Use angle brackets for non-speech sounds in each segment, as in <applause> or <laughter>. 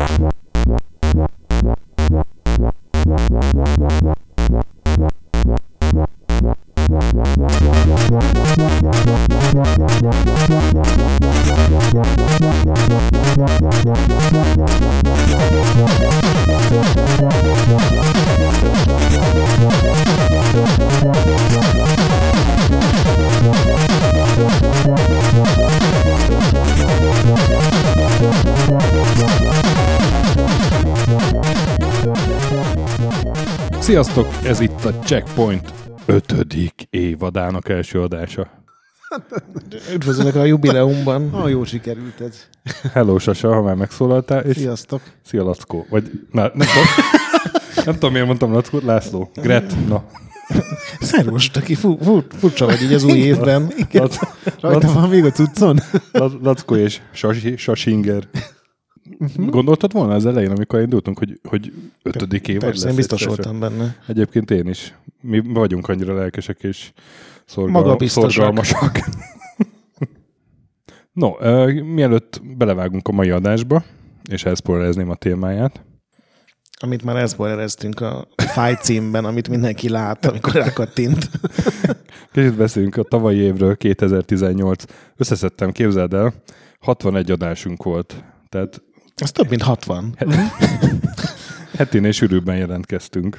What? Sziasztok, ez itt a Checkpoint ötödik évadának első adása. Üdvözlök a jubileumban. Ah, jó sikerült ez. Hello Sasa, ha már megszólaltál, és Sziasztok. szia Lackó. Vagy, na, nem tudom, nem tudom miért mondtam Lackó, László. Gret, na. Szervus, aki fu, fu, furcsa vagy így az új évben. Lac, Rajta van még a cuccon? Lac, Lackó és Sasi, Sasinger. Mhm. Gondoltad volna az elején, amikor indultunk, hogy, hogy ötödik Persze, lesz én biztos voltam benne. Egyébként én is. Mi vagyunk annyira lelkesek és szorgal, Magabiztosak. szorgalmasak. no, uh, mielőtt belevágunk a mai adásba, és elszpoilerezném a témáját, Amit már elszpoilereztünk a fáj címben, amit mindenki lát, amikor rákattint. kicsit beszéljünk a tavalyi évről, 2018. Összeszedtem, képzeld el, 61 adásunk volt. Tehát Ez több mint 60. hetinél sűrűbben jelentkeztünk.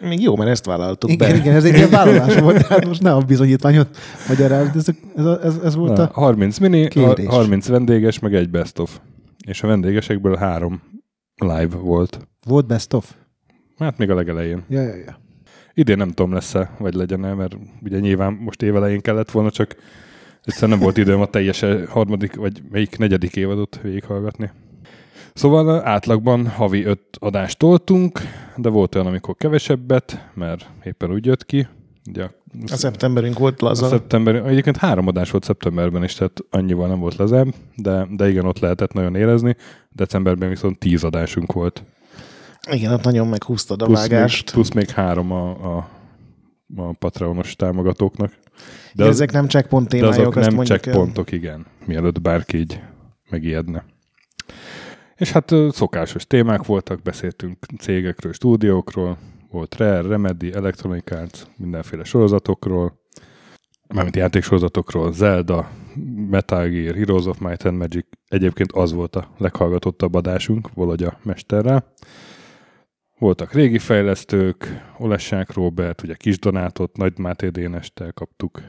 Még jó, mert ezt vállaltuk Igen, be. igen, ez egy ilyen <laughs> vállalás volt, tehát most ne a bizonyítványot magyarázd, ez, ez, ez, ez volt Na, a... 30 mini, kérés. 30 vendéges, meg egy best of. És a vendégesekből három live volt. Volt best of? Hát még a legelején. Ja, ja, ja. Idén nem tudom lesz-e, vagy legyen-e, mert ugye nyilván most évelején kellett volna, csak egyszerűen nem volt időm a teljes harmadik, vagy melyik negyedik évadot végighallgatni. Szóval átlagban havi öt adást toltunk, de volt olyan, amikor kevesebbet, mert éppen úgy jött ki. Ugye a, A szeptemberünk volt a laza. szeptember, egyébként három adás volt szeptemberben is, tehát annyival nem volt lazább, de, de igen, ott lehetett nagyon érezni. Decemberben viszont tíz adásunk volt. Igen, ott nagyon meghúztad a Plusz még, vágást. plusz még három a, a, a Patreonos támogatóknak. De az- ezek nem checkpoint De témájuk, azok azt nem mondjuk el. igen. Mielőtt bárki így megijedne. És hát szokásos témák voltak, beszéltünk cégekről, stúdiókról, volt Rare, Remedy, Electronic Arts, mindenféle sorozatokról, mármint játéksorozatokról, Zelda, Metal Gear, Heroes of Might and Magic. Egyébként az volt a leghallgatottabb adásunk, valahogy a mesterrel. Voltak régi fejlesztők, Olessák Robert, ugye Kis Donátot, Nagy Máté Dénestel kaptuk.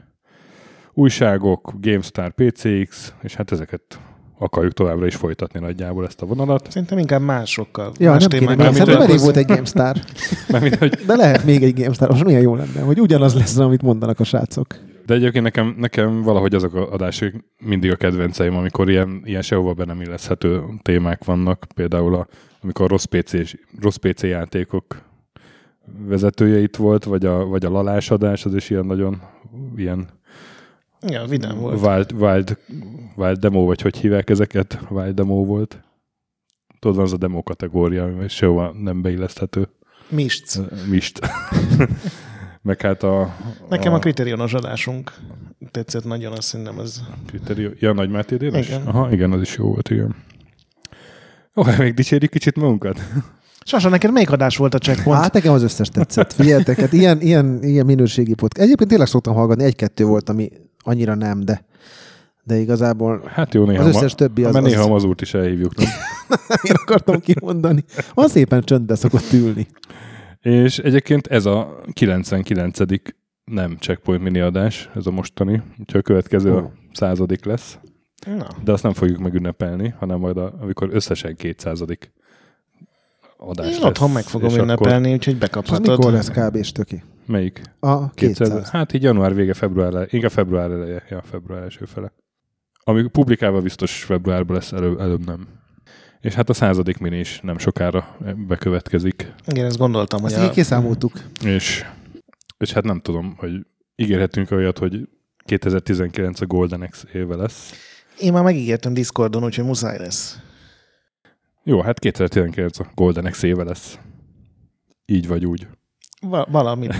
Újságok, GameStar, PCX, és hát ezeket akarjuk továbbra is folytatni nagyjából ezt a vonalat. Szerintem inkább másokkal. Ja, más nem kéne, még szerintem elég volt egy GameStar. <laughs> Mármint, hogy, De lehet még egy GameStar, most milyen jó lenne, hogy ugyanaz lesz, amit mondanak a srácok. de egyébként nekem, nekem valahogy azok a adások mindig a kedvenceim, amikor ilyen, ilyen sehova be nem illeszthető témák vannak. Például a, amikor a rossz PC, rossz PC játékok vezetője itt volt, vagy a, vagy a lalás adás, az is ilyen nagyon ilyen Ja, vidám volt. wild, wild, wild demo, vagy hogy hívják ezeket? Wild demo volt. Tudod, van az a demo kategória, ami sehova nem beilleszthető. Misc. Mist. <laughs> Meg hát a... Nekem a kriterionos adásunk tetszett nagyon, azt szerintem ez... Kriterió... Ja, Nagy Máté Dénes? Igen. Aha, igen, az is jó volt, igen. Ó, hát még dicsérjük kicsit magunkat. Sasa, neked melyik adás volt a checkpoint? Hát nekem az összes tetszett. Figyeljetek, hát ilyen, ilyen, ilyen minőségi podcast. Egyébként tényleg szoktam hallgatni, egy-kettő volt, ami annyira nem, de de igazából Hát jó, néha, Az összes többi az- mert néha az- mazurt is eljívjuk. Nem? <laughs> én akartam kimondani. Az szépen csöndbe szokott ülni. És egyébként ez a 99 nem checkpoint mini adás, ez a mostani, úgyhogy a következő Ó. a századik lesz. Na, De azt nem fogjuk megünnepelni, hanem majd a, amikor összesen 200 adás én lesz. otthon meg fogom És akkor ünnepelni, úgyhogy bekaphatod. mikor lesz kb. stöki? Melyik? A 200. 200. Hát így január vége, február eleje, inkább február eleje, ja, február első fele. Ami publikálva biztos februárban lesz, elő, előbb nem. És hát a századik mini is nem sokára bekövetkezik. Igen, ezt gondoltam, hogy Azt a... így kiszámoltuk. És, és hát nem tudom, hogy ígérhetünk olyat, hogy 2019 a Golden X éve lesz. én már megígértem Discordon, úgyhogy muszáj lesz. Jó, hát 2019 a Golden X éve lesz. Így vagy úgy. Va- valamit,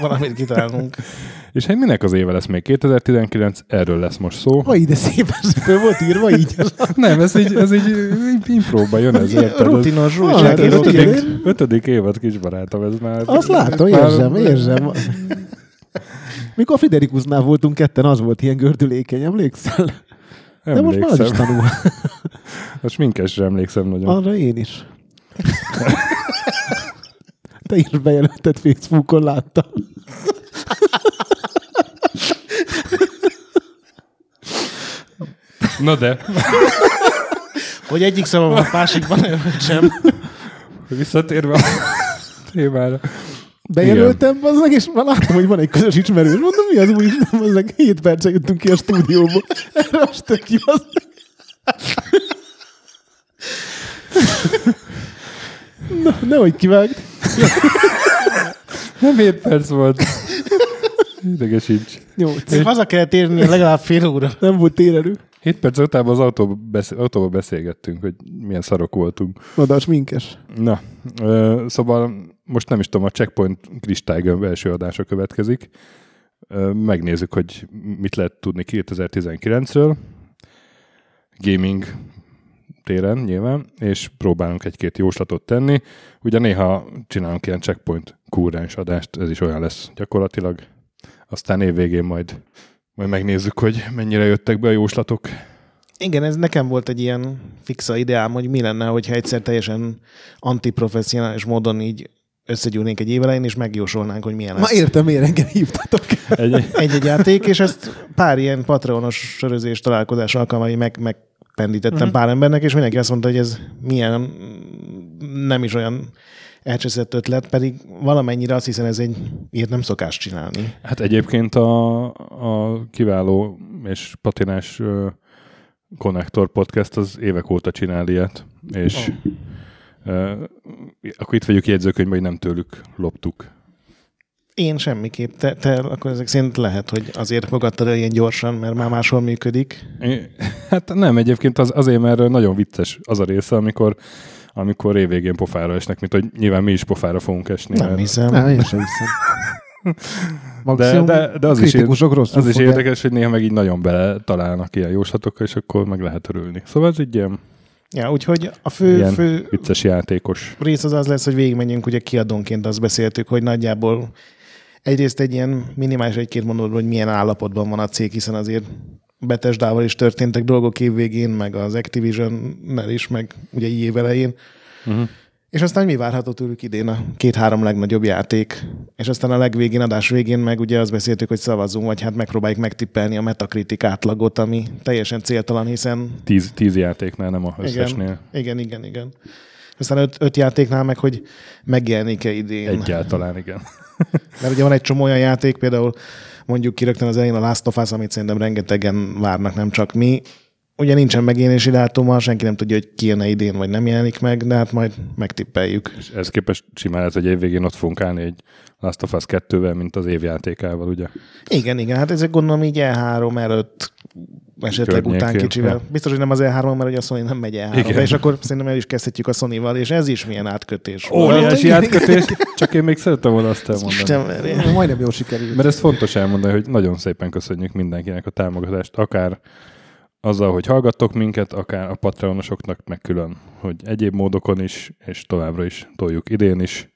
valamit kitalálunk. <laughs> És hát minek az éve lesz még 2019, erről lesz most szó. Ha ide szépen <laughs> föl volt írva így. <laughs> Nem, ez így, ez így, így impróba jön ez. érted? Ez Rutinos ez ötödik, igen. ötödik évad kisbarátom, ez már... Azt látom, már- érzem, érzem. Mikor Friderikusnál voltunk ketten, az volt ilyen gördülékeny, emlékszel? De most már az is tanul. <laughs> Most minkesre emlékszem nagyon. Arra én is. Te is bejelölted Facebookon, láttam. Na de, Hogy egyik szavam a másikban sem. visszatérve a témára. Bejelöltem, az meg, és már láttam, hogy van egy közös ismerős. Mondom, mi az új Isten, az meg 7 perce jöttünk ki a stúdióba. Erre azt tök ki, az Na, nehogy kivágd. Nem 7 perc volt. Idegesíts. Jó, Haza kell térni legalább fél óra. nem volt térerő. 7 perc után az autóba, beszél, autóba beszélgettünk, hogy milyen szarok voltunk. Na, de sminkes. Na, ö, szóval most nem is tudom, a Checkpoint kristálygömb első adása következik. Megnézzük, hogy mit lehet tudni 2019-ről. Gaming téren nyilván, és próbálunk egy-két jóslatot tenni. Ugye néha csinálunk ilyen Checkpoint kúrens adást, ez is olyan lesz gyakorlatilag. Aztán évvégén majd, majd megnézzük, hogy mennyire jöttek be a jóslatok. Igen, ez nekem volt egy ilyen fixa ideám, hogy mi lenne, hogyha egyszer teljesen antiprofessionális módon így összegyúrnénk egy év elején, és megjósolnánk, hogy milyen Ma lesz értem, miért engem hívtatok. Egy, egy-egy játék, és ezt pár ilyen patronos sörözés találkozás alkalmai meg, megpendítettem Mhm. uh-huh. pár embernek, és mindenki azt mondta, hogy ez milyen nem is olyan elcseszett ötlet, pedig valamennyire azt hiszem, ez egy ilyet nem szokás csinálni. Hát egyébként a, a kiváló és patinás Connector podcast az évek óta csinál ilyet, és uh, akkor itt vagyok jegyzőkönyvben, hogy nem tőlük loptuk. Én semmiképp. Te, te akkor ezek szerint lehet, hogy azért fogadtad el ilyen gyorsan, mert már máshol működik. É, Hát nem, egyébként az, azért, mert nagyon vicces az a része, amikor amikor évvégén pofára esnek, mint hogy nyilván mi is pofára fogunk esni. Nem mert hiszem. Nem, én sem hiszem. <laughs> De, de, de az, is, rosszul az is érdekes, hogy néha meg így nagyon bele találnak ilyen jóslatokkal, és akkor meg lehet örülni. Szóval ez egy ilyen, Ja, úgyhogy a fő, ilyen fő vicces játékos. rész az az lesz, hogy végigmenjünk, ugye kiadónként azt beszéltük, hogy nagyjából egyrészt egy ilyen minimális egy-két mondatban, hogy milyen állapotban van a cég, hiszen azért Betesdával is történtek dolgok évvégén, meg az Activision-nel is, meg ugye így év elején. Uh-huh. És aztán mi várható tőlük idén a két-három legnagyobb játék. És aztán a legvégén, adás végén meg ugye azt beszéltük, hogy szavazzunk, vagy hát megpróbáljuk megtippelni a Metacritic átlagot, ami teljesen céltalan, hiszen Tíz, tíz játéknál, nem a összesnél. igen, igen, igen. Aztán öt, öt játéknál meg, hogy megjelenik-e idén. Egyáltalán, igen. <laughs> Mert ugye van egy csomó olyan játék, például mondjuk ki rögtön az elején a Last of Us, amit szerintem rengetegen várnak, nem csak mi. Ugye nincsen megjelenési dátuma, senki nem tudja, hogy ki jön idén, vagy nem jelenik meg, de hát majd megtippeljük. És ez képest simán ez egy évvégén ott fogunk állni egy Last of Us 2-vel, mint az évjátékával, ugye? Igen, igen, hát ezek gondolom így E3 előtt, esetleg Környékén, után kicsivel. ja. Biztos, hogy nem az E3, mert ugye a Sony nem megy E3-ra, Igen. és akkor szerintem el is kezdhetjük a Sony-val, és ez is milyen átkötés. Óriási igen, átkötés, csak én még szerettem volna azt elmondani. Isten. Majdnem jól sikerült. Mert ez fontos elmondani, hogy nagyon szépen köszönjük mindenkinek a támogatást, akár azzal, hogy hallgattok minket, akár a patreonosoknak meg külön, hogy egyéb módokon is, és továbbra is toljuk idén is,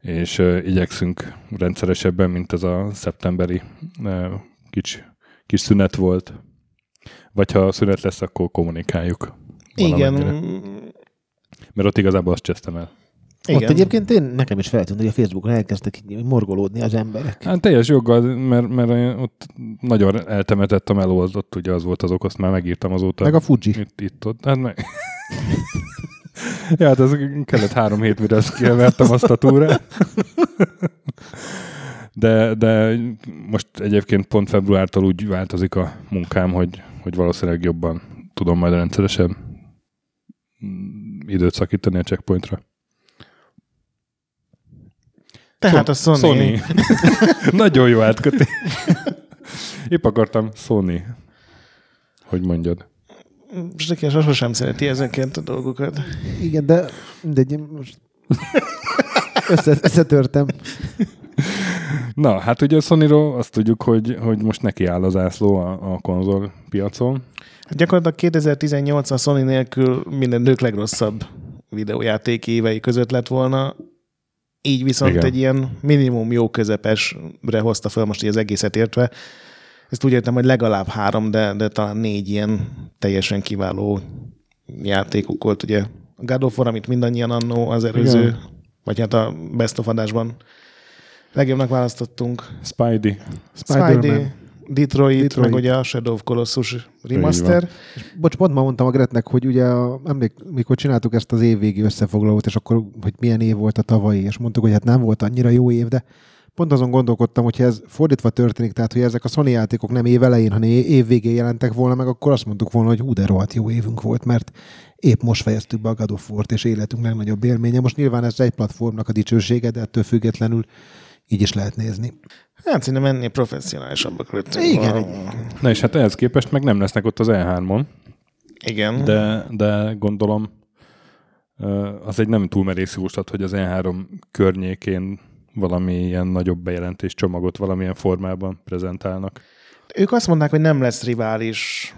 és uh, igyekszünk rendszeresebben, mint ez a szeptemberi uh, kis, kis szünet volt. Vagy ha szünet lesz, akkor kommunikáljuk. Igen. Mert ott igazából azt csesztem el. Ott igen. egyébként én, nekem is feltűnt, hogy a Facebookon elkezdtek morgolódni az emberek. Hát teljes joggal, mert, mert ott nagyon eltemetett a meló, az ott ugye az volt az ok, azt már megírtam azóta. Meg a Fuji. Itt, itt ott. Hát meg... <laughs> ja, hát ez kellett három hét, mire ezt azt a túrát. <laughs> De, de most egyébként pont februártól úgy változik a munkám, hogy, hogy valószínűleg jobban tudom majd rendszeresen időt szakítani a checkpointra. Tehát a Sony. Sony. <laughs> Nagyon jó átkötés. Épp akartam Sony. Hogy mondjad? Zseki sosem szereti ezeket a dolgokat. Igen, de mindegy, most össze, összetörtem. Na, hát ugye a sony azt tudjuk, hogy, hogy most neki áll az ászló a, a konzol piacon. Hát gyakorlatilag 2018 a Sony nélkül minden nők legrosszabb videójáték évei között lett volna. Így viszont Igen. egy ilyen minimum jó közepesre hozta fel most így az egészet értve. Ezt úgy értem, hogy legalább három, de, de talán négy ilyen teljesen kiváló játékok volt. Ugye a God of War, amit mindannyian annó az előző, Igen. vagy hát a Best of adásban legjobbnak választottunk. Spidey. Spider-Man. Spidey, Detroit, Detroit. Meg ugye a Shadow of Colossus remaster. Bocs, pont ma mondtam a Gretnek, hogy ugye a, emlék, mikor csináltuk ezt az évvégi összefoglalót, és akkor, hogy milyen év volt a tavalyi, és mondtuk, hogy hát nem volt annyira jó év, de pont azon gondolkodtam, hogy ez fordítva történik, tehát hogy ezek a Sony játékok nem év elején, hanem év végén jelentek volna meg, akkor azt mondtuk volna, hogy hú, de rohadt jó évünk volt, mert épp most fejeztük be a God of War-t, és életünk legnagyobb élménye. Most nyilván ez egy platformnak a dicsősége, de ettől függetlenül így is lehet nézni. Hát szerintem ennél professzionálisabbak lettünk. Igen, volna. Na és hát ehhez képest meg nem lesznek ott az E3-on, Igen. de, de gondolom az egy nem túl merész jóslat, hogy az E3 környékén valami ilyen nagyobb bejelentés csomagot valamilyen formában prezentálnak. Ők azt mondták, hogy nem lesz rivális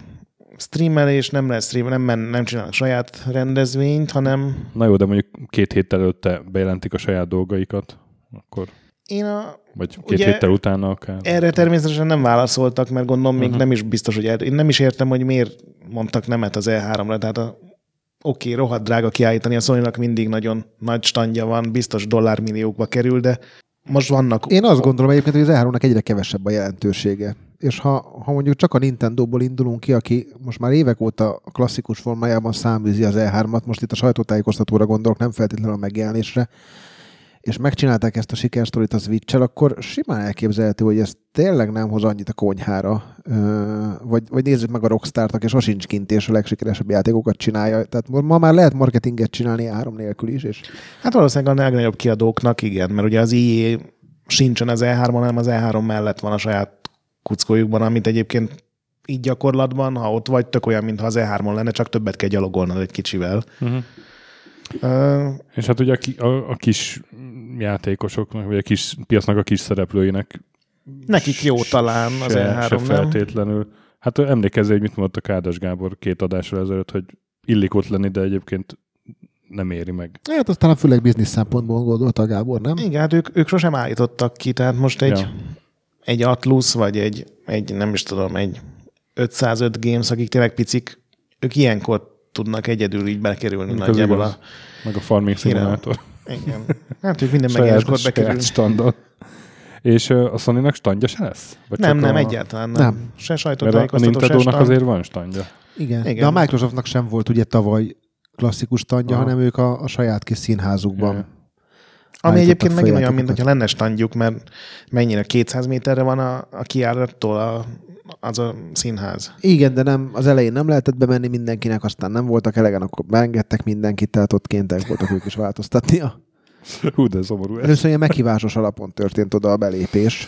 streamelés, nem lesz nem, men, nem csinálnak saját rendezvényt, hanem Na jó, de mondjuk két héttel előtte bejelentik a saját dolgaikat, akkor, én a, vagy két Ugye- héttel utána akár. erre természetesen nem válaszoltak, mert gondolom még Mhm. nem is biztos, hogy el, én nem is értem, hogy miért mondtak nemet az E3-ra, tehát a, oké, okay, rohadt drága kiállítani, a sony mindig nagyon nagy standja van, biztos dollármilliókba kerül, de most vannak... Én azt gondolom egyébként, hogy az E3-nak egyre kevesebb a jelentősége. És ha, ha mondjuk csak a Nintendo-ból indulunk ki, aki most már évek óta a klasszikus formájában száműzi az E3-at, most itt a sajtótájékoztatóra gondolok, nem feltétlenül a megjelenésre, és megcsinálták ezt a sikersztorit a switch akkor simán elképzelhető, hogy ez tényleg nem hoz annyit a konyhára, vagy, vagy nézzük meg a Rockstar-t, aki sosincs kint, és a legsikeresebb játékokat csinálja. Tehát ma már lehet marketinget csinálni áram nélkül is, és Hát valószínűleg a legnagyobb kiadóknak igen, mert ugye az EA sincsen az E3-on, hanem az E3 mellett van a saját kuckójukban, amit egyébként így gyakorlatban, ha ott vagy, tök olyan, mintha az E3-on lenne, csak többet kell gyalogolnod egy kicsivel. Uh-huh. Uh, És hát ugye a, a, a kis játékosoknak, vagy a kis piacnak a kis szereplőinek nekik jó talán az se, E3, se nem? feltétlenül. Hát emlékezzél, hogy mit mondott a Kádas Gábor két adásra ezelőtt, hogy illik ott lenni, de egyébként nem éri meg. hát aztán a főleg biznisz szempontból gondolta a Gábor, nem? Igen, hát ők, ők sosem állítottak ki, tehát most egy, ja. egy Atlus, vagy egy, egy, nem is tudom, egy 505 Games, akik tényleg picik, ők ilyenkor tudnak egyedül így bekerülni Mondjuk az nagyjából igaz. a... Meg a Farming Hírem. Simulator. Igen. Hát ők minden megjelenéskor saját bekerülni. standon. És a Sony-nak standja se lesz? Vagy Nem, nem, a... egyáltalán nem. Nem. Se sajtótájékoztató, se stand. azért van standja. Igen. Igen. Igen. De a Microsoftnak sem volt ugye tavaly klasszikus standja, Aha. hanem ők a, a saját kis színházukban. Ja. Ami egyébként megint olyan, mint hogyha lenne standjuk, mert mennyire 200 méterre van a, a kiárattól a, az a színház. Igen, de nem, az elején nem lehetett bemenni mindenkinek, aztán nem voltak elegen, akkor beengedtek mindenkit, tehát ott kénytek voltak ők is változtatni. Hú, de szomorú ez. Először ilyen meghívásos alapon történt oda a belépés.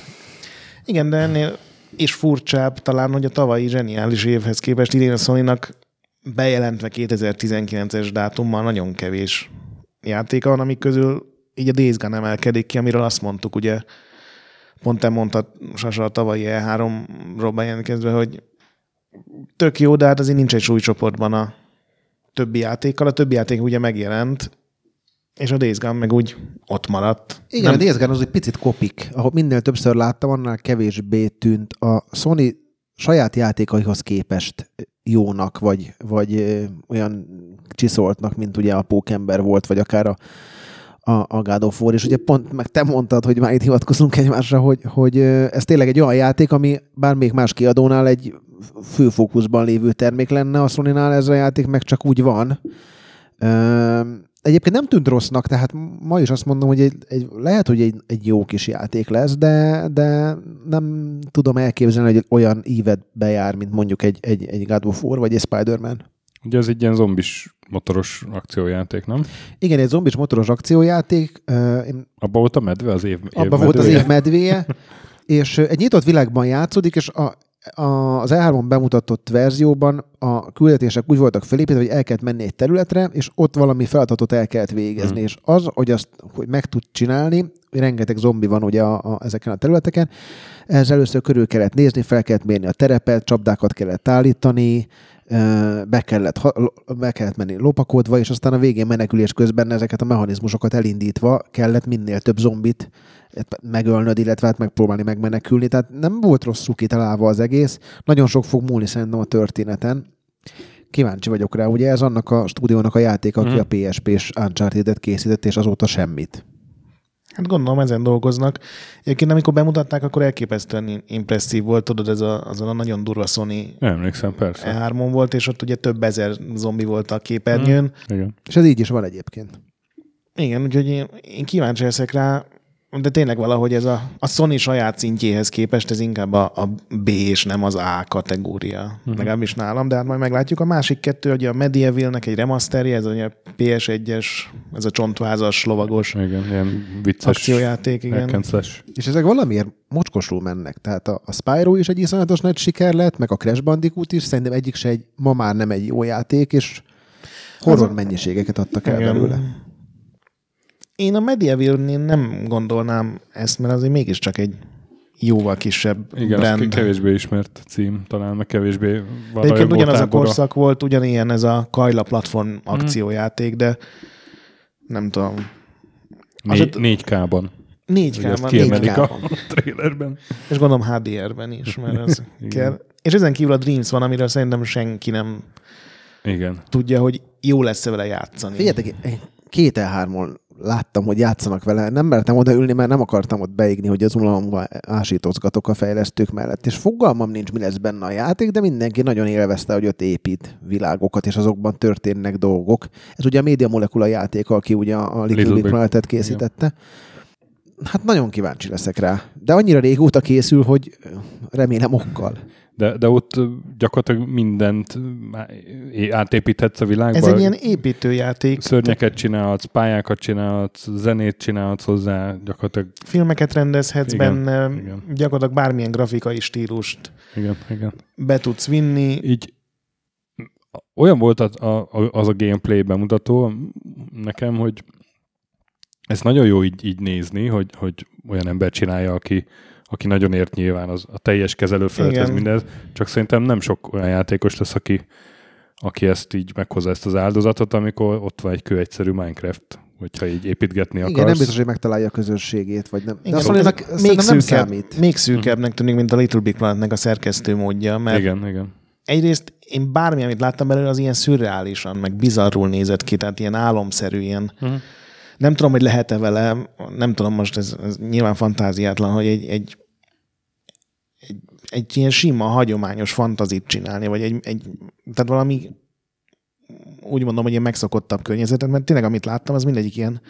Igen, de ennél is furcsább talán, hogy a tavalyi zseniális évhez képest idén a sony bejelentve 2019-es dátummal nagyon kevés játéka van, amik közül így a Days Gone emelkedik ki, amiről azt mondtuk, ugye pont te mondtad Sasa a tavalyi E3-ról bejelentkezve, hogy tök jó, de hát azért nincs egy súlycsoportban a többi játékkal. A többi játék ugye megjelent, és a Days Gone meg úgy ott maradt. Igen, Nem- a Days Gone az egy picit kopik. Ahol minél többször láttam, annál kevésbé tűnt a Sony saját játékaihoz képest jónak, vagy, vagy olyan csiszoltnak, mint ugye a Pókember volt, vagy akár a, a, a God of War, és ugye pont meg te mondtad, hogy már itt hivatkozunk egymásra, hogy, hogy ez tényleg egy olyan játék, ami bármelyik más kiadónál egy főfókuszban lévő termék lenne, a sony ez a játék meg csak úgy van. Egyébként nem tűnt rossznak, tehát ma is azt mondom, hogy egy, egy, lehet, hogy egy, egy jó kis játék lesz, de, de nem tudom elképzelni, hogy olyan ívet bejár, mint mondjuk egy, egy, egy God of War vagy egy Spider-Man. Ugye ez egy ilyen zombis motoros akciójáték, nem? Igen, egy zombis motoros akciójáték, én Abba volt a medve az év, abban volt az év medvéje, <laughs> és egy nyitott világban játszódik, és a, a, az E3-on bemutatott verzióban a küldetések úgy voltak felépítve, hogy el kellett menni egy területre, és ott valami feladatot el kellett végezni. Mhm. És az, hogy azt hogy meg tud csinálni, rengeteg zombi van ugye a, a, ezeken a területeken. Ehhez először körül kellett nézni, fel kellett mérni a terepet, csapdákat kellett állítani, be kellett, be kellett menni lopakodva, és aztán a végén menekülés közben ezeket a mechanizmusokat elindítva kellett minél több zombit megölnöd, illetve hát megpróbálni megmenekülni. Tehát nem volt rosszul kitalálva az egész. Nagyon sok fog múlni szerintem a történeten. Kíváncsi vagyok rá. Ugye ez annak a stúdiónak a játék, aki mm. a PSP-s Uncharted-et készített, és azóta semmit. Hát gondolom, ezen dolgoznak. Egyébként amikor bemutatták, akkor elképesztően impresszív volt, tudod, ez a, azon a nagyon durva Sony Emlékszem, persze. E3-on volt, és ott ugye több ezer zombi volt a képernyőn. Mm. Igen. És ez így is van egyébként. Igen, úgyhogy én, én kíváncsi leszek rá de tényleg valahogy ez a, a Sony saját szintjéhez képest ez inkább a, a B és nem az A kategória. Uh-huh. Legalábbis nálam, de hát majd meglátjuk. A másik kettő, hogy a Medieval-nek egy remasterje, ez a PS1-es, ez a csontvázas, lovagos igen, ilyen vicces akciójáték. Igen. És ezek valamiért mocskosul mennek. Tehát a, a Spyro is egy iszonyatos nagy siker lett, meg a Crash Bandicoot is, szerintem egyik se egy, ma már nem egy jó játék, és horror mennyiségeket adtak el igen. belőle. Én a medieval nem gondolnám ezt, mert azért mégiscsak egy jóval kisebb Igen, brand. Igen, kevésbé ismert cím, talán meg kevésbé Egyébként ugyanaz a korszak volt, ugyanilyen ez a Kajla platform hmm. akciójáték, de nem tudom. Né- 4K-ban. 4K-ban. 4K a <laughs> trailerben. És gondolom HDR-ben is, mert ez <laughs> kell. És ezen kívül a Dreams van, amiről szerintem senki nem Igen. tudja, hogy jó lesz-e vele játszani. Figyeljetek, két e láttam, hogy játszanak vele. Nem mertem odaülni, mert nem akartam ott beigni, hogy az unalomba ásítozgatok a fejlesztők mellett. És fogalmam nincs, mi lesz benne a játék, de mindenki nagyon élvezte, hogy ott épít világokat, és azokban történnek dolgok. Ez ugye a Média Molekula játék, aki ugye a Little, Little Big Planet-et készítette. Igen. Hát nagyon kíváncsi leszek rá. De annyira régóta készül, hogy remélem okkal. De, de ott gyakorlatilag mindent átépíthetsz a világba. Ez egy ilyen építőjáték. Szörnyeket csinálhatsz, pályákat csinálhatsz, zenét csinálhatsz hozzá, gyakorlatilag. Filmeket rendezhetsz igen, benne, igen. gyakorlatilag bármilyen grafikai stílust igen, igen. be tudsz vinni. Így olyan volt az a, az a gameplay bemutató nekem, hogy ez nagyon jó így, így nézni, hogy, hogy olyan ember csinálja, aki, aki nagyon ért nyilván az, a teljes kezelőfelethez mindez, csak szerintem nem sok olyan játékos lesz, aki, aki ezt így meghozza ezt az áldozatot, amikor ott van egy kő egyszerű Minecraft, hogyha így építgetni akarsz. Igen, nem biztos, hogy megtalálja a közösségét, vagy nem. Igen, De azt még, még, szűkebb, számít. még szűkebbnek tűnik, mint a Little Big Planet-nek a szerkesztő módja, mert igen, igen. egyrészt én bármi, amit láttam belőle, az ilyen szürreálisan, meg bizarrul nézett ki, tehát ilyen álomszerű, ilyen uh-huh. nem tudom, hogy lehet-e vele, nem tudom most, ez, ez nyilván fantáziátlan, hogy egy, egy egy, egy ilyen sima, hagyományos fantazit csinálni, vagy egy, egy tehát valami úgy mondom, hogy ilyen megszokottabb környezetet, mert tényleg amit láttam, az mindegyik ilyen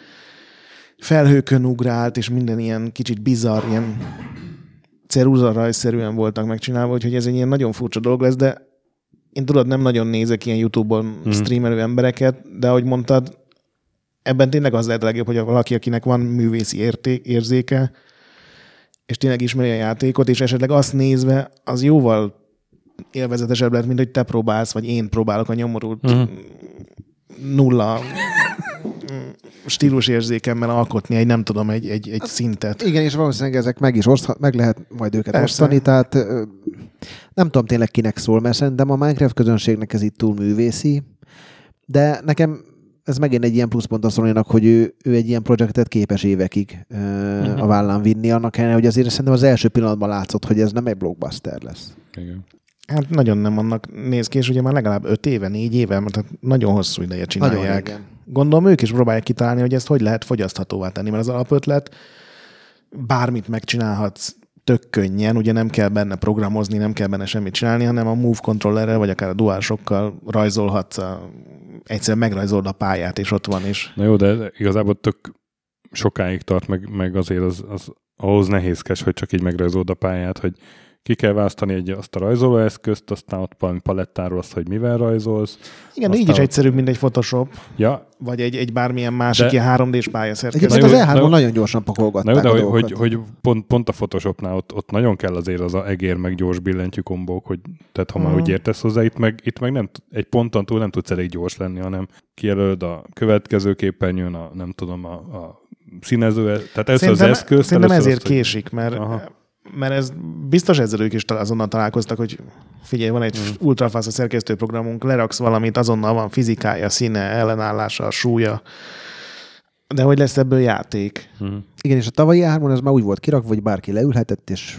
felhőkön ugrált, és minden ilyen kicsit bizarr, ilyen ceruzarajszerűen voltak megcsinálva, úgyhogy ez egy ilyen nagyon furcsa dolog lesz, de én tudod, nem nagyon nézek ilyen YouTube-on mm. streamelő embereket, de ahogy mondtad, ebben tényleg az lehet a legjobb, hogy valaki, akinek van művészi érték, érzéke, és tényleg ismeri a játékot, és esetleg azt nézve, az jóval élvezetesebb lehet, mint hogy te próbálsz, vagy én próbálok a nyomorult uh-huh. nulla stílusérzékemmel alkotni egy, nem tudom, egy, egy, egy szintet. Igen, és valószínűleg ezek meg is oszthat, meg lehet majd őket Persze. osztani, tehát nem tudom tényleg kinek szól, mert szerintem a Minecraft közönségnek ez itt túl művészi, de nekem ez megint egy ilyen pluszpont a sony hogy ő, ő egy ilyen projektet képes évekig uh, uh-huh. a vállán vinni, annak ellenére, hogy azért szerintem az első pillanatban látszott, hogy ez nem egy blockbuster lesz. Igen. Hát nagyon nem annak néz ki, és ugye már legalább öt éve, négy éve, mert hát nagyon hosszú ideje csinálják. Nagyon Gondolom ők is próbálják kitalálni, hogy ezt hogy lehet fogyaszthatóvá tenni, mert az alapötlet bármit megcsinálhatsz tök könnyen, ugye nem kell benne programozni, nem kell benne semmit csinálni, hanem a Move controllerrel, vagy akár a DualShock-kal rajzolhatsz a egyszerűen megrajzolod a pályát, és ott van is. Na jó, de igazából tök sokáig tart, meg, meg azért az, az ahhoz nehézkes, hogy csak így megrajzolod a pályát, hogy ki kell választani egy, azt a rajzolóeszközt, aztán ott valami palettáról azt, hogy mivel rajzolsz. Igen, így is egyszerűbb, mint egy Photoshop. Ja. Vagy egy, egy bármilyen másik de... ilyen 3D-s pályaszerkezet. Egyébként az E3-on nagyon gyorsan pakolgatták Na de hogy, hogy, hogy, pont, pont, a Photoshopnál ott, ott, nagyon kell azért az a egér meg gyors billentyű kombók, hogy tehát ha már mm. úgy értesz hozzá, itt meg, itt meg nem, egy ponton túl nem tudsz elég gyors lenni, hanem kijelölöd a következő képernyőn a, nem tudom, a, a színező, tehát először az eszközt, szerintem először ezért azt, hogy- késik, mert, Aha. Mert ez biztos ezzel ők is azonnal találkoztak, hogy figyelj, van egy mm. ultrafasz a szerkesztőprogramunk, leraksz valamit, azonnal van fizikája, színe, ellenállása, súlya, de hogy lesz ebből játék? Mhm. Igen, és a tavalyi ármon ez már úgy volt kirakva, hogy bárki leülhetett, és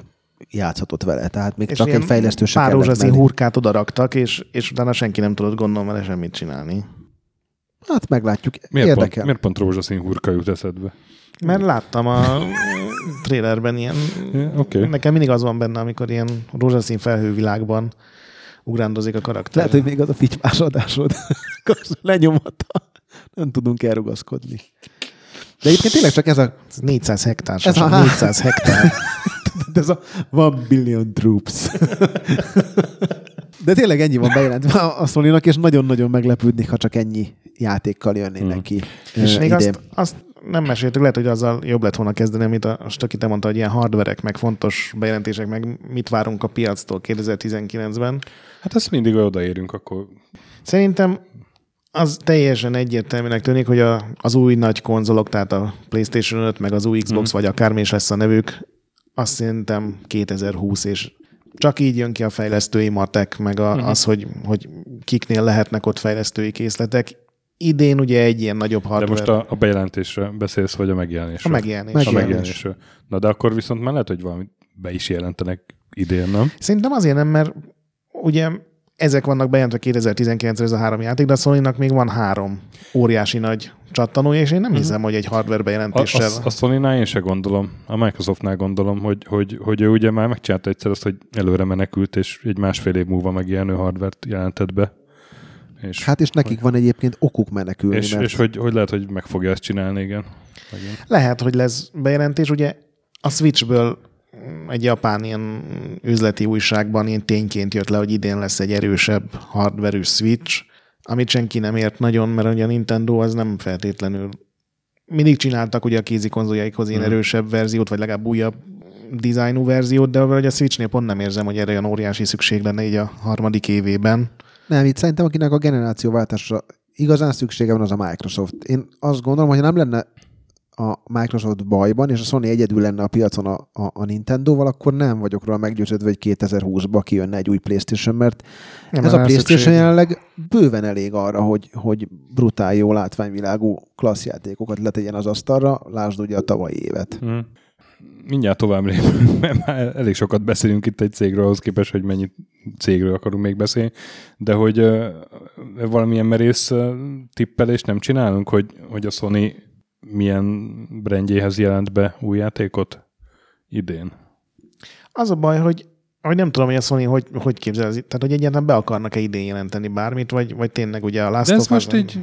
játszhatott vele. Tehát még És csak egy fejlesztő sem Pár kellett rózsaszín hurkát odaraktak, és, és utána senki nem tudott gondolom vele semmit csinálni. Hát meglátjuk. Miért Érdekel. pont, miért pont rózsaszín hurka jut eszedbe? Mert láttam a trailerben ilyen. Okay. nekem mindig az van benne, amikor ilyen rózsaszín felhővilágban ugrándozik a karakter. Lehet, hogy még az a fitymás adásod. <laughs> Az Lenyomatta. Nem tudunk elrugaszkodni. De egyébként tényleg csak ez a, Ez 400 hektár, Ez a- a 400 hektár. <laughs> ez a one billion troops. De tényleg ennyi van bejelentve a sony és nagyon-nagyon meglepődnék, ha csak ennyi játékkal jönnének Mhm. ki. És még idén. azt, azt nem meséltük, lehet, hogy azzal jobb lett volna kezdeni, amit a Stöki te mondta, hogy ilyen hardverek, meg fontos bejelentések, meg mit várunk a piactól 2019-ben. Hát ezt mindig odaérünk, akkor Szerintem az teljesen egyértelműnek tűnik, hogy a, az új nagy konzolok, tehát a PlayStation 5, meg az új Xbox, Mhm. vagy akármi is lesz a nevük, azt szerintem 2020, és csak így jön ki a fejlesztői matek, meg a, Mhm. az, hogy, hogy kiknél lehetnek ott fejlesztői készletek. Idén ugye egy ilyen nagyobb de hardware. most a, a bejelentésre beszélsz, vagy a megjelenésről? a megjelenés. Meg- A Megjelenés. megjelenésről. Na de akkor viszont már lehet, hogy valamit be is jelentenek idén, nem? Szerintem azért nem, mert ugye ezek vannak bejelentve 2019-re ez a három játék, de a sony még van három óriási nagy csattanója, és én nem hiszem, hogy egy hardware A, bejelentéssel... a, a Sony-nál én se gondolom, a Microsoftnál gondolom, hogy, hogy, hogy ő ugye már megcsinálta egyszer azt, hogy előre menekült, és egy másfél év múlva megjelenő hardvert jelentett be. És, Hát és nekik van egyébként okuk menekülni, és, mert és hogy, hogy lehet, hogy meg fogja ezt csinálni, igen. Megint. Lehet, hogy lesz bejelentés. Ugye a Switchből egy japán ilyen üzleti újságban ilyen tényként jött le, hogy idén lesz egy erősebb hardverű Switch, amit senki nem ért nagyon, mert ugye a Nintendo az nem feltétlenül mindig csináltak ugye a kézi konzoljaikhoz ilyen Mhm. erősebb verziót, vagy legalább újabb dizájnú verziót, de valahogy a Switchnél pont nem érzem, hogy erre olyan óriási szükség lenne így a harmadik évében. Nem, itt szerintem akinek a generációváltásra igazán szüksége van, az a Microsoft. Én azt gondolom, hogy ha nem lenne a Microsoft bajban, és a Sony egyedül lenne a piacon a, a, a Nintendo-val, akkor nem vagyok róla meggyőződve, hogy 2020-ba kijönne egy új PlayStation, mert Nem ez a PlayStation szükség. jelenleg bőven elég arra, hogy, hogy brutál jó látványvilágú klassz játékokat letegyen az asztalra, lásd ugye a tavalyi évet. Mm. Mindjárt tovább lépünk, <laughs> mert már elég sokat beszélünk itt egy cégről, ahhoz képest, hogy mennyi cégről akarunk még beszélni, de hogy valamilyen merész uh, tippelést nem csinálunk, hogy, hogy a Sony milyen brandjéhez jelent be új játékot idén. Az a baj, hogy, hogy nem tudom, hogy a Sony hogy, hogy képzel, tehát hogy egyáltalán be akarnak-e idén jelenteni bármit, vagy, vagy tényleg ugye a Last De ez of most így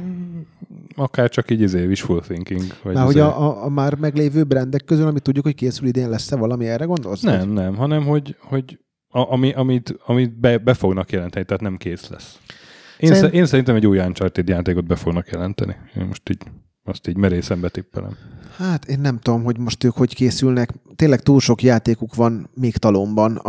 akár csak így izé, wishful thinking. Vagy Már hogy izé- a, a, a, már meglévő brandek közül, amit tudjuk, hogy készül idén, lesz-e valami, erre gondolsz? Nem, nem, hanem hogy, hogy a, ami, amit, amit be, be fognak jelenteni, tehát nem kész lesz. Én, Szerint- Szerint... én szerintem egy új Uncharted játékot be fognak jelenteni. Én most így, azt így merészen betippelem. Hát én nem tudom, hogy most ők hogy készülnek. Tényleg túl sok játékuk van még talomban,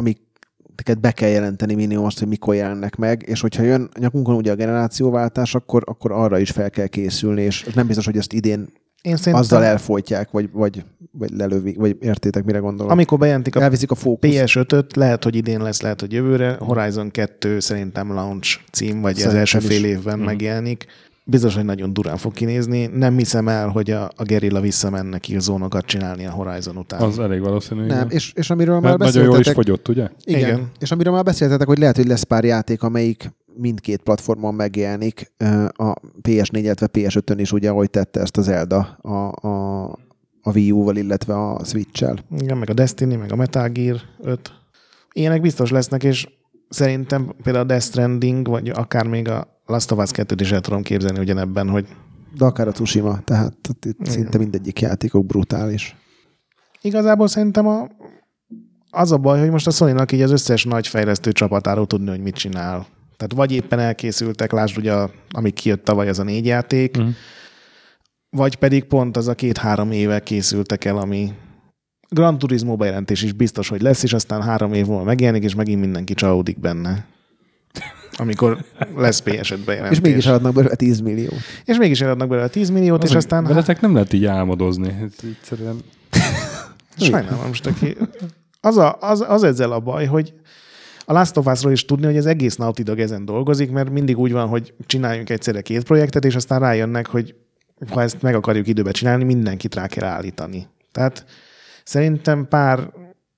amiket be kell jelenteni minimum azt, hogy mikor jelennek meg, és hogyha jön nyakunkon ugye a generációváltás, akkor, akkor arra is fel kell készülni, és nem biztos, hogy ezt idén Én szerintem, azzal elfolytják, vagy, vagy, vagy lelövik, vagy értétek, mire gondolok. amikor bejelentik a Elviszik a fókusz. PS5-öt, lehet, hogy idén lesz, lehet, hogy jövőre. Horizon 2 szerintem launch cím, vagy az Szerintem első is. fél évben Mhm. megjelenik. Biztos, hogy nagyon durán fog kinézni. Nem hiszem el, hogy a, a Gerilla visszamenne zónokat csinálni a Horizon után. Az elég valószínű. Nem, igen. és, és amiről már Mert nagyon jól is beszéltetek, fogyott, ugye? Igen. Igen. És amiről már beszéltetek, hogy lehet, hogy lesz pár játék, amelyik mindkét platformon megjelenik. A PS4, illetve PS5-ön is ugye, ahogy tette ezt az Zelda a, a, a Wii U-val, illetve a Switch-el. Igen, meg a Destiny, meg a Metal Gear 5. Ilyenek biztos lesznek, és szerintem például a Death Stranding, vagy akár még a Last of Us 2-t is el tudom képzelni ugyanebben, hogy De akár a Tsushima, tehát itt Igen. szinte mindegyik játékok brutális. igazából szerintem a, az a baj, hogy most a sony így az összes nagy fejlesztő csapatáról tudni, hogy mit csinál. Tehát vagy éppen elkészültek, lásd ugye, a- amíg kijött tavaly az a négy játék, Mhm. vagy pedig pont az a két-három éve készültek el, ami Gran Turismo bejelentés is biztos, hogy lesz, és aztán három év múlva megjelenik, és megint mindenki csalódik benne. amikor lesz PS5 bejelentés. És mégis adnak belőle 10 millió. és mégis eladnak belőle 10 milliót, és Azok- aztán Veletek nem lehet így álmodozni. Ez egyszerűen... <laughs> Sajnálom most, aki... Az, a, az, az ezzel a baj, hogy a Last of Us-ról is tudni, hogy az egész Naughty Dog ezen dolgozik, mert mindig úgy van, hogy csináljunk egyszerre két projektet, és aztán rájönnek, hogy ha ezt meg akarjuk időbe csinálni, mindenkit rá kell állítani. Tehát szerintem pár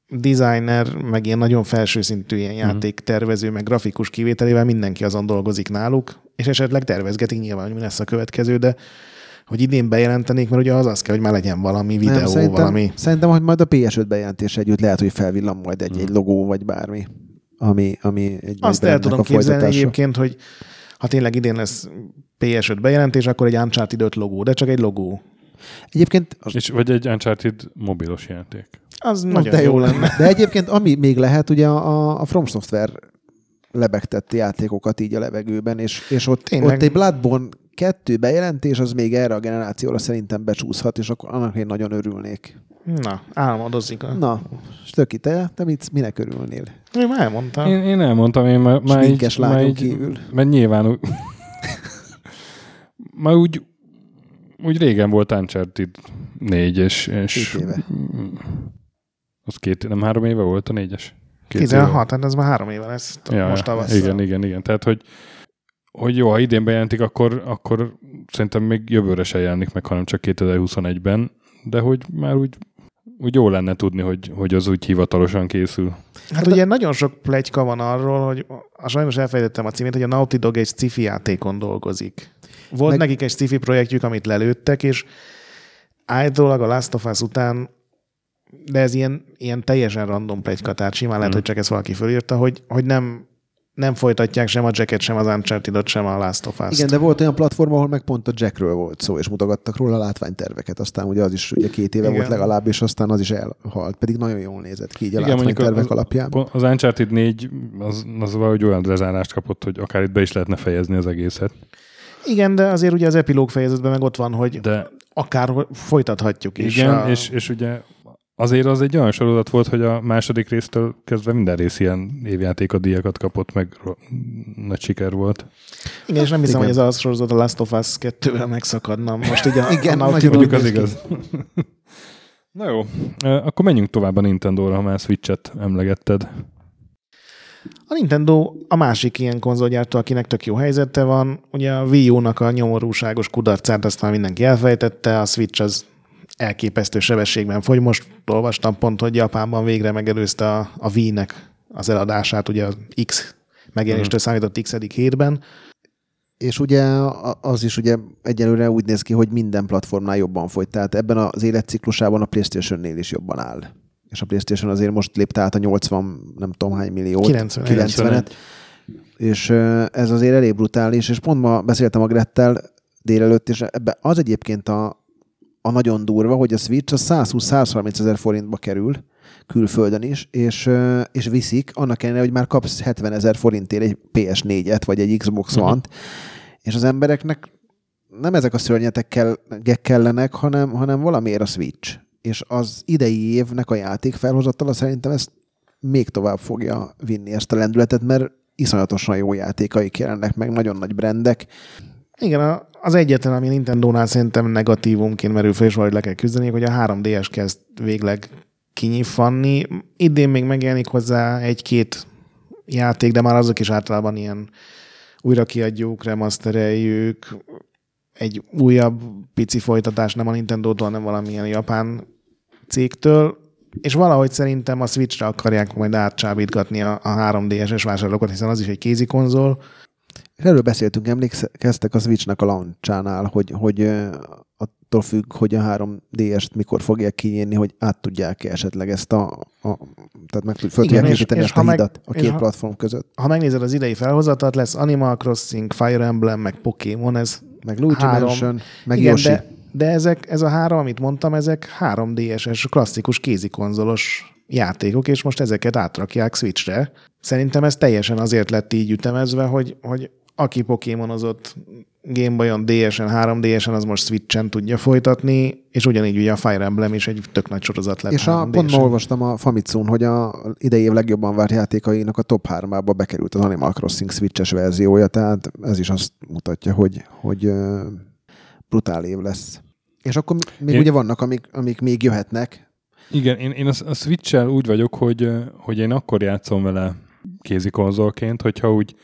designer, meg ilyen nagyon felső szintű ilyen játéktervező, meg grafikus kivételével mindenki azon dolgozik náluk, és esetleg tervezgetik nyilván, hogy mi lesz a következő, de hogy idén bejelentenék, mert ugye az az kell, hogy már legyen valami videó, nem, szerintem, valami. Szerintem, hogy majd a PS5 bejelentés együtt lehet, hogy felvillan majd egy-egy logó, vagy bármi, ami, ami egy Azt el tudom képzelni egyébként, hogy ha tényleg idén lesz PS5 bejelentés, akkor egy Uncharted 5 logó, de csak egy logó. Egyébként az És, vagy egy Uncharted mobilos játék. Az Na, nagyon de jó lenne. De egyébként ami még lehet, ugye a, a From Software lebegtett játékokat így a levegőben, és, és ott, Tényleg. ott egy Bloodborne kettő bejelentés, az még erre a generációra szerintem becsúszhat, és akkor annak én nagyon örülnék. Na, álmodozik. A... Na, Stöki, te, te mit, minek örülnél? Én már elmondtam. Én, én elmondtam, én már, már így, így, kívül. mert nyilván <laughs> már úgy, úgy régen volt Uncharted 4, és, és Két éve. az két, nem három éve volt a négyes? Két éve. 16, hát ez már három éve lesz. Ja, most tavasszal. igen, igen, igen. Tehát, hogy, hogy jó, ha idén bejelentik, akkor, akkor szerintem még jövőre se jelenik meg, hanem csak 2021-ben, de hogy már úgy, úgy jó lenne tudni, hogy, hogy az úgy hivatalosan készül. Hát ugye nagyon sok plegyka van arról, hogy a sajnos elfelejtettem a címét, hogy a Naughty Dog egy sci-fi játékon dolgozik. Volt Meg- nekik egy sci-fi projektjük, amit lelőttek, és állítólag a Last of Us után, de ez ilyen, ilyen teljesen random plegyka, tehát simán lehet, Hmm. hogy csak ezt valaki fölírta, hogy, hogy nem, nem folytatják sem a Jacket, sem az uncharted sem a Last of Us-t. Igen, de volt olyan platform, ahol meg pont a Jackről volt szó, és mutogattak róla a látványterveket. Aztán ugye az is ugye két éve Igen. volt legalább, és aztán az is elhalt. Pedig nagyon jól nézett ki így a Igen, látványtervek az, alapján. Az Uncharted 4 az, az valahogy olyan lezárást kapott, hogy akár itt be is lehetne fejezni az egészet. Igen, de azért ugye az epilóg fejezetben meg ott van, hogy De akár folytathatjuk is. igen, a... és, és ugye azért az egy olyan sorozat volt, hogy a második résztől kezdve minden rész ilyen évjátéka díjakat kapott, meg nagy siker volt. Igen, és nem hiszem, Igen. hogy ez a sorozat a Last of Us 2-vel megszakadna. Most így a, <laughs> Igen, a Mondjuk az igaz. Na jó, akkor menjünk tovább a Nintendo-ra, ha már Switch-et emlegetted. A Nintendo a másik ilyen konzolgyártó, akinek tök jó helyzete van. Ugye a Wii U-nak a nyomorúságos kudarcát azt már mindenki elfejtette, a Switch az elképesztő sebességben fogy. Most olvastam pont, hogy Japánban végre megelőzte a, a Wii-nek az eladását, ugye az X megjelenéstől számított x hétben. És ugye az is ugye egyelőre úgy néz ki, hogy minden platformnál jobban fogy. Tehát ebben az életciklusában a PlayStation-nél is jobban áll. És a PlayStation azért most lépte át a 80, nem tudom hány milliót. 90. 90-et. És ez azért elég brutális, és pont ma beszéltem a Grettel délelőtt, és ebbe az egyébként a, a nagyon durva, hogy a Switch az 120-130 ezer forintba kerül, külföldön is, és, és viszik, annak ellenére, hogy már kapsz 70 ezer forintért egy PS4-et, vagy egy Xbox Mhm. One-t, és az embereknek nem ezek a szörnyetek kell, kellenek, hanem, hanem valamiért a Switch. És az idei évnek a játék felhozatala szerintem ezt még tovább fogja vinni ezt a lendületet, mert iszonyatosan jó játékaik jelennek meg, nagyon nagy brendek. Igen, az egyetlen, ami Nintendo-nál szerintem negatívumként merül fel, és valahogy le kell küzdeni, hogy a 3DS kezd végleg kinyitfanni. Idén még megjelenik hozzá egy-két játék, de már azok is általában ilyen újra kiadjuk, remastereljük, egy újabb pici folytatás nem a Nintendo-tól, hanem valamilyen japán cégtől, és valahogy szerintem a Switch-re akarják majd átcsábítgatni a, a 3DS-es vásárlókat, hiszen az is egy kézi konzol, erről beszéltünk, emlékeztek a Switchnek a launchánál, hogy, hogy attól függ, hogy a 3DS-t mikor fogják kinyírni, hogy át tudják -e esetleg ezt a, a tehát meg föl tudják építeni ezt ha a meg- hidat a két ha- platform között. ha megnézed az idei felhozatat, lesz Animal Crossing, Fire Emblem, meg Pokémon, ez Meg Luigi Három. Mansion, meg igen, Yoshi. de, de ezek, ez a három, amit mondtam, ezek 3DS-es klasszikus kézikonzolos játékok, és most ezeket átrakják Switchre. Szerintem ez teljesen azért lett így ütemezve, hogy, hogy aki pokémonozott Game Boy-on, DS-en, 3DS-en, az most Switch-en tudja folytatni, és ugyanígy ugye a Fire Emblem is egy tök nagy sorozat lett És a, 3DS-en. pont ma olvastam a Famitsun, hogy a idei év legjobban várt játékainak a top 3-ába bekerült az Animal Crossing Switches verziója, tehát ez is azt mutatja, hogy, hogy brutál év lesz. És akkor még Én- ugye vannak, amik, amik még jöhetnek. Igen, én, én a, a Switch-el úgy vagyok, hogy, hogy én akkor játszom vele kézi konzolként, hogyha úgy,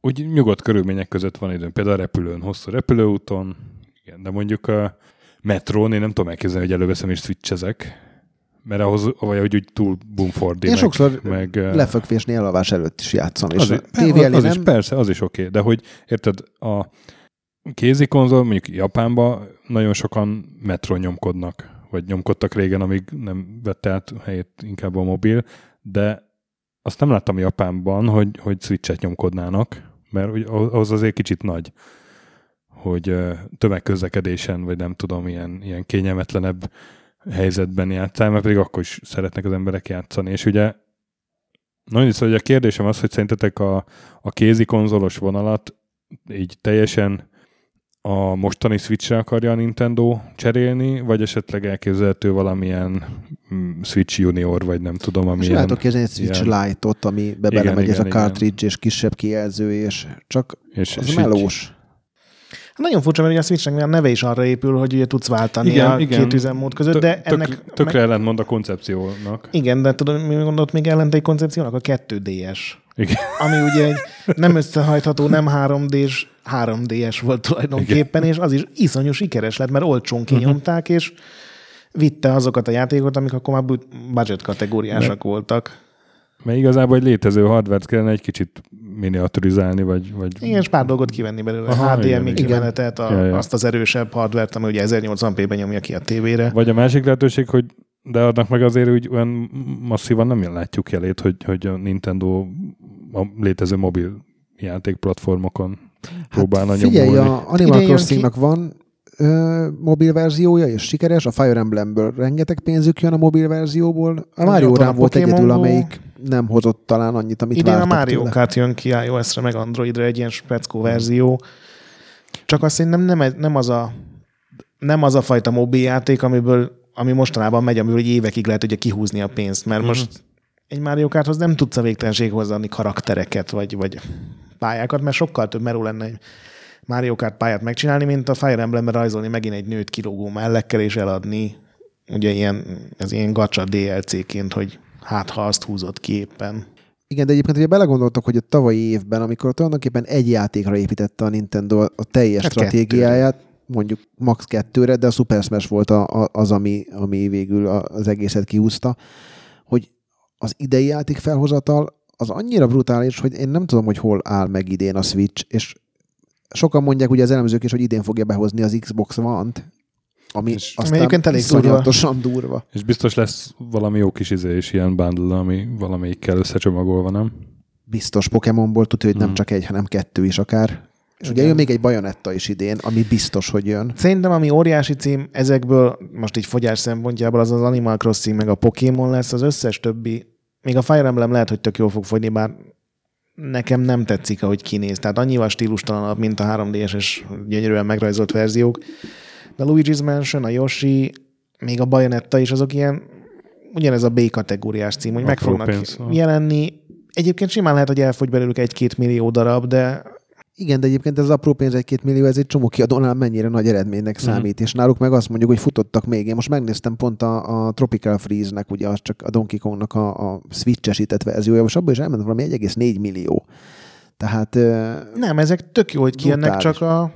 úgy nyugodt körülmények között van időm. Például a repülőn, hosszú repülőúton, igen, de mondjuk a metrón én nem tudom elképzelni, hogy előveszem és switchezek, mert ahhoz, vagy hogy úgy túl boomfordi, Én meg, sokszor meg, Lefekvésnél elalvás előtt is játszom, és az, is- tévé az, az is, nem, persze, az is oké, de hogy érted, a kézi konzol, mondjuk Japánban nagyon sokan metron nyomkodnak, vagy nyomkodtak régen, amíg nem vette át helyét inkább a mobil, de azt nem láttam Japánban, hogy, hogy switchet nyomkodnának, mert úgy ahhoz azért kicsit nagy, hogy tömegközlekedésen, vagy nem tudom, ilyen, ilyen kényelmetlenebb helyzetben játszál, mert pedig akkor is szeretnek az emberek játszani, és ugye nagyon is, hogy a kérdésem az, hogy szerintetek a, a kézi konzolos vonalat így teljesen a mostani Switch-re akarja a Nintendo cserélni, vagy esetleg elképzelhető valamilyen mm, Switch Junior, vagy nem tudom, és amilyen... látok egy Switch ilyen- Lite-ot, Igen, belemegy ez igen, a igen. cartridge és kisebb kijelző, és csak és, az és melós. Nagyon furcsa, mert ugye a Switchnek a neve is arra épül, hogy ugye tudsz váltani Igen, a igen. két üzemmód között, Tök- de tök, ennek... tökre ellentmond a koncepciónak. Igen, de tudod, mi gondolt még ellent egy koncepciónak? A 2DS. Igen. Ami ugye egy nem összehajtható, nem 3D-s, 3DS volt tulajdonképpen, és az is iszonyú sikeres lett, mert olcsón kinyomták, és vitte azokat a játékokat, amik akkor már bu- budget kategóriásak voltak. Mert igazából egy létező hardware kellene egy kicsit miniaturizálni, vagy... vagy Igen, és pár dolgot kivenni belőle. Aha, HDMI kimenetet, a, Ja, ja. azt az erősebb hardvert, ami ugye 1080p-ben nyomja ki a tévére. Vagy a másik lehetőség, hogy de annak meg azért úgy olyan masszívan nem látjuk jelét, hogy, hogy a Nintendo a létező mobil játékplatformokon próbálna Hát Figyelj, nyomulni. a Animal Crossingnak van ö, mobil verziója, és sikeres. A Fire Emblemбől rengeteg pénzük jön a mobil verzióból. A Mario rám volt Pokémon egyedül, amelyik nem hozott talán annyit, amit Idén a Mario. Kart jön ki iOS-re, meg Androidra egy ilyen speckó verzió. Csak azt szerintem nem, nem, az a, nem az a fajta mobiljáték, amiből, ami mostanában megy, amiből egy évekig lehet ugye kihúzni a pénzt, mert Mhm. most egy Mario Karthoz nem tudsz a végtelenség hozzáadni karaktereket, vagy, vagy pályákat, mert sokkal több merő lenne egy Mario Kart pályát megcsinálni, mint a Fire Emblembe rajzolni megint egy nőt kilógó mellekkel és eladni, ugye ilyen, ez ilyen gacsa DLC-ként, hogy hát ha azt húzott ki éppen. Igen, de egyébként, hogyha belegondoltak, hogy a tavalyi évben, amikor tulajdonképpen egy játékra építette a Nintendo a teljes Hát stratégiáját, mondjuk max. kettőre, de a Super Smash volt a, a, az, ami, ami végül az egészet kihúzta, hogy az idei játék felhozatal az annyira brutális, hogy én nem tudom, hogy hol áll meg idén a Switch, és sokan mondják ugye az elemzők is, hogy idén fogja behozni az Xbox One-t, ami És- aztán egyébként elég iszonyatosan durva. És biztos lesz valami jó kis izé is ilyen bundle, ami valamelyikkel összecsomagolva, nem? Biztos Pokémonból tudja, hogy nem Hmm. csak egy, hanem kettő is akár. És ugye jön még egy Bajonetta is idén, ami biztos, hogy jön. Szerintem, ami óriási cím ezekből, most így fogyás szempontjából, az az Animal Crossing, meg a Pokémon lesz, az összes többi, még a Fire Emblem lehet, hogy tök jól fog fogyni, bár nekem nem tetszik, ahogy kinéz. Tehát annyival stílustalanabb, mint a 3DS-es gyönyörűen megrajzolt verziók. De Luigi's Mansion, a Yoshi, még a Bayonetta is, azok ilyen, ugyanez a B kategóriás cím, hogy meg Apró fognak pénz, aha. jelenni. Egyébként simán lehet, hogy elfogy belőlük egy-két millió darab, de Igen, de egyébként ez az apró pénz, egy-két millió, ez egy csomó kiadónál mennyire nagy eredménynek Mhm. számít, és náluk meg azt mondjuk, hogy futottak még. Én most megnéztem pont a, a Tropical Freeze-nek, ugye az csak a Donkey Kongnak a, a switchesített verziója, és abban is elment valami 1,4 millió. Tehát Nem, ezek tök jó, hogy kijönnek, csak a,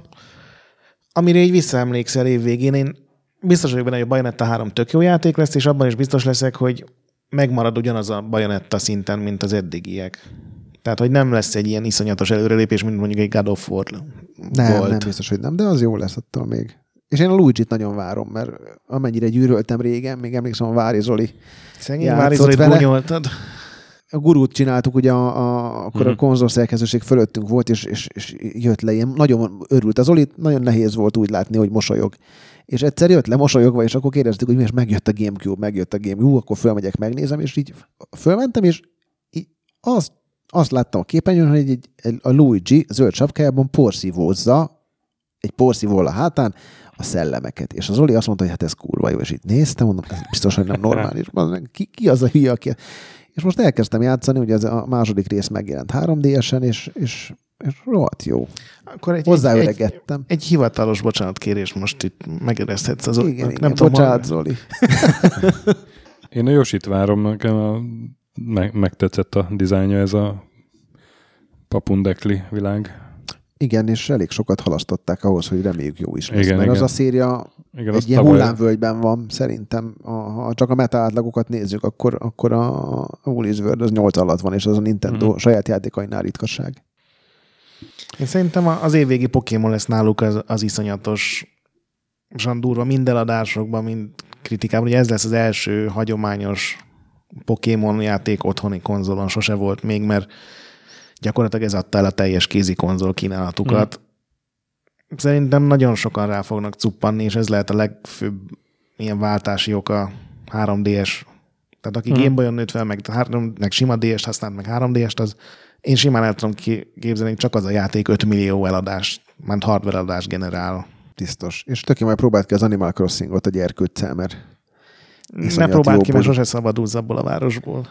amire így visszaemlékszel évvégén, én biztos vagyok benne, hogy a Bayonetta 3 tök jó játék lesz, és abban is biztos leszek, hogy megmarad ugyanaz a Bayonetta szinten, mint az eddigiek. Tehát, hogy nem lesz egy ilyen iszonyatos előrelépés, mint mondjuk egy God of War nem, volt. nem biztos, hogy nem, de az jó lesz attól még. És én a Luigi-t nagyon várom, mert amennyire gyűröltem régen, még emlékszem a Vári Zoli Szegény Vári Zolit vele. gúnyoltad. a gurút csináltuk, ugye a, a, akkor Mhm. a konzolszerkesztőség fölöttünk volt, és, és, és jött le ilyen, nagyon örült az Olit, nagyon nehéz volt úgy látni, hogy mosolyog. És egyszer jött le mosolyogva, és akkor kérdeztük, hogy mi, és megjött a Gamecube, megjött a Gamecube, Hú, akkor fölmegyek, megnézem, és így fölmentem, és így azt, azt láttam a képernyőn, hogy egy, egy, a Luigi zöld sapkájában porszívózza egy porszívóval a hátán a szellemeket. És az Oli azt mondta, hogy hát ez kurva jó, és itt néztem, mondom, ez biztos, hogy nem normális. Ki, ki az a hülye, aki... És most elkezdtem játszani, ugye ez a második rész megjelent 3D-esen, és, és, és rohadt jó. Akkor egy, Hozzáöregettem. Egy, egy, hivatalos bocsánatkérés most itt megereszthetsz az Igen, nem igen, tudom, bocsánat, Zoli. <laughs> <laughs> Én a Yoshit várom, nekem a, meg, megtetszett a dizájnja ez a papundekli világ. Igen, és elég sokat halasztották ahhoz, hogy reméljük jó is lesz. Igen, mert igen. az a széria Igen, egy ilyen tavaly- hullámvölgyben van, szerintem. A, ha csak a meta átlagokat nézzük, akkor, akkor a, a Woolies World az 8 alatt van, és az a Nintendo Mhm. saját játékainál ritkaság. Én szerintem az évvégi Pokémon lesz náluk az, az iszonyatos durva mind eladásokban, mind kritikában. Ugye ez lesz az első hagyományos Pokémon játék otthoni konzolon, sose volt még, mert gyakorlatilag ez adta el a teljes kézi konzol kínálatukat. Szerintem nagyon sokan rá fognak cuppanni, és ez lehet a legfőbb ilyen váltási oka 3DS. Tehát aki hmm. Gameboy-on nőtt fel, meg, három, meg sima DS-t használt, meg 3DS-t, az én simán el tudom képzelni, hogy csak az a játék 5 millió eladást, ment hardware eladást generál. Biztos. És töké majd próbált ki az Animal Crossingot a gyerkőccel, mert Ne próbáld ki, mert sose szabadulsz abból a városból.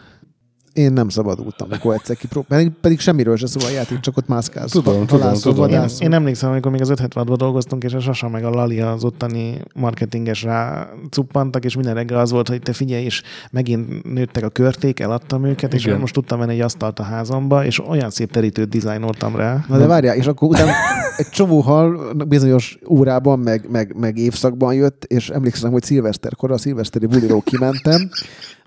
Én nem szabadultam, amikor egyszer kipróbáltam. Pedig, pedig semmiről se szól a játék, csak ott mászkálsz. Tudom, tudom, tudom. Én, én emlékszem, amikor még az 576-ban dolgoztunk, és a Sasa meg a Lali az ottani marketinges rá cuppantak, és minden reggel az volt, hogy te figyelj, és megint nőttek a körték, eladtam őket, és Igen. most tudtam venni egy asztalt a házamba, és olyan szép terítőt dizájnoltam rá. Na de várjál, és akkor utána egy csomó hal bizonyos órában, meg, meg, meg évszakban jött, és emlékszem, hogy szilveszterkor a szilveszteri buliról kimentem,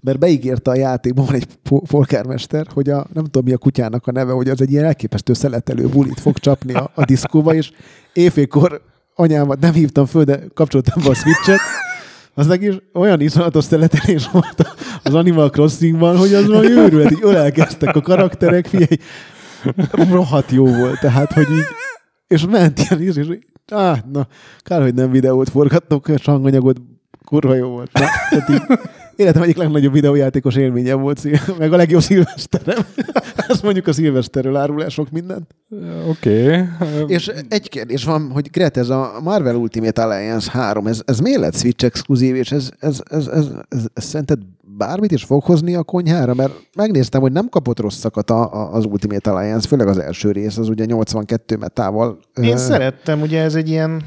mert beígérte a játékban van egy po- polgármester, hogy a, nem tudom mi a kutyának a neve, hogy az egy ilyen elképesztő szeletelő bulit fog csapni a, a diszkóba, és éjfélkor anyámat nem hívtam föl, de kapcsoltam be a switchet, az meg is olyan iszonyatos szeletelés volt az Animal Crossingban, hogy az valami őrület, így ölelkeztek a karakterek, figyelj, rohadt jó volt, tehát, hogy így, és ment ilyen is, és á, na, kár, hogy nem videót forgattok, és hanganyagot kurva jó volt. Na, tehát így, életem egyik legnagyobb videójátékos élménye volt, meg a legjobb szilveszterem. <laughs> Ezt mondjuk a szilveszterről árul el sok mindent. Oké. És egy kérdés van, hogy Gret, ez a Marvel Ultimate Alliance 3, ez, ez miért lett Switch exkluzív, és ez, ez, ez, ez, ez, ez szerinted bármit is fog hozni a konyhára? Mert megnéztem, hogy nem kapott rosszakat a, a, az Ultimate Alliance, főleg az első rész, az ugye 82 metával. Én ö, szerettem, ugye ez egy ilyen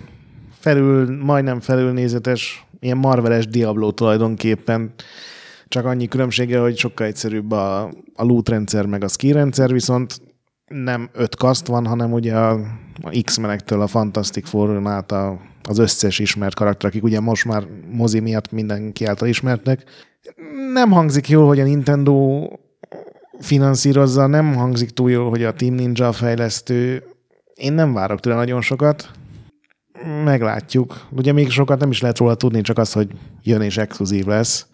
felül, majdnem felülnézetes, ilyen marveles Diablo tulajdonképpen, csak annyi különbsége, hogy sokkal egyszerűbb a, a loot rendszer meg a skill rendszer, viszont nem öt kaszt van, hanem ugye a, a X-menektől a Fantastic four át a, az összes ismert karakter, akik ugye most már mozi miatt mindenki által ismertek. Nem hangzik jól, hogy a Nintendo finanszírozza, nem hangzik túl jól, hogy a Team Ninja fejlesztő. Én nem várok tőle nagyon sokat. Meglátjuk. Ugye még sokat nem is lehet róla tudni, csak az, hogy jön és exkluzív lesz.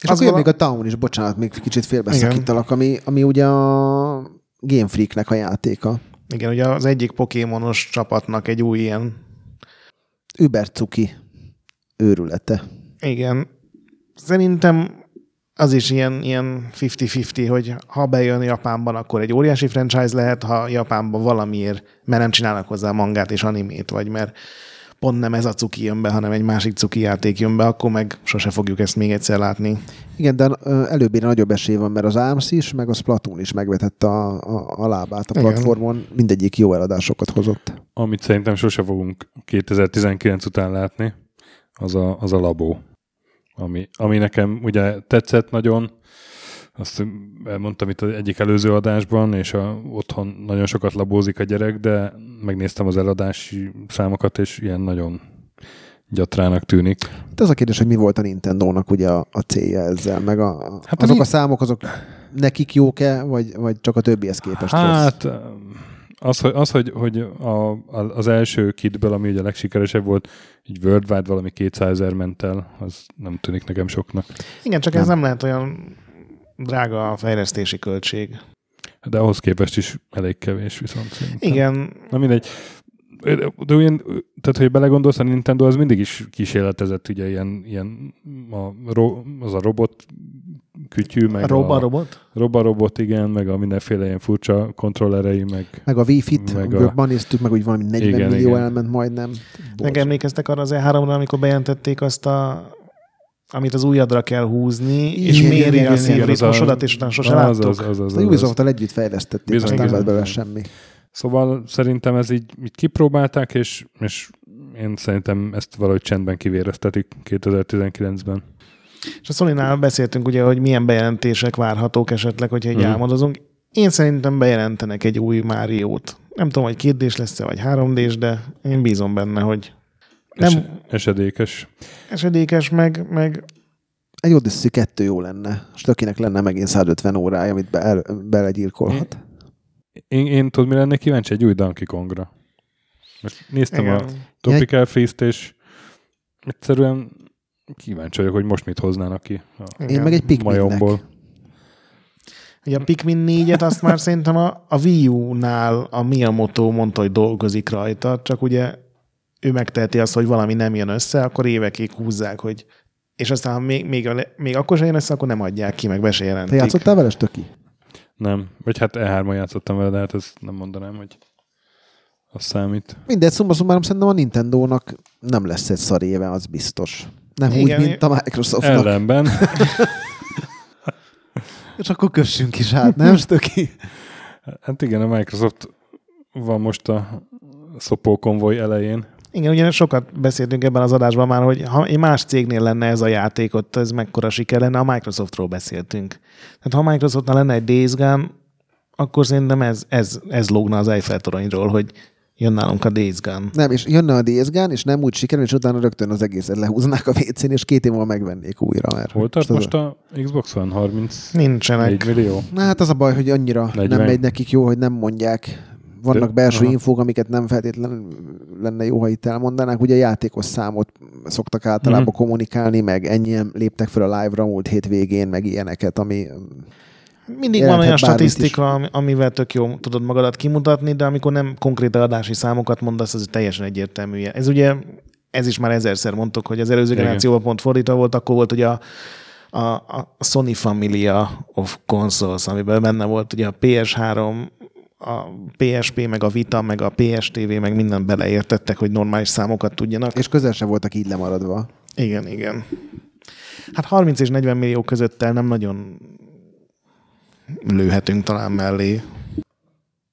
És akkor jön még a Town is, bocsánat, még kicsit félbeszakítalak, ami, ami ugye a Game Freaknek a játéka. Igen, ugye az egyik pokémonos csapatnak egy új ilyen, Uber Cuki őrülete. igen, szerintem az is ilyen, ilyen 50-50, hogy ha bejön Japánban, akkor egy óriási franchise lehet, ha Japánban valamiért, mert nem csinálnak hozzá mangát és animét, vagy mert pont nem ez a cuki jön be, hanem egy másik cuki játék jön be, akkor meg sose fogjuk ezt még egyszer látni. Igen, de ö, előbbire nagyobb esély van, mert az ARMS is, meg a Splatoon is megvetette a, a, a lábát a Igen. platformon. Mindegyik jó eladásokat hozott. Amit szerintem sose fogunk 2019 után látni, az a, az a labó. Ami, ami nekem ugye tetszett nagyon, azt elmondtam itt az egyik előző adásban, és a, otthon nagyon sokat labózik a gyerek, de megnéztem az eladási számokat, és ilyen nagyon gyatrának tűnik. Hát az a kérdés, hogy mi volt a Nintendo-nak ugye a, a célja ezzel, meg a, Hát hát azok mi- a számok, azok nekik jók-e, vagy, vagy csak a többihez képest rossz? Az, hogy, az, hogy, hogy a, a, az első kitből, ami ugye a legsikeresebb volt, így worldwide valami 200 ezer ment el, az nem tűnik nekem soknak. Igen, csak Nem. ez nem lehet olyan drága a fejlesztési költség. De ahhoz képest is elég kevés viszont. szerintem. Igen, Na mindegy. De olyan, tehát, hogy belegondolsz, a Nintendo az mindig is kísérletezett, ugye ilyen, ilyen a, az a robot kütyű, meg a a robot? Roba robot, igen, meg a mindenféle ilyen furcsa kontrollerei, meg Meg a Wi-Fi-t, Meg meg a- a... néztük meg, hogy valami 40 Igen, millió igen. elment majdnem. Meg emlékeztek arra az E3-ra, amikor bejelentették azt a amit az ujjadra kell húzni, és Igen, méri igen, a szívritmusodat, és utána sose az, láttuk. az, az, az, az, a az. Ubisoft-tal együtt fejlesztették, Bizony, aztán lett belőle semmi. Szóval szerintem ez így, így kipróbálták, és, és én szerintem ezt valahogy csendben kivéreztetik 2019-ben. És a sony beszéltünk ugye, hogy milyen bejelentések várhatók esetleg, hogyha Mhm. álmodozunk. Én szerintem bejelentenek egy új Máriót. Nem tudom, hogy 2 d lesz-e, vagy 3 d de én bízom benne, hogy nem Es, esedékes. esedékes, meg, meg Egy Odyssey 2 jó lenne. Stökinek lenne megint 150 órája, amit be, el, belegyilkolhat. Én, én tudod, mi lennék kíváncsi? Egy új Donkey Kongra. Most néztem igen. a Tropical Freeze-t, és egyszerűen kíváncsi vagyok, hogy most mit hoznának ki a Én meg egy Pikminnek. majomból. Ugye a Pikmin 4-et azt már szerintem a, a Wii U-nál a Miyamoto mondta, hogy dolgozik rajta, csak ugye ő megteheti azt, hogy valami nem jön össze, akkor évekig húzzák, hogy és aztán ha még, még, még akkor sem jön össze, akkor nem adják ki, meg be se Te jelentik. játszottál vele, Stöki? Nem. Vagy hát E3-on játszottam vele, de hát ezt nem mondanám, hogy az számít. Mindegy, szumma summarum szerintem a Nintendo-nak nem lesz egy szar éve, az biztos. Nem Igen, úgy, mint a Microsoftnak. Ellenben <laughs> És akkor kössünk is át, nem, Stöki? Hát igen, a Microsoft van most a szopókonvoj elején. Igen, ugye sokat beszéltünk ebben az adásban már, hogy ha egy más cégnél lenne ez a játék, ott ez mekkora siker lenne, a Microsoftról beszéltünk. Tehát ha a Microsoftnál lenne egy Days Gone, akkor szerintem ez, ez, ez lógna az Eiffel toronyról, hogy jön nálunk a Days Gone. Nem, és jönne a Days Gone, és nem úgy sikerül, és utána rögtön az egészet lehúznák a WC-n, és két év múlva megvennék újra. Mert Hol tart most a Xbox One? 34 Nincsenek. millió? Na hát az a baj, hogy annyira 40. 40. nem megy nekik jó, hogy nem mondják. Vannak De- belső aha. infók, amiket nem feltétlenül lenne jó, ha itt elmondanák. Ugye játékos számot szoktak általában Mhm. kommunikálni, meg ennyien léptek fel a live-ra múlt hétvégén, meg ilyeneket, ami Mindig van olyan statisztika, ami- amivel tök jó tudod magadat kimutatni, de amikor nem konkrét adási számokat mondasz, az teljesen egyértelmű. Ez ugye, ez is már ezerszer mondtuk, hogy az előző generációban pont fordítva volt, akkor volt ugye a, a, a Sony Familia of Consoles, amiben benne volt ugye a PS3, a PSP, meg a Vita, meg a PSTV, meg minden beleértettek, hogy normális számokat tudjanak. és közel sem voltak így lemaradva. Igen, igen. Hát 30 és 40 millió közöttel nem nagyon lőhetünk talán mellé.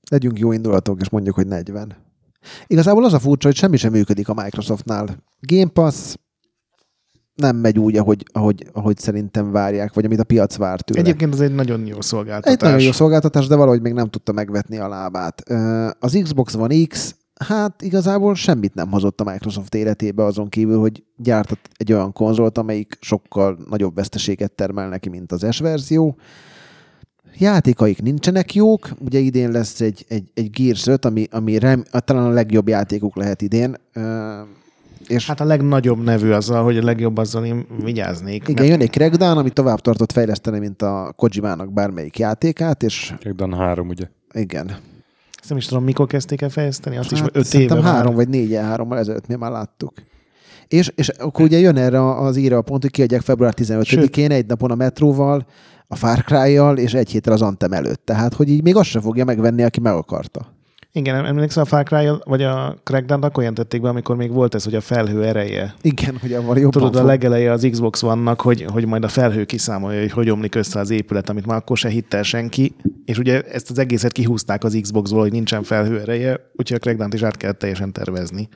Legyünk jó indulatok, és mondjuk, hogy 40. Igazából az a furcsa, hogy semmi sem működik a Microsoftnál. Game Pass nem megy úgy, ahogy, ahogy, ahogy szerintem várják, vagy amit a piac vár tőle. Egyébként ez egy nagyon jó szolgáltatás. Egy nagyon jó szolgáltatás, de valahogy még nem tudta megvetni a lábát. Az Xbox One X, hát igazából semmit nem hozott a Microsoft életébe azon kívül, hogy gyártott egy olyan konzolt, amelyik sokkal nagyobb veszteséget termel neki, mint az S verzió. Játékaik nincsenek jók, ugye idén lesz egy, egy, egy Gears 5, ami, ami rem, talán a legjobb játékuk lehet idén. És Hát a legnagyobb nevű azzal, hogy a legjobb azzal én vigyáznék. igen, jön egy Crackdown, ami tovább tartott fejleszteni, mint a Kojimának bármelyik játékát, és Crackdown 3, ugye? igen, Ezt nem is tudom, mikor kezdték el fejleszteni, azt hát, is Hát, öt szerintem éve három már. vagy négy hárommal ezelőtt mi már láttuk. És, és akkor ugye jön erre az íra a pont, hogy kiadják február 15-én egy napon a metróval, a Far Cry-jal, és egy héttel az Antem előtt. Tehát, hogy így még azt se fogja megvenni, aki meg akarta. Igen, emlékszel a Far Cry vagy a Crackdown-t akkor jelentették be, amikor még volt ez, hogy a felhő ereje. Igen, hogy avval jobban Tudod, a fog. legeleje az Xbox vannak, hogy, hogy majd a felhő kiszámolja, hogy hogy omlik össze az épület, amit már akkor se hitt el senki. És ugye ezt az egészet kihúzták az Xboxból, hogy nincsen felhő ereje, úgyhogy a Crackdown-t is át kell teljesen tervezni.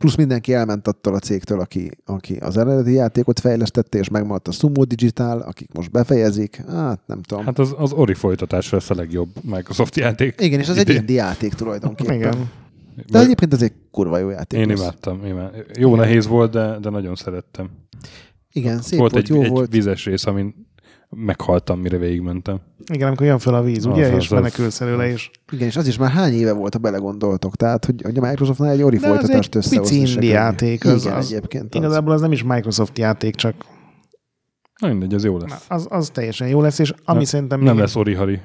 Plusz mindenki elment attól a cégtől, aki, aki az eredeti játékot fejlesztette, és megmaradt a Sumo Digital, akik most befejezik. Hát nem tudom. Hát, az, az Ori folytatás lesz a legjobb Microsoft játék. igen, és az egy idén. indie játék tulajdonképpen. Igen. De egyébként ez egy kurva jó játék. Én lesz. imádtam. imádtam. Jó nehéz volt, de, de nagyon szerettem. Igen, szép volt volt, egy, jó egy volt. vizes rész, amin meghaltam, mire végigmentem. Igen, amikor jön fel a víz, Az, ugye, az, és az. menekülsz előle, és Igen, és az is már hány éve volt, ha belegondoltok. Tehát, hogy, hogy a Microsoftnál egy Ori De folytatást egy pici összehozni se indie könnyű. játék, az- Igen, az- egyébként az. igazából az nem is Microsoft játék, csak Na mindegy, az jó na, lesz. az, az teljesen jó lesz, és ami Nem- szerintem Nem még- lesz Ori Hari.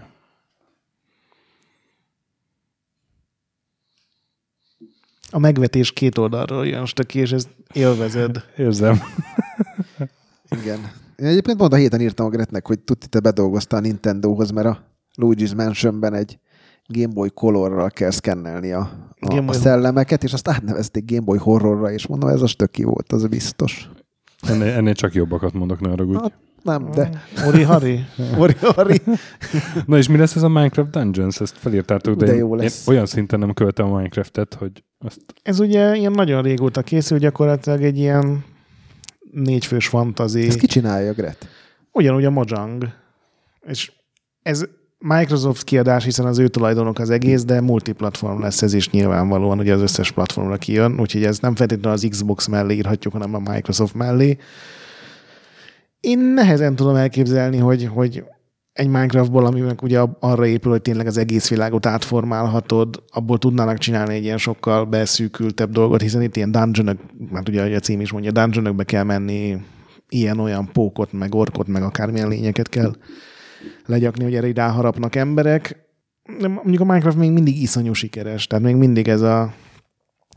a megvetés két oldalról jön stöki, és ezt élvezed. Érzem. Igen. Én egyébként pont a héten írtam a Gretnek, hogy tudti, te bedolgoztál a Nintendohoz, mert a Luigi's Mansionben egy Game Boy Colorral kell szkennelni a, a, Game a szellemeket, és azt átnevezték Game Boy Horrorra, és mondom, ez a stöki volt, az biztos. Ennél, ennél csak jobbakat mondok, ne haragudj. Hát, nem, de Ori Hari. <laughs> Ori, Ori. <laughs> Na és mi lesz ez a Minecraft Dungeons? Ezt felírtátok, de, De én, jó lesz. én olyan szinten nem követem a Minecraftet, hogy azt Ez ugye ilyen nagyon régóta készül, gyakorlatilag egy ilyen négyfős fantazi. Ezt ki csinálja, Gret? Ugyanúgy a Mojang. És ez Microsoft kiadás, hiszen az ő tulajdonok az egész, de multiplatform lesz ez is nyilvánvalóan, ugye az összes platformra kijön, úgyhogy ez nem feltétlenül az Xbox mellé írhatjuk, hanem a Microsoft mellé. Én nehezen tudom elképzelni, hogy, hogy egy Minecraftból, ami meg ugye arra épül, hogy tényleg az egész világot átformálhatod, abból tudnának csinálni egy ilyen sokkal beszűkültebb dolgot, hiszen itt ilyen dungeonök, mert ugye ahogy a cím is mondja, dungeonökbe kell menni, ilyen-olyan pókot, meg orkot, meg akármilyen lényeket kell legyakni, hogy erre ráharapnak emberek. De mondjuk a Minecraft még mindig iszonyú sikeres, tehát még mindig ez a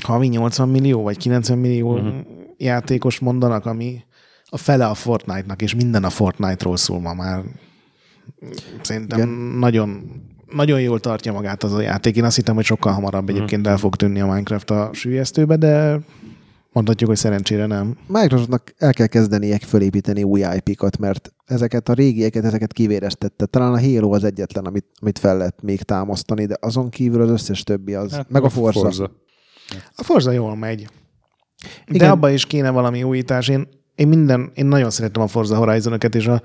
havi 80 millió, vagy 90 millió uh-huh. játékos mondanak, ami a fele a Fortnite-nak, és minden a Fortnite-ról szól ma már. Szerintem Igen. nagyon, nagyon jól tartja magát az a játék. Én azt hittem, hogy sokkal hamarabb egyébként el fog tűnni a Minecraft a sülyeztőbe, de mondhatjuk, hogy szerencsére nem. Microsoftnak el kell kezdenie fölépíteni új IP-kat, mert ezeket a régieket, ezeket kivéreztette. Talán a Halo az egyetlen, amit, amit fel lehet még támasztani, de azon kívül az összes többi az. Hát, meg a Forza. Forza. A Forza jól megy. De Igen. abba is kéne valami újítás. Én, én minden, én nagyon szeretem a Forza horizon és a,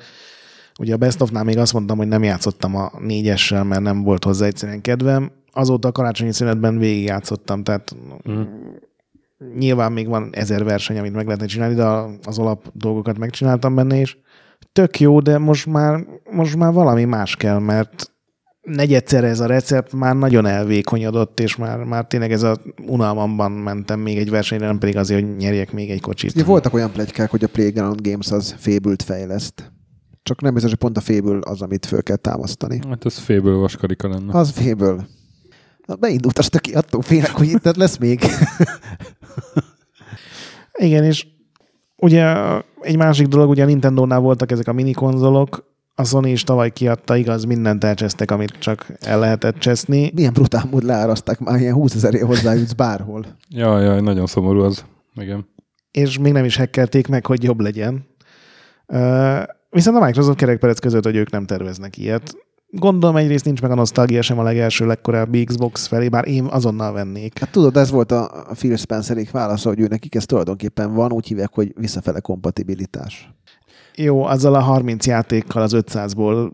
ugye a Best of-nál még azt mondtam, hogy nem játszottam a négyessel, mert nem volt hozzá egyszerűen kedvem. Azóta a karácsonyi szünetben végigjátszottam, tehát Mm. nyilván még van ezer verseny, amit meg lehetne csinálni, de az alap dolgokat megcsináltam benne is. Tök jó, de most már, most már valami más kell, mert negyedszer ez a recept már nagyon elvékonyodott, és már, már tényleg ez a unalmamban mentem még egy versenyre, nem pedig azért, hogy nyerjek még egy kocsit. Ugye voltak olyan plegykák, hogy a Playground Games az fébült fejleszt. Csak nem biztos, hogy pont a fébül az, amit föl kell támasztani. Hát ez félből vaskarika lenne. Az féből. Na, beindult a stöki, attól félek, hogy itt lesz még. <laughs> Igen, és ugye egy másik dolog, ugye a Nintendo-nál voltak ezek a minikonzolok, a Sony is tavaly kiadta, igaz, mindent elcsesztek, amit csak el lehetett cseszni. Milyen brutál mód leáraszták már, ilyen 20 ezerért hozzájutsz bárhol. Jaj, jaj, nagyon szomorú az. Igen. és még nem is hackelték meg, hogy jobb legyen. Viszont a Microsoft kerekperec között, hogy ők nem terveznek ilyet. Gondolom egyrészt nincs meg a nosztalgia sem a legelső, legkorábbi Xbox felé, bár én azonnal vennék. Hát tudod, ez volt a Phil Spencerék válasza, hogy ő nekik ez tulajdonképpen van, úgy hívják, hogy visszafele kompatibilitás. Jó, azzal a 30 játékkal az 500-ból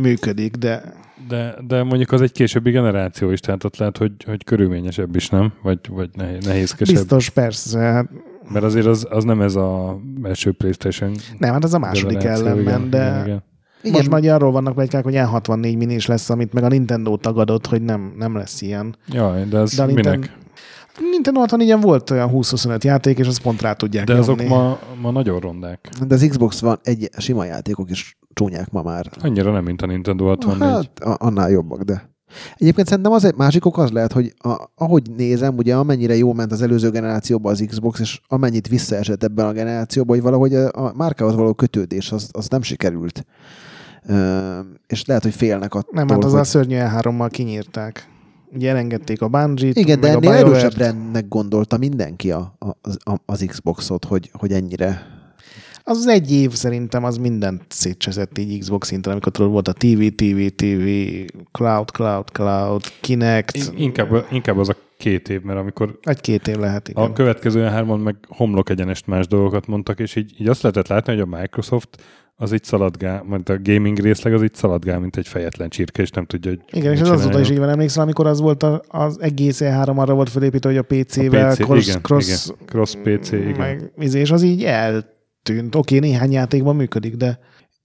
működik, de De, de mondjuk az egy későbbi generáció is, tehát ott lehet, hogy, hogy körülményesebb is, nem? Vagy, vagy nehéz, nehézkesebb. biztos, persze. Mert azért az, az nem ez a első Playstation nem, hát az a második generáció, ellen igen, ment, de Igen, igen. Igen. Most már arról vannak plegykák, hogy N64 mini is lesz, amit meg a Nintendo tagadott, hogy nem, nem lesz ilyen. Jaj, de ez De a minek? Nintendo, Nintendo 64-en volt olyan 20-25 játék, és azt pont rá tudják De azok nyomni. ma, ma nagyon rondák. De az Xbox van, egy sima játékok is csúnyák ma már. Annyira nem, mint a Nintendo 64. Hát, annál jobbak, de... Egyébként szerintem az egy másik ok az lehet, hogy a, ahogy nézem, ugye amennyire jó ment az előző generációban az Xbox, és amennyit visszaesett ebben a generációban, hogy valahogy a, a márkához való kötődés az, az nem sikerült. Ö, és lehet, hogy félnek attól, Nem, hát az hogy... a szörnyű E3-mal kinyírták. Ugye elengedték a Bungie-t, Igen, de ennél erősebb rendnek gondolta mindenki a, a, az, a, az Xboxot, hogy, hogy ennyire... Az az egy év szerintem az mindent szétcseszett így Xbox szinten, amikor tudod, volt a TV, TV, TV, Cloud, Cloud, Cloud, Kinect. In- Inkább, inkább az a két év, mert amikor Egy-két év lehet, igen. a következő hárman meg homlok egyenest más dolgokat mondtak, és így, így azt lehetett látni, hogy a Microsoft az így szaladgál, majd a gaming részleg az így szaladgál, mint egy fejetlen csirke, és nem tudja, hogy Igen, és ez azóta is így van. Emlékszel, amikor az volt a, az egész E3 arra volt felépítve, hogy a PC-vel A PC, cross, igen, cross, igen, cross PC, igen. meg, izé, és az így eltűnt. Oké, néhány játékban működik, de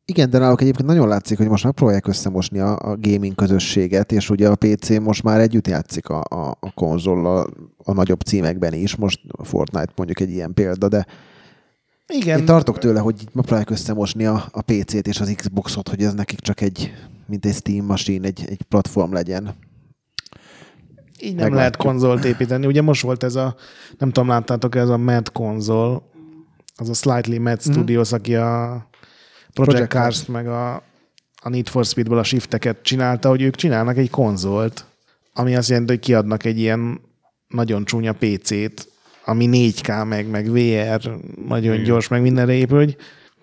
Igen, de náluk egyébként nagyon látszik, hogy most megpróbálják összemosni a, a gaming közösséget, és ugye a PC most már együtt játszik a, a, a konzollal a nagyobb címekben is. Most a Fortnite mondjuk egy ilyen példa, de igen. én tartok tőle, hogy itt megpróbálják összemosni a, a PC-t és az Xboxot, hogy ez nekik csak egy, mint egy Steam machine, egy, egy platform legyen. Így nem Meglátjuk. lehet konzolt építeni. Ugye most volt ez a, nem tudom, láttátok ez a Mad konzol, az a Slightly Mad Mhm. Studios, aki a Project, Project Cars. meg a, a Need for Speedből a shifteket csinálta, hogy ők csinálnak egy konzolt, ami azt jelenti, hogy kiadnak egy ilyen nagyon csúnya PC-t, ami 4K, meg, meg VR, nagyon Igen. gyors, meg mindenre épül, hogy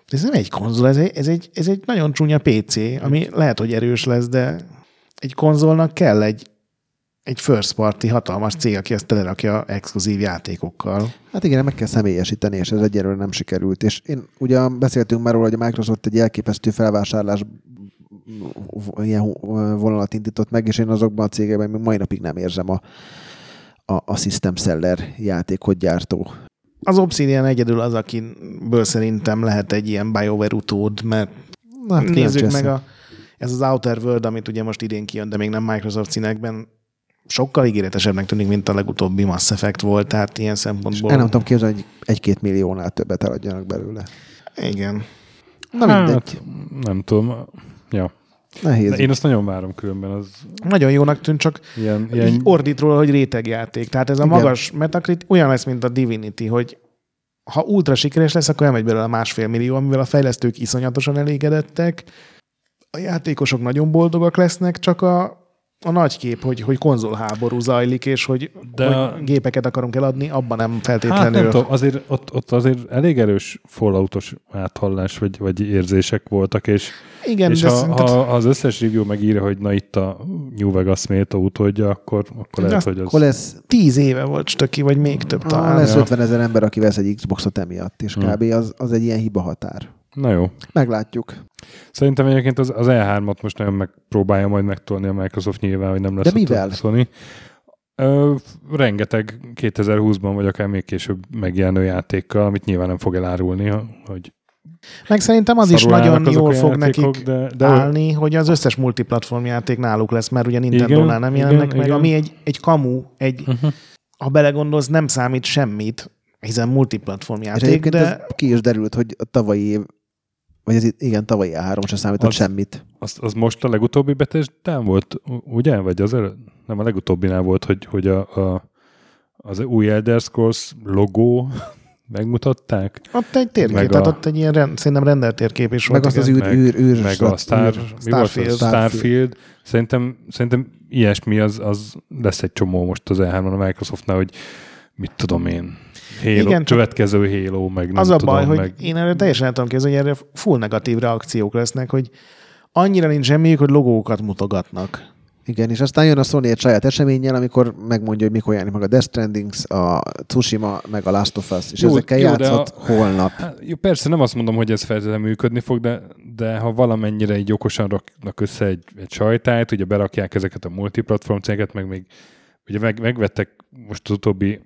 ez nem egy konzol, ez egy, ez, egy, ez egy nagyon csúnya PC, ami lehet, hogy erős lesz, de egy konzolnak kell egy, egy first party hatalmas cég, aki ezt telerakja exkluzív játékokkal. Hát igen, meg kell személyesíteni, és ez egyelőre nem sikerült. És én ugye beszéltünk már róla, hogy a Microsoft egy elképesztő felvásárlás ilyen vonalat indított meg, és én azokban a cégekben még mai napig nem érzem a, a, a System Seller játékot gyártó. Az Obsidian egyedül az, akiből szerintem lehet egy ilyen BioWare utód, mert Na, hát nézzük meg a, ez az Outer World, amit ugye most idén kijön, de még nem Microsoft színekben, sokkal ígéretesebbnek tűnik, mint a legutóbbi Mass Effect volt, tehát ilyen szempontból. El nem tudom képzelni, hogy egy-két milliónál többet eladjanak belőle. Igen. Na mindegy, Hát, nem tudom. Ja. nehéz. De én azt nagyon várom különben, az Nagyon jónak tűnt, csak ilyen, ilyen... ordít róla, hogy rétegjáték. Tehát ez a Igen. magas Metacritic olyan lesz, mint a Divinity, hogy ha ultra sikeres lesz, akkor elmegy belőle a másfél millió, amivel a fejlesztők iszonyatosan elégedettek, a játékosok nagyon boldogak lesznek, csak a, a nagy kép, hogy, hogy konzolháború zajlik, és hogy, De hogy gépeket akarunk eladni, abban nem Hát feltétlenül. nem tudom, azért, ott, ott azért elég erős falloutos áthallás vagy, vagy érzések voltak, és, Igen, és de ha, szerinted, ha, az összes review megírja, hogy na itt a New Vegas méltó utódja, akkor, akkor lehet, hogy az... Akkor lesz, tíz éve volt stöki, vagy még több ah, talán. lesz Ja. 50 ezer ember, aki vesz egy Xboxot emiatt, és Hmm. kb. Az, az egy ilyen hiba határ. Na jó. Meglátjuk. Szerintem egyébként az, az E3-at most nagyon megpróbálja majd megtolni a Microsoft nyilván, hogy nem lesz De mivel? Sony. Ö, rengeteg 2020-ban, vagy akár még később megjelenő játékkal, amit nyilván nem fog elárulni, hogy Meg szerintem az is nagyon jól fog játékok, nekik de, de állni, hogy az összes multiplatform játék náluk lesz, mert ugye Nintendo-nál Igen, nem igen, jelennek meg, igen. ami egy, egy kamu, egy, Uh-huh. ha belegondolsz, nem számít semmit, hiszen multiplatform játék, de ki is derült, hogy a tavalyi év, vagy ez itt- igen, tavalyi A3 sem számított Az- semmit. Az, az most a legutóbbi Bethesda volt, ugye? Vagy az előtt? Nem, a legutóbbinál volt, hogy, hogy a, a, az új Elder Scrolls logó <laughs> megmutatták, ott egy térkép, Meg tehát a- ott egy ilyen rend, szerintem rendelt térkép is Meg volt. azt az igen. űr, meg- űr, űr, meg a Star, űr- mi volt az? Starfield. Starfield. Szerintem, szerintem ilyesmi az, az lesz egy csomó most az E3-on a Microsoftnál, hogy mit tudom én, Halo, Igen, következő Halo, meg nem az a tudom, baj, hogy meg... én erre teljesen el tudom képzelni, hogy erre full negatív reakciók lesznek, hogy annyira nincs semmiük, hogy logókat mutogatnak. Igen, és aztán jön a Sony egy saját eseményel, amikor megmondja, hogy mikor jelenik meg a Death Stranding, a Tsushima, meg a Last of Us, és Jó, ezekkel jó, játszhat a- holnap. Hát, jó, persze nem azt mondom, hogy ez feltétlenül működni fog, de, de ha valamennyire így okosan raknak össze egy, egy sajtájt, ugye berakják ezeket a multiplatform cégeket, meg még ugye meg, megvettek most az utóbbi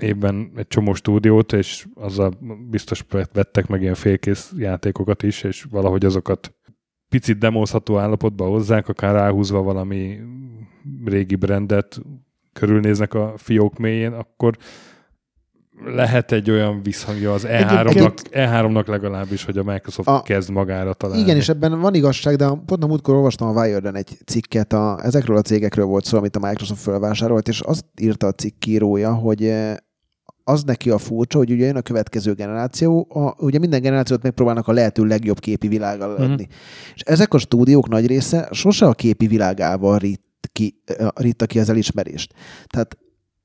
évben egy csomó stúdiót, és azzal biztos vettek meg ilyen félkész játékokat is, és valahogy azokat picit demózható állapotba hozzák, akár ráhúzva valami régi brandet, körülnéznek a fiók mélyén, akkor lehet egy olyan visszhangja az E3-nak, Egyébként- E3-nak legalábbis, hogy a Microsoft A- kezd magára találni. Igen, és ebben van igazság, de pont a múltkor olvastam a Wired-en egy cikket, a, ezekről a cégekről volt szó, amit a Microsoft fölvásárolt, és azt írta a cikkírója, hogy eh, az neki a furcsa, hogy ugye jön a következő generáció, a, ugye minden generációt megpróbálnak a lehető legjobb képi világgal Mhm. adni. Mm-hmm. És ezek a stúdiók nagy része sose a képi világával ritt ki, ritta ki az elismerést. Tehát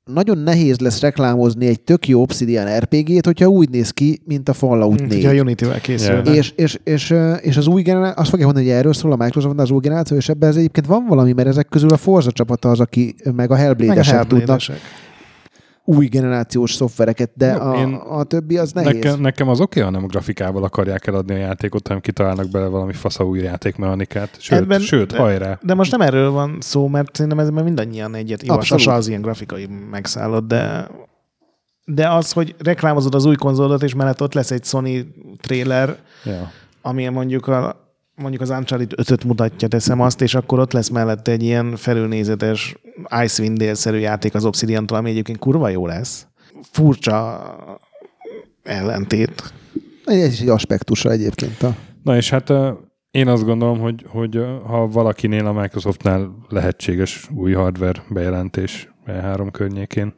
nagyon nehéz lesz reklámozni egy tök jó Obsidian RPG-t, hogyha úgy néz ki, mint a Fallout Mint 4. hogyha a Unity-vel készülne. Ja. És, és, és, és az új generáció, azt fogja mondani, hogy erről szól a Microsoft, az új generáció, és ebben ez egyébként van valami, mert ezek közül a Forza csapata az, aki meg a Hellblade-esek tudnak. Új generációs szoftvereket, de Jó, a, a többi az nehéz. Nekem, nekem az oké, ha nem grafikával akarják eladni a játékot, hanem kitalálnak bele valami fasza új játékmechanikát. Sőt, Ebben- sőt de- hajrá. De most nem erről van szó, mert szerintem ezben mindannyian egyet. Jó. Sasa az ilyen grafikai megszállott, de de az, hogy reklámozod az új konzolodat, és mellett ott lesz egy Sony trailer, Ja. ami mondjuk a mondjuk az Uncharted 5-öt mutatja, teszem azt, és akkor ott lesz mellette egy ilyen felülnézetes Icewind Dale-szerű játék az Obsidian-tól, ami egyébként kurva jó lesz. Furcsa ellentét. Ez is egy aspektusa egyébként. A... Na és hát én azt gondolom, hogy, hogy ha valakinél a Microsoftnál lehetséges új hardware bejelentés E3 környékén.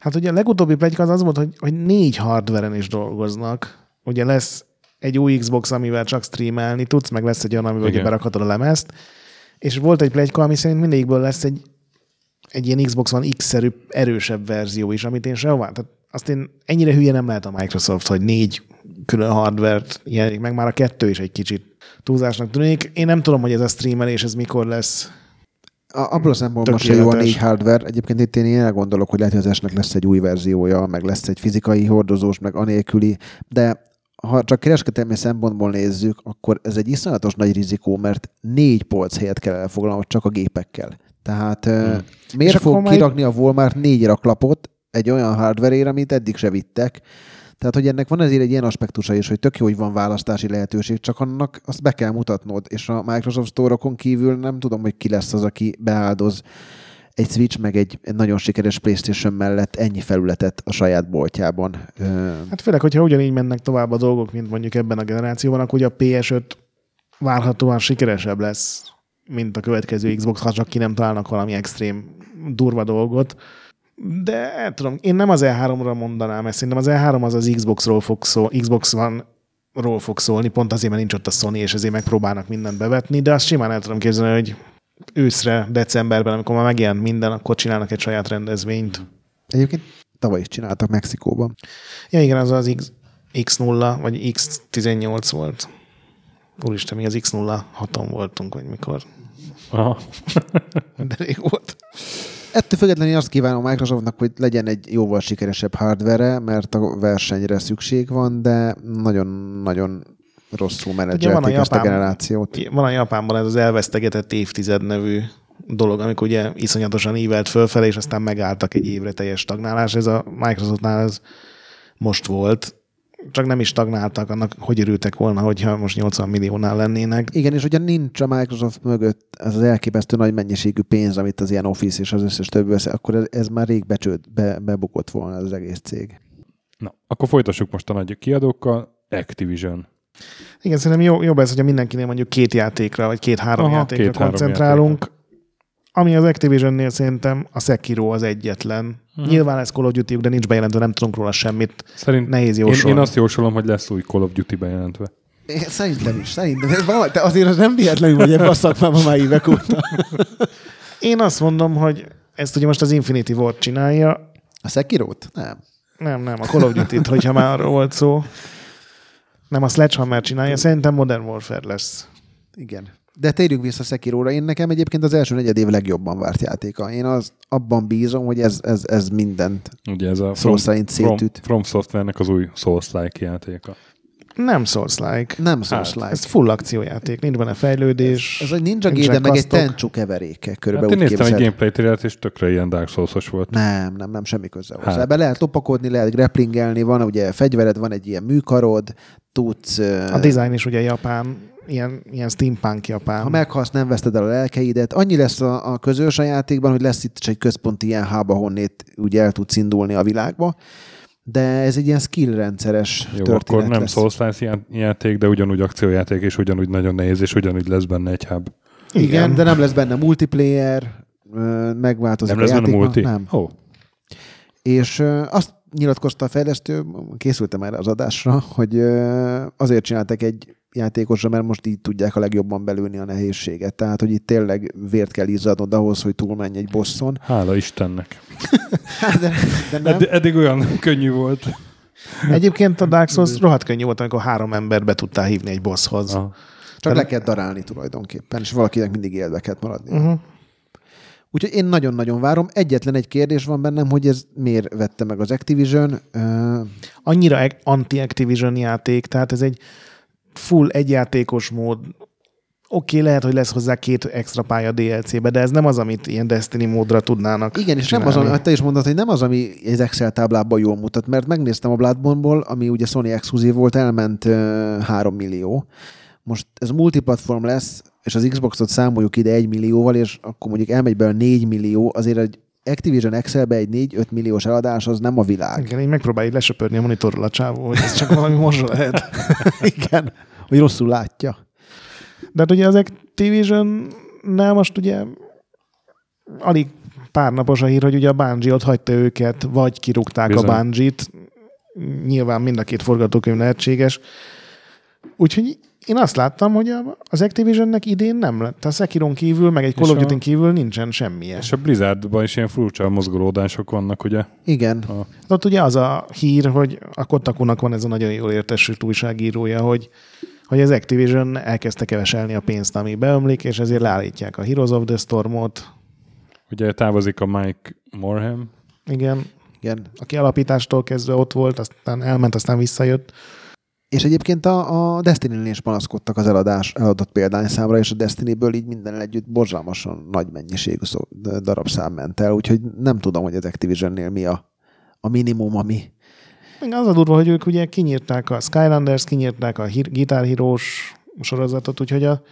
Hát ugye a legutóbbi pletyka az az volt, hogy, hogy négy hardveren is dolgoznak. ugye lesz egy új Xbox, amivel csak streamelni tudsz, meg lesz egy olyan, amivel Igen. berakhatod a lemezt, és volt egy plegyka, ami szerint mindegyikből lesz egy, egy ilyen Xbox One X-szerű, erősebb verzió is, amit én sehová. Tehát azt én ennyire hülye nem lehet a Microsoft, hogy négy külön hardvert jelenik meg, már a kettő is egy kicsit túlzásnak tűnik. Én nem tudom, hogy ez a streamelés, ez mikor lesz. A, abból a szempontból se jó a négy hardware. Egyébként itt én ilyen gondolok, hogy lehet, hogy az S-nek lesz egy új verziója, meg lesz egy fizikai hordozós, meg anélküli, de ha csak kereskedelmi szempontból nézzük, akkor ez egy iszonyatos nagy rizikó, mert négy polc helyet kell elfoglalnod csak a gépekkel. Tehát hmm. miért És fog majd- kirakni a Walmart négy raklapot egy olyan hardware amit eddig se vittek, tehát, hogy ennek van ezért egy ilyen aspektusa is, hogy tök jó, hogy van választási lehetőség, csak annak azt be kell mutatnod, és a Microsoft Store-okon kívül nem tudom, hogy ki lesz az, aki beáldoz egy Switch meg egy, nagyon sikeres PlayStation mellett ennyi felületet a saját boltjában. Hát főleg, hogyha ugyanígy mennek tovább a dolgok, mint mondjuk ebben a generációban, akkor ugye a PS5 várhatóan sikeresebb lesz, mint a következő Xbox, ha csak ki nem találnak valami extrém durva dolgot. De tudom, én nem az E3-ra mondanám ezt, szerintem az E3 az az Xbox-ról fog szó, Xbox van ról fog szólni, pont azért, mert nincs ott a Sony, és ezért megpróbálnak mindent bevetni, de azt simán el tudom képzelni, hogy őszre, decemberben, amikor már megjelent minden, akkor csinálnak egy saját rendezvényt. egyébként tavaly is csináltak Mexikóban. Ja, igen, az az X, X0, vagy X18 volt. Úristen, mi az X06-on voltunk, vagy mikor. Aha. <laughs> De rég volt. Ettől függetlenül én azt kívánom Microsoftnak, hogy legyen egy jóval sikeresebb hardware mert a versenyre szükség van, de nagyon-nagyon rosszul van a menedzselték ezt a generációt. Van a Japánban ez az elvesztegetett évtized nevű dolog, amikor ugye iszonyatosan ívelt fölfele, és aztán megálltak egy évre teljes stagnálás. Ez a Microsoftnál ez most volt. Csak nem is stagnáltak, annak hogy örültek volna, hogyha most 80 milliónál lennének. Igen, és ugye nincs a Microsoft mögött az, az elképesztő nagy mennyiségű pénz, amit az ilyen Office és az összes többi vesz, akkor ez, ez már rég becsőd, be, bebukott volna az egész cég. Na, akkor folytassuk most a nagy kiadókkal. Activision. Igen, szerintem jó, jobb ez, hogyha mindenkinél mondjuk két játékra, vagy két-három Aha, játékra két-három koncentrálunk. Ami az Activisionnél szerintem a Sekiro az egyetlen. Hmm. Nyilván ez Call of duty de nincs bejelentve, nem tudunk róla semmit. Szerint Nehéz én, jósolni. én azt jósolom, hogy lesz új Call of Duty bejelentve. Én szerintem is, szerintem. Ez valami, te azért az nem véletlenül vagy ebben a szakmában már évek óta. <laughs> Én azt mondom, hogy ezt ugye most az Infinity Ward csinálja. A Sekirót? Nem. Nem, nem, a Call of Duty-t, hogyha már arról volt szó. Nem, a Sledgehammer csinálja. Szerintem Modern Warfare lesz. Igen. De térjünk vissza Sekiróra. Én nekem egyébként az első negyed év legjobban várt játéka. Én az, abban bízom, hogy ez, ez, ez mindent Ugye ez a szó szerint From. From Software-nek az új Souls-like játéka. Nem Souls-like. Nem szó Hát, like. Ez full akciójáték, nincs benne fejlődés. Ez egy Ninja Gaiden, meg egy. Tenchu keveréke. Hát Körülbelül én úgy néztem egy képzeld. gameplay trailer és tökre ilyen Dark Souls-os volt. Nem, nem, nem, semmi köze hozzá. Hát. Hát. Be lehet lopakodni, lehet grapplingelni, van ugye fegyvered, van egy ilyen műkarod, tudsz... A design is ugye japán, ilyen, ilyen steampunk japán. Ha meghalsz, nem veszted el a lelkeidet. Annyi lesz a, a közös a játékban, hogy lesz itt is egy központi ilyen hub, ahonnét úgy el tudsz indulni a világba. De ez egy ilyen skill rendszeres Jó, történet akkor nem lesz. Já- játék, de ugyanúgy akciójáték, és ugyanúgy nagyon nehéz, és ugyanúgy lesz benne egy hub. Igen, Igen. de nem lesz benne multiplayer, megváltozik Nem a lesz benne multi? Nem. Ó, És azt nyilatkozta a fejlesztő, készültem erre az adásra, hogy azért csináltak egy játékosra, mert most így tudják a legjobban belőni a nehézséget. Tehát, hogy itt tényleg vért kell izzadnod ahhoz, hogy túlmenj egy bosszon. hála Istennek. <laughs> Hát, de, de nem. Edd- eddig olyan könnyű volt. Egyébként a Dark Souls rohadt könnyű volt, amikor három ember be tudtál hívni egy bosshoz. Aha. Csak le kell darálni tulajdonképpen, és valakinek mindig életbe kell maradni. Uh-huh. Úgyhogy én nagyon-nagyon várom. Egyetlen egy kérdés van bennem, hogy ez miért vette meg az Activision. Ö, Annyira anti-Activision játék, tehát ez egy full egyjátékos mód. Oké, okay, lehet, hogy lesz hozzá két extra pálya DLC-be, de ez nem az, amit ilyen Destiny módra tudnának Igen, és nem csinálni. az, ami, te is mondod, hogy nem az, ami az Excel táblában jól mutat, mert megnéztem a Bloodborne-ból, ami ugye Sony exkluzív volt, elment uh, 3 millió. Most ez multiplatform lesz, és az Xboxot számoljuk ide 1 millióval, és akkor mondjuk elmegy be a 4 millió, azért egy Activision Excelbe egy 4-5 milliós eladás az nem a világ. Igen, így megpróbálj lesöpörni a monitorról a csávó, hogy ez csak valami morzsa lehet. <laughs> Igen. Hogy rosszul látja. De hát ugye az Activision nem most ugye alig pár napos a hír, hogy ugye a Bungie ott hagyta őket, vagy kirúgták Bizony. a Bungie-t. nyilván mind a két forgatókönyv lehetséges. Úgyhogy én azt láttam, hogy a- az Activisionnek idén nem lett. A Sekiron kívül, meg egy Call of a- Duty kívül nincsen semmije. És a Blizzardban is ilyen furcsa mozgolódások vannak, ugye? Igen. Ott ugye az a hír, hogy a Kotakunak van ez a nagyon jól értesült újságírója, hogy, hogy az Activision elkezdte keveselni a pénzt, ami beömlik, és ezért leállítják a Heroes of the Stormot. Ugye távozik a Mike Morham, Igen, Igen. aki alapítástól kezdve ott volt, aztán elment, aztán visszajött. És egyébként a, a Destiny-nél is panaszkodtak az eladás, eladott példányszámra, és a Destiny-ből így minden együtt borzalmasan nagy mennyiségű szó, darabszám ment el, úgyhogy nem tudom, hogy az Activisionnél mi a, a minimum, ami... Az a durva, hogy ők ugye kinyírták a Skylanders, kinyírták a Guitar Heroes sorozatot, úgyhogy a,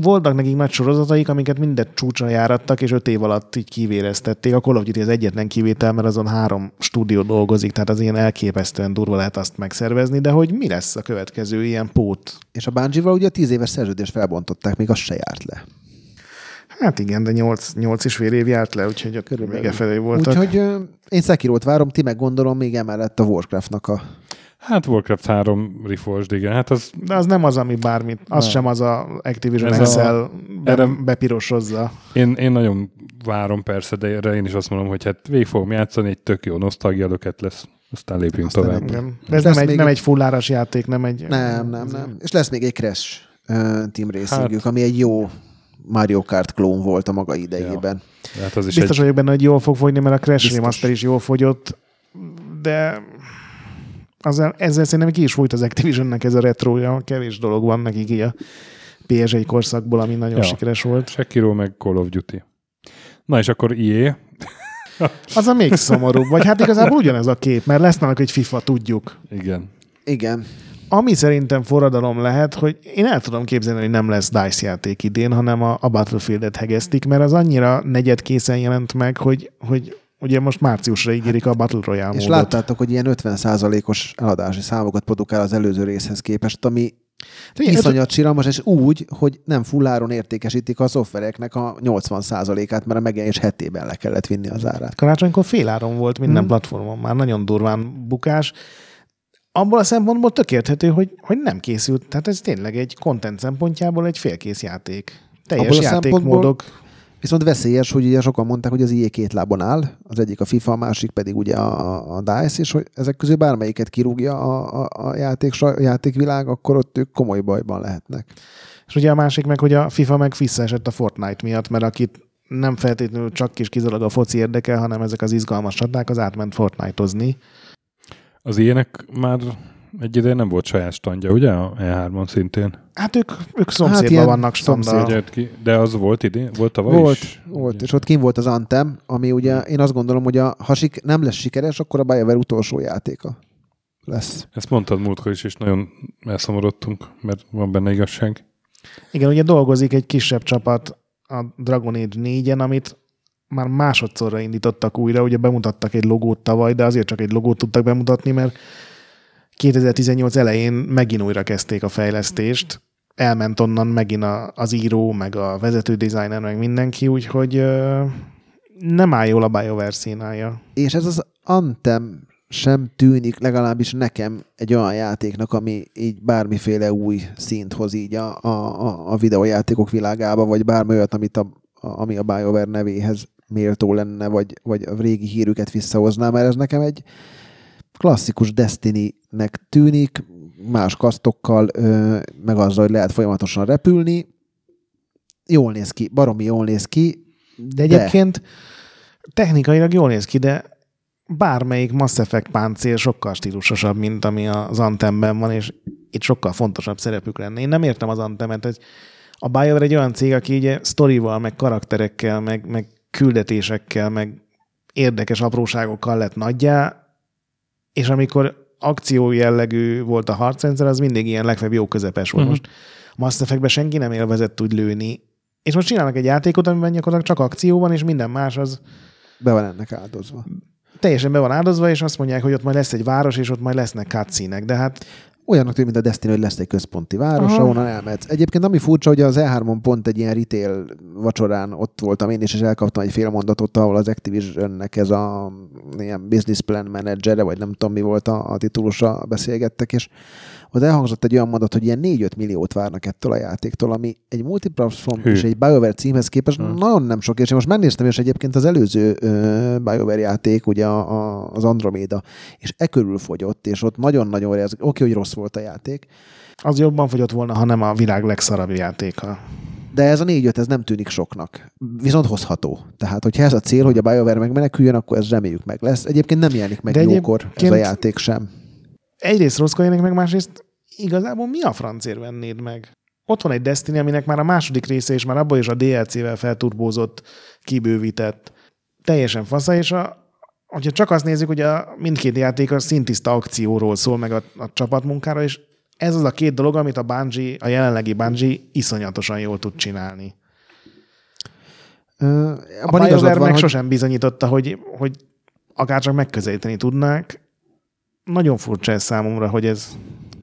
voltak nekik nagy sorozataik, amiket mindet csúcsra járattak, és öt év alatt így kivéreztették. A Call of Duty az egyetlen kivétel, mert azon három stúdió dolgozik, tehát az ilyen elképesztően durva lehet azt megszervezni, de hogy mi lesz a következő ilyen pót? És a Bungie-val ugye a tíz éves szerződést felbontották, még az se járt le. Hát igen, de nyolc, nyolc és fél év járt le, úgyhogy ott Körülbelül. még e felé voltak. Úgyhogy én Sekirót várom, ti meg gondolom még emellett a Warcraftnak a... Hát Warcraft 3 Reforged, igen. Hát az De az nem az, ami bármit, az Nem. sem az a Activision Ez a- Excel be, erre- bepirosozza. Én, én nagyon várom persze, de erre én is azt mondom, hogy hát végig fogom játszani, egy tök jó nosztalgia lesz, aztán lépjünk Aztán tovább. Igen. De ez nem egy, még nem egy- fulláras játék, nem egy... Nem, nem, nem. És lesz még egy Crash uh, Team Racingük, Hát- ami egy jó Mario Kart klón volt a maga idejében. Hát az is Biztos egy, vagyok benne, hogy jól fog fogyni, mert a Crash Biztos. Remaster is jól fogyott, de azzal, ezzel szerintem ki is fújt az Activisionnek ez a retroja. Kevés dolog van nekik így a PS1 korszakból, ami nagyon Ja. sikeres volt. Sekiro meg Call of Duty. Na és akkor EA, Az a még szomorúbb. Vagy hát igazából ugyanez a kép, mert lesz náluk egy FIFA, tudjuk. igen. Igen. Ami szerintem forradalom lehet, hogy én el tudom képzelni, hogy nem lesz DICE játék idén, hanem a, a Battlefield-et hegesztik, mert az annyira negyed készen jelent meg, hogy, hogy ugye most márciusra ígérik a Battle Royale És módot. láttátok, hogy ilyen 50%-os eladási számokat produkál az előző részhez képest, ami öt- iszonyat siralmas, és úgy, hogy nem fulláron értékesítik a szoftvereknek a 80%-át, mert a megjelenés hetében le kellett vinni az árát. Karácsonykor féláron volt minden hmm. platformon, már nagyon durván bukás. Abból a szempontból tök érthető, hogy, hogy nem készült. Tehát ez tényleg egy content szempontjából egy félkész játék. Teljes játékmódok. Viszont veszélyes, hogy ugye sokan mondták, hogy az IE két lábon áll, az egyik a FIFA, a másik pedig ugye a, a DICE, és hogy ezek közül bármelyiket kirúgja a, a, a, játék, a játékvilág, akkor ott ők komoly bajban lehetnek. És ugye a másik meg, hogy a FIFA meg visszaesett a Fortnite miatt, mert akit nem feltétlenül csak és kizárólag a foci érdekel, hanem ezek az izgalmas csaták, az átment Fortnite-ozni. Az ilyenek már egy ideje nem volt saját standja, ugye? A E3-on szintén. Hát ők, ők szomszédban Hát vannak standal. ki, de az volt idén? Volt tavaly Volt, is? volt, és ott kim volt az Anthem, ami ugye én azt gondolom, hogy a, ha sik, nem lesz sikeres, akkor a BioWare utolsó játéka lesz. Ezt mondtad múltkor is, és nagyon elszomorodtunk, mert van benne igazság. Igen, ugye dolgozik egy kisebb csapat a Dragon Age 4-en, amit már másodszorra indítottak újra, ugye bemutattak egy logót tavaly, de azért csak egy logót tudtak bemutatni, mert 2018 elején megint újra kezdték a fejlesztést, elment onnan megint a, az író, meg a vezető designer, meg mindenki, úgyhogy ö, nem áll jól a BioWare színája. És ez az Anthem sem tűnik legalábbis nekem egy olyan játéknak, ami így bármiféle új szint hoz így a, a, a- videójátékok világába, vagy bármi olyat, amit a, a, ami a BioWare nevéhez méltó lenne, vagy, vagy a régi hírüket visszahozná, mert ez nekem egy klasszikus Destiny-nek tűnik, más kasztokkal, meg azzal, hogy lehet folyamatosan repülni. Jól néz ki, baromi jól néz ki, De egyébként technikailag jól néz ki, de bármelyik Mass Effect páncél sokkal stílusosabb, mint ami az Anthemben van, és itt sokkal fontosabb szerepük lenne. Én nem értem az Anthemet, hogy a BioWare egy olyan cég, aki ugye sztorival, meg karakterekkel, meg, meg küldetésekkel, meg érdekes apróságokkal lett nagyjá, és amikor akció jellegű volt a harcrendszer, az mindig ilyen legfeljebb jó közepes volt. Mhm. Most Mass Effectben senki nem élvezett úgy lőni, és most csinálnak egy játékot, amiben gyakorlatilag csak akció van, és minden más az be van ennek áldozva. teljesen be van áldozva, és azt mondják, hogy ott majd lesz egy város, és ott majd lesznek cutscene de hát olyannak tűnik, mint a Destiny, hogy lesz egy központi város, Aha. ahonnan elmehetsz. Egyébként ami furcsa, hogy az E3-on pont egy ilyen retail vacsorán ott voltam én is, és elkaptam egy fél mondatot, ahol az Activisionnek ez a ilyen business plan manager vagy nem tudom mi volt a, a titulusa, beszélgettek, és ott elhangzott egy olyan mondat, hogy ilyen 4-5 milliót várnak ettől a játéktól, ami egy multiplatform és egy BioWare címhez képest Hmm. nagyon nem sok, és én most megnéztem, és egyébként az előző ö, BioWare játék, ugye a, a, az Andromeda, és e körül fogyott, és ott nagyon-nagyon oké, okay, hogy rossz volt a játék, Az jobban fogyott volna, ha nem a világ legszarabb játéka. de ez a 4-5, ez nem tűnik soknak. Viszont hozható. Tehát, hogyha ez a cél, hogy a BioWare megmeneküljön, akkor ez reméljük meg lesz. Egyébként nem jelenik meg De jókor ez a játék sem. Egyrészt rosszkoljanak meg, másrészt igazából mi a francért vennéd meg? Ott van egy Destiny, aminek már a második része, és már abból is a DLC-vel felturbózott, kibővített, teljesen fasza, és a, hogyha csak azt nézzük, hogy a mindkét játék a szintiszta akcióról szól, meg a, a csapatmunkára, és ez az a két dolog, amit a Bungie, a jelenlegi Bungie iszonyatosan jól tud csinálni. Ö, A BioWare meg hogy sosem bizonyította, hogy, hogy akárcsak megközelíteni tudnák. Nagyon furcsa ez számomra, hogy ez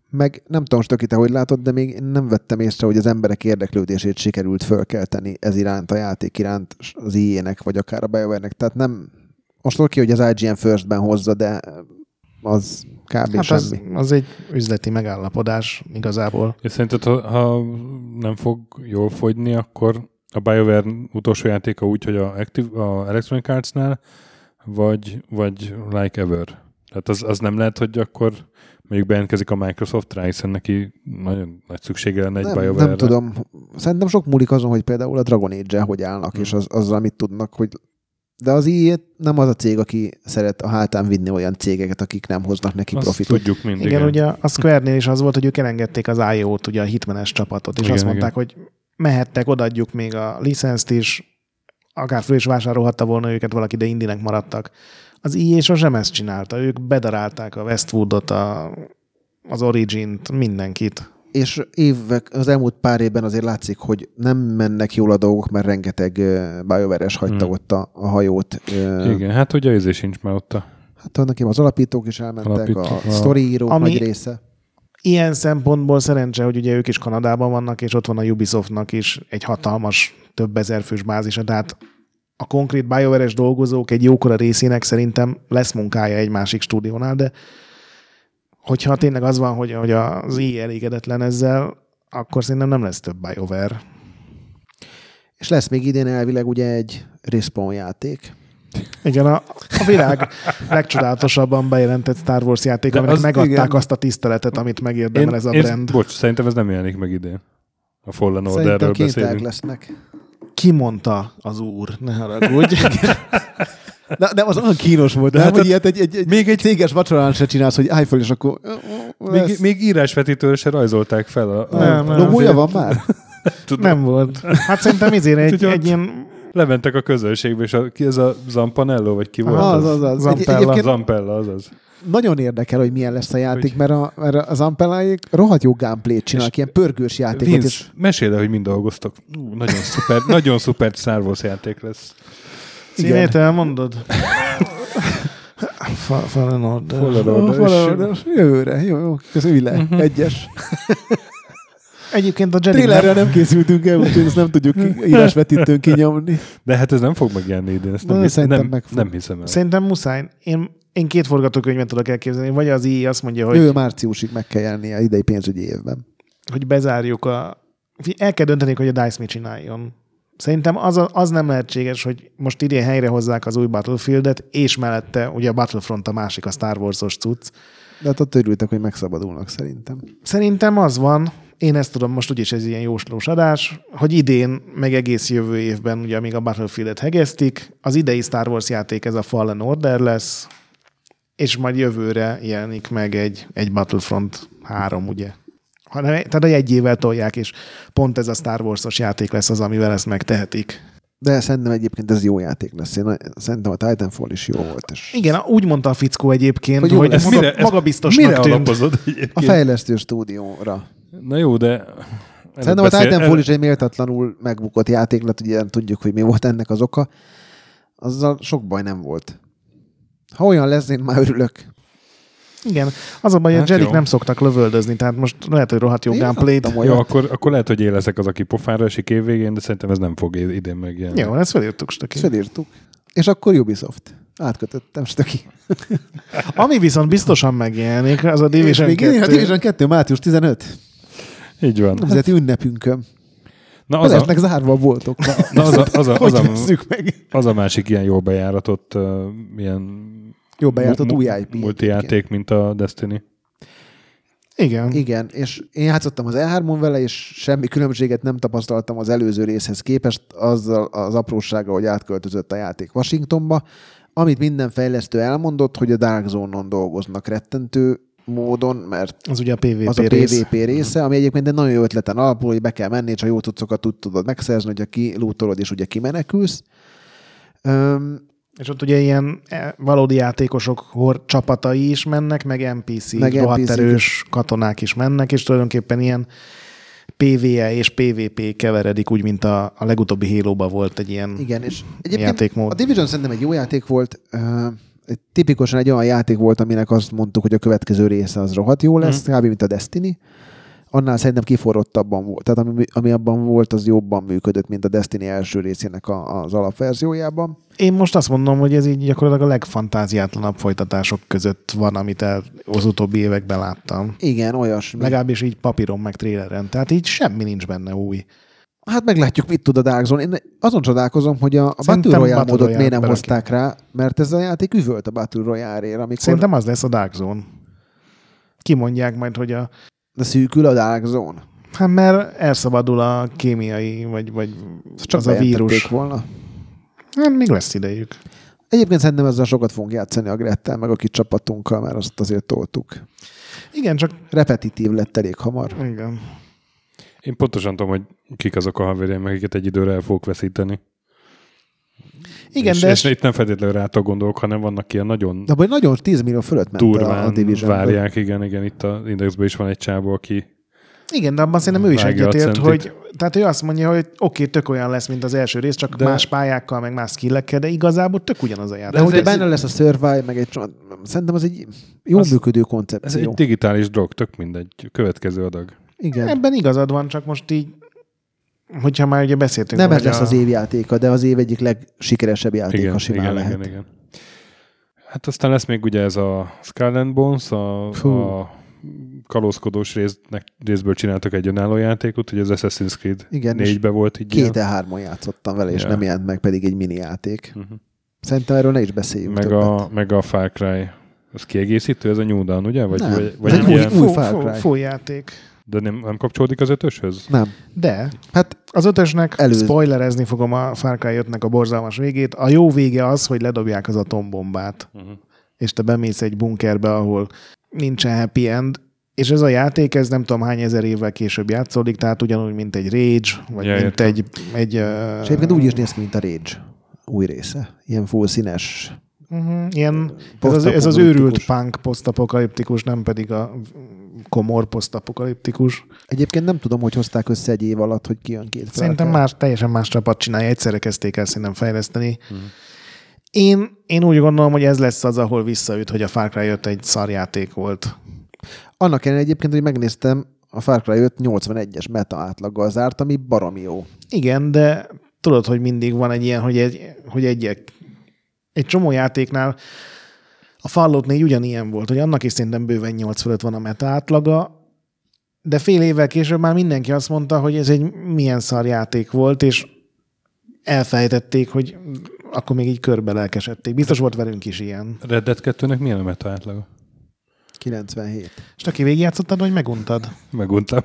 meg nem tudom, Stöki, te hogy látod, de még nem vettem észre, hogy az emberek érdeklődését sikerült fölkelteni ez iránt, a játék iránt az IE-nek, vagy akár a BioWare-nek. Tehát nem, most oké, hogy az IGN First-ben hozza, de az kb. Hát semmi. az, az egy üzleti megállapodás igazából. És szerinted, ha, ha nem fog jól fogyni, akkor a BioWare utolsó játéka úgy, hogy a, Active, a Electronic Arts-nál, vagy, vagy Like Ever? Tehát az, az nem lehet, hogy akkor mondjuk bejelentkezik a Microsoft rá, hiszen neki nagyon nagy szüksége lenne egy nem, BioWare-re. nem tudom. Szerintem sok múlik azon, hogy például a Dragon age hogy állnak, Hmm. és az, azzal mit tudnak, hogy de az EA nem az a cég, aki szeret a hátán vinni olyan cégeket, akik nem hoznak neki Azt profitot. tudjuk mindig. Igen, ugye a Square-nél is az volt, hogy ők elengedték az IO-t, ugye a hitmenes csapatot, és Igen, azt mondták, hogy mehettek, odaadjuk még a licenszt is, akár föl is vásárolhatta volna őket valaki, de indinek maradtak. Az EA sosem ezt csinálta, ők bedarálták a Westwoodot, a, az Origin-t, mindenkit. És évek, az elmúlt pár évben azért látszik, hogy nem mennek jól a dolgok, mert rengeteg BioWare-es hagyta Hmm. ott a, a hajót. Igen, hát ugye ez sincs már ott a... Hát annak az alapítók is elmentek, Alapítók, a a- sztoriírók Ami- nagy része. Ilyen szempontból szerencse, hogy ugye ők is Kanadában vannak, és ott van a Ubisoftnak is egy hatalmas, több ezer fős bázisa, tehát a konkrét BioWare-es dolgozók egy jókora részének szerintem lesz munkája egy másik stúdiónál, de hogyha tényleg az van, hogy, hogy az EA elégedetlen ezzel, akkor szerintem nem lesz több BioWare. És lesz még idén elvileg ugye egy Respawn játék. Igen, a, a világ legcsodálatosabban bejelentett Star Wars játék, De aminek az- megadták igen. azt a tiszteletet, amit megérdemel ez a brand. bocs, szerintem ez nem jelenik meg idén. A Fallen Szerintem Orderről beszélünk. lesznek. Ki mondta az úr? Ne haragudj. <laughs> De, de az olyan kínos volt, de hát hogy ilyet egy, egy, egy, még egy céges vacsorán se csinálsz, hogy állj fel, és akkor... Még, még írásvetítőre se rajzolták fel. A, a, Nem, nem. Logója van már? <laughs> tudom, Nem volt. Hát szerintem izére egy, Tudod, egy ilyen Lementek a közönségbe, és a, ki ez a Zampanello, vagy ki volt Aha, az? az, az, az. Egy, Zampella. Zampella, azaz. nagyon érdekel, hogy milyen lesz a játék, Hogy- mert, a, mert az Ampelláik rohadt jó gameplayt csinálnak, ilyen pörgős játékot. Vince, És mesélj el, hogy mind dolgoztak. Ú, nagyon szuper, nagyon szuper Star Wars játék lesz. Címét elmondod? Fa- Fallen Order. Fallen Order, valahol, és- jövőre, jó, jó, köszönjük le, Mhm. egyes. Egyébként a Jedi Trélerre nem készültünk el, úgyhogy ezt nem tudjuk írásvetítőn kinyomni. De hát ez nem fog megjelenni idén, ezt nem, hisz, szerintem nem, meg fog. nem hiszem el. Szerintem muszáj. Én, én két forgatókönyvet tudok elképzelni. Vagy az IE azt mondja, hogy, Jövő márciusig meg kell jelni a idei pénzügyi évben. hogy bezárjuk a... El kell dönteni, hogy a DICE mit csináljon. Szerintem az, a, az nem lehetséges, hogy most idén helyre hozzák az új Battlefieldet, és mellette ugye a Battlefront a másik, a Star Wars-os cucc. De hát ott örültek, hogy megszabadulnak szerintem. Szerintem az van, én ezt tudom, most úgyis ez ilyen jóslós adás, hogy idén, meg egész jövő évben, ugye amíg a Battlefield-et hegeztik, az idei Star Wars játék ez a Fallen Order lesz, és majd jövőre jelenik meg egy, egy Battlefront 3, ugye? Hanem, tehát egy évvel tolják, és pont ez a Star Wars-os játék lesz az, amivel ezt megtehetik. De szerintem egyébként ez jó játék lesz. Én szerintem a Titanfall is jó volt. És Igen, úgy mondta a fickó egyébként, Hogy hogy, ez maga, mire- magabiztosnak Mire tűnt. alapozod a egyébként? fejlesztő stúdióra. Na jó, de... Szerintem a Beszél- Titanfall is egy méltatlanul megbukott játék lett, ugye tudjuk, hogy mi volt ennek az oka. Azzal sok baj nem volt. Ha olyan lesz, én már örülök. Igen, az a baj, Hát a Jedik nem szoktak lövöldözni, tehát most lehet, hogy rohadt jó adtam Jó, akkor, akkor lehet, hogy én leszek az, aki pofára esik évvégén, de szerintem ez nem fog idén megjelenni. Jó, ezt felírtuk, Stöki. Felírtuk. És akkor Ubisoft. Átkötöttem, Stöki. <laughs> Ami viszont biztosan megjelenik, az a És Division még 2. a Division 2. március 15. Így van. Nemzeti ünnepünkön. Na Az az a, zárva a boltok. na az a, az a, az a, vesszük meg? az a másik ilyen jól bejáratott uh, ilyen Jó bejártott új IP. multijáték, mint a Destiny. Igen. Igen, és én játszottam az E3-on vele, és semmi különbséget nem tapasztaltam az előző részhez képest, azzal az aprósága, hogy átköltözött a játék Washingtonba, amit minden fejlesztő elmondott, hogy a Dark Zone-on dolgoznak rettentő módon, mert Az ugye a PvP az a rész. PvP része, ami egyébként egy nagyon jó ötleten alapul, hogy be kell menni, és a jó cuccokat úgy tudod megszerzni, hogy ki lootolod, és ugye kimenekülsz. Öm, És ott ugye ilyen eh, valódi játékosok hor, csapatai is mennek, meg NPC, Meg rohadt erős katonák is mennek, és tulajdonképpen ilyen PvE és PvP keveredik, úgy, mint a, a legutóbbi halo volt egy ilyen igen, és egyébként játékmód. A Division szerintem egy jó játék volt, egy- tipikusan egy olyan játék volt, aminek azt mondtuk, hogy a következő része az rohadt jó lesz, Mhm. kb. mint a Destiny. Annál szerintem kiforrottabban volt. Tehát ami, ami abban volt, az jobban működött, mint a Destiny első részének a, az alapverziójában. Én most azt mondom, hogy ez így gyakorlatilag a legfantáziátlanabb folytatások között van, amit el, az utóbbi években láttam. Igen, olyasmi. Legalábbis így papíron, meg tréleren. Tehát így semmi nincs benne új. Hát meglátjuk, mit tud a Dark Zone. Én azon csodálkozom, hogy a, a Battle Royale Battle módot miért nem hozták rá, mert ez a játék üvölt a Battle Royale-ért, amikor Szerintem az lesz a Dark Zone. Kimondják majd, hogy a de szűkül a Dark Zone. Hát mert elszabadul a kémiai, vagy, vagy Csak az a vírus. volna. Hát még lesz idejük. Egyébként szerintem ezzel sokat fogunk játszani a Grettel, meg a kis csapatunkkal, mert azt azért toltuk. Igen, csak Repetitív lett elég hamar. igen. Én pontosan tudom, hogy kik azok a haverjaim, akiket egy időre el fogok veszíteni. Igen, és, de és itt nem feltétlenül rátok gondolok, hanem vannak ilyen nagyon De abban nagyon 10 millió fölött ment a, a durván division várják. Igen, igen, itt az Indexben is van egy csávó, aki Igen, de abban szerintem ő is a egyetért, hogy tehát ő azt mondja, hogy oké, okay, tök olyan lesz, mint az első rész, csak De- de... más pályákkal, meg más skillekkel, de igazából tök ugyanaz a De játék. hogy ez- benne lesz a Survive, meg egy szerintem az egy jó Az- működő ez koncepció. egy digitális drog, tök mindegy. Következő adag. Igen. Ebben igazad van, csak most így, hogyha már ugye beszéltünk. Nem ez lesz az év játéka, de az év egyik legsikeresebb játéka Igen, simán igen, lehet. igen, igen. Hát aztán lesz még ugye ez a Skull and Bones, a, Fú. a kalózkodós résznek, részből csináltak egy önálló játékot, hogy az Assassin's Creed Igen, és 4-be volt így Két E3-on játszottam vele, és Ja. nem jelent meg pedig egy mini játék. Mhm. Szerintem erről ne is beszéljünk meg, többet. a, meg a Far Cry. Az kiegészítő, ez a New Dawn, ugye? Vagy, Nem. vagy, vagy Ez egy egy új- ilyen, új Far Cry. full játék. De nem, nem kapcsolódik az ötöshöz? Nem. De Hát az ötösnek Előz- spoilerezni fogom a Far Cry 5-nek a borzalmas végét. A jó vége az, hogy ledobják az atombombát, Uh-huh. és te bemész egy bunkerbe, ahol nincsen happy end, és ez a játék, ez nem tudom hány ezer évvel később játszódik, tehát ugyanúgy, mint egy Rage, vagy Ja, mint értem. egy... egy és egyébként úgy is néz ki, mint a Rage új része. Ilyen full színes. Uh-huh, ilyen, ez az, ez az őrült punk posztapokaliptikus, nem pedig a komor posztapokaliptikus. Egyébként nem tudom, hogy hozták össze egy év alatt, hogy kijön két Far Szerintem más, teljesen más csapat csinálja, egyszerre kezdték el szerintem fejleszteni. Mhm. Én, én úgy gondolom, hogy ez lesz az, ahol visszaüt, hogy a Far Cry 5 egy szarjáték volt. Annak ellenére egyébként, hogy megnéztem, a Far Cry 5 81-es meta átlaggal zárt, ami baromi jó. Igen, de tudod, hogy mindig van egy ilyen, hogy egy, hogy egy, egy csomó játéknál a Fallout 4 ugyanilyen volt, hogy annak is szerintem bőven 8 fölött van a meta átlaga, de fél évvel később már mindenki azt mondta, hogy ez egy milyen szar játék volt, és elfejtették, hogy akkor még így körbe lelkesedték. Biztos volt velünk is ilyen. Red Dead 2-nek milyen a meta átlaga? 97. És aki végigjátszottad, vagy meguntad? Meguntam.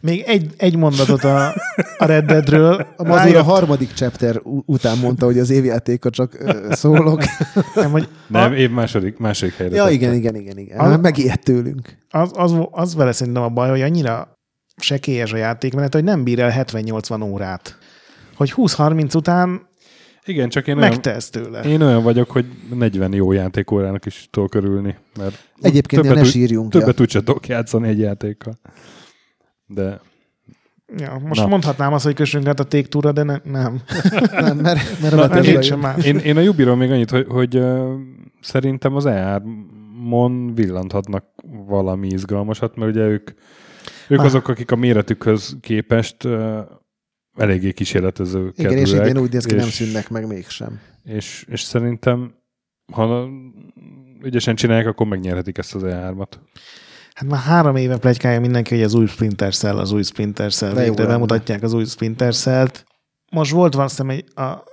Még egy, egy mondatot a, <laughs> a Red Deadről. A Mazur a harmadik chapter után mondta, hogy az évjátéka csak szólok. <laughs> nem, hogy Nem, év második, második helyre. ja, igen, igen, igen, igen. A- Megijedt tőlünk. az, az, az vele szerintem a baj, hogy annyira sekélyes a játékmenet, hogy nem bír el 70-80 órát. Hogy 20-30 után Igen, csak én megtesz tőle. én olyan vagyok, hogy 40 jó játékórának is tudok örülni, mert Egyébként többet ne úgy- sírjunk. többet úgyse tudok játszani egy játékkal. De Ja, most Na. mondhatnám azt, hogy kössünk át a téktúra, de ne, nem. Nem, mert, mert <laughs> Na, Nem, Battle én sem más. én, én a Jubiról még annyit, hogy, hogy uh, szerintem az E3 mon villanthatnak valami izgalmasat, mert ugye ők, ők Ah. azok, akik a méretükhöz képest uh, eléggé kísérletező Igen, és kedvűek, idén úgy néz ki, nem és- szűnnek meg mégsem. És, és szerintem, ha ügyesen csinálják, akkor megnyerhetik ezt az E3-at. Hát már három éve plegykálja mindenki, hogy az új Splinter Cell, az új Splinter Cell. De Végre bemutatják az új Splinter Cell-t. Most volt valószínűleg egy, a,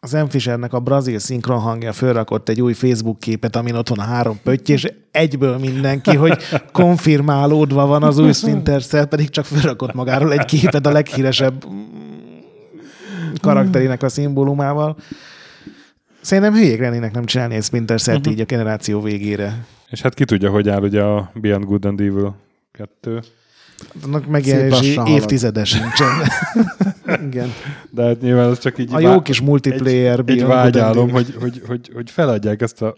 az M. Fishernek a brazil szinkron hangja fölrakott egy új Facebook képet, amin ott van a három pötty, és egyből mindenki, hogy konfirmálódva van az új Splinter Cell, pedig csak fölrakott magáról egy képet a leghíresebb karakterének a szimbólumával. Szerintem hülyék lennének nem csinálni egy Splinter Cell-t így a generáció végére. És hát ki tudja, hogy áll ugye a Beyond Good and Evil 2. Annak megjelenési lassan halad. évtizede sincsen. <laughs> Igen. De hát nyilván az csak így A jó kis multiplayer egy, egy vágyálom, hogy, hogy, hogy, hogy feladják ezt a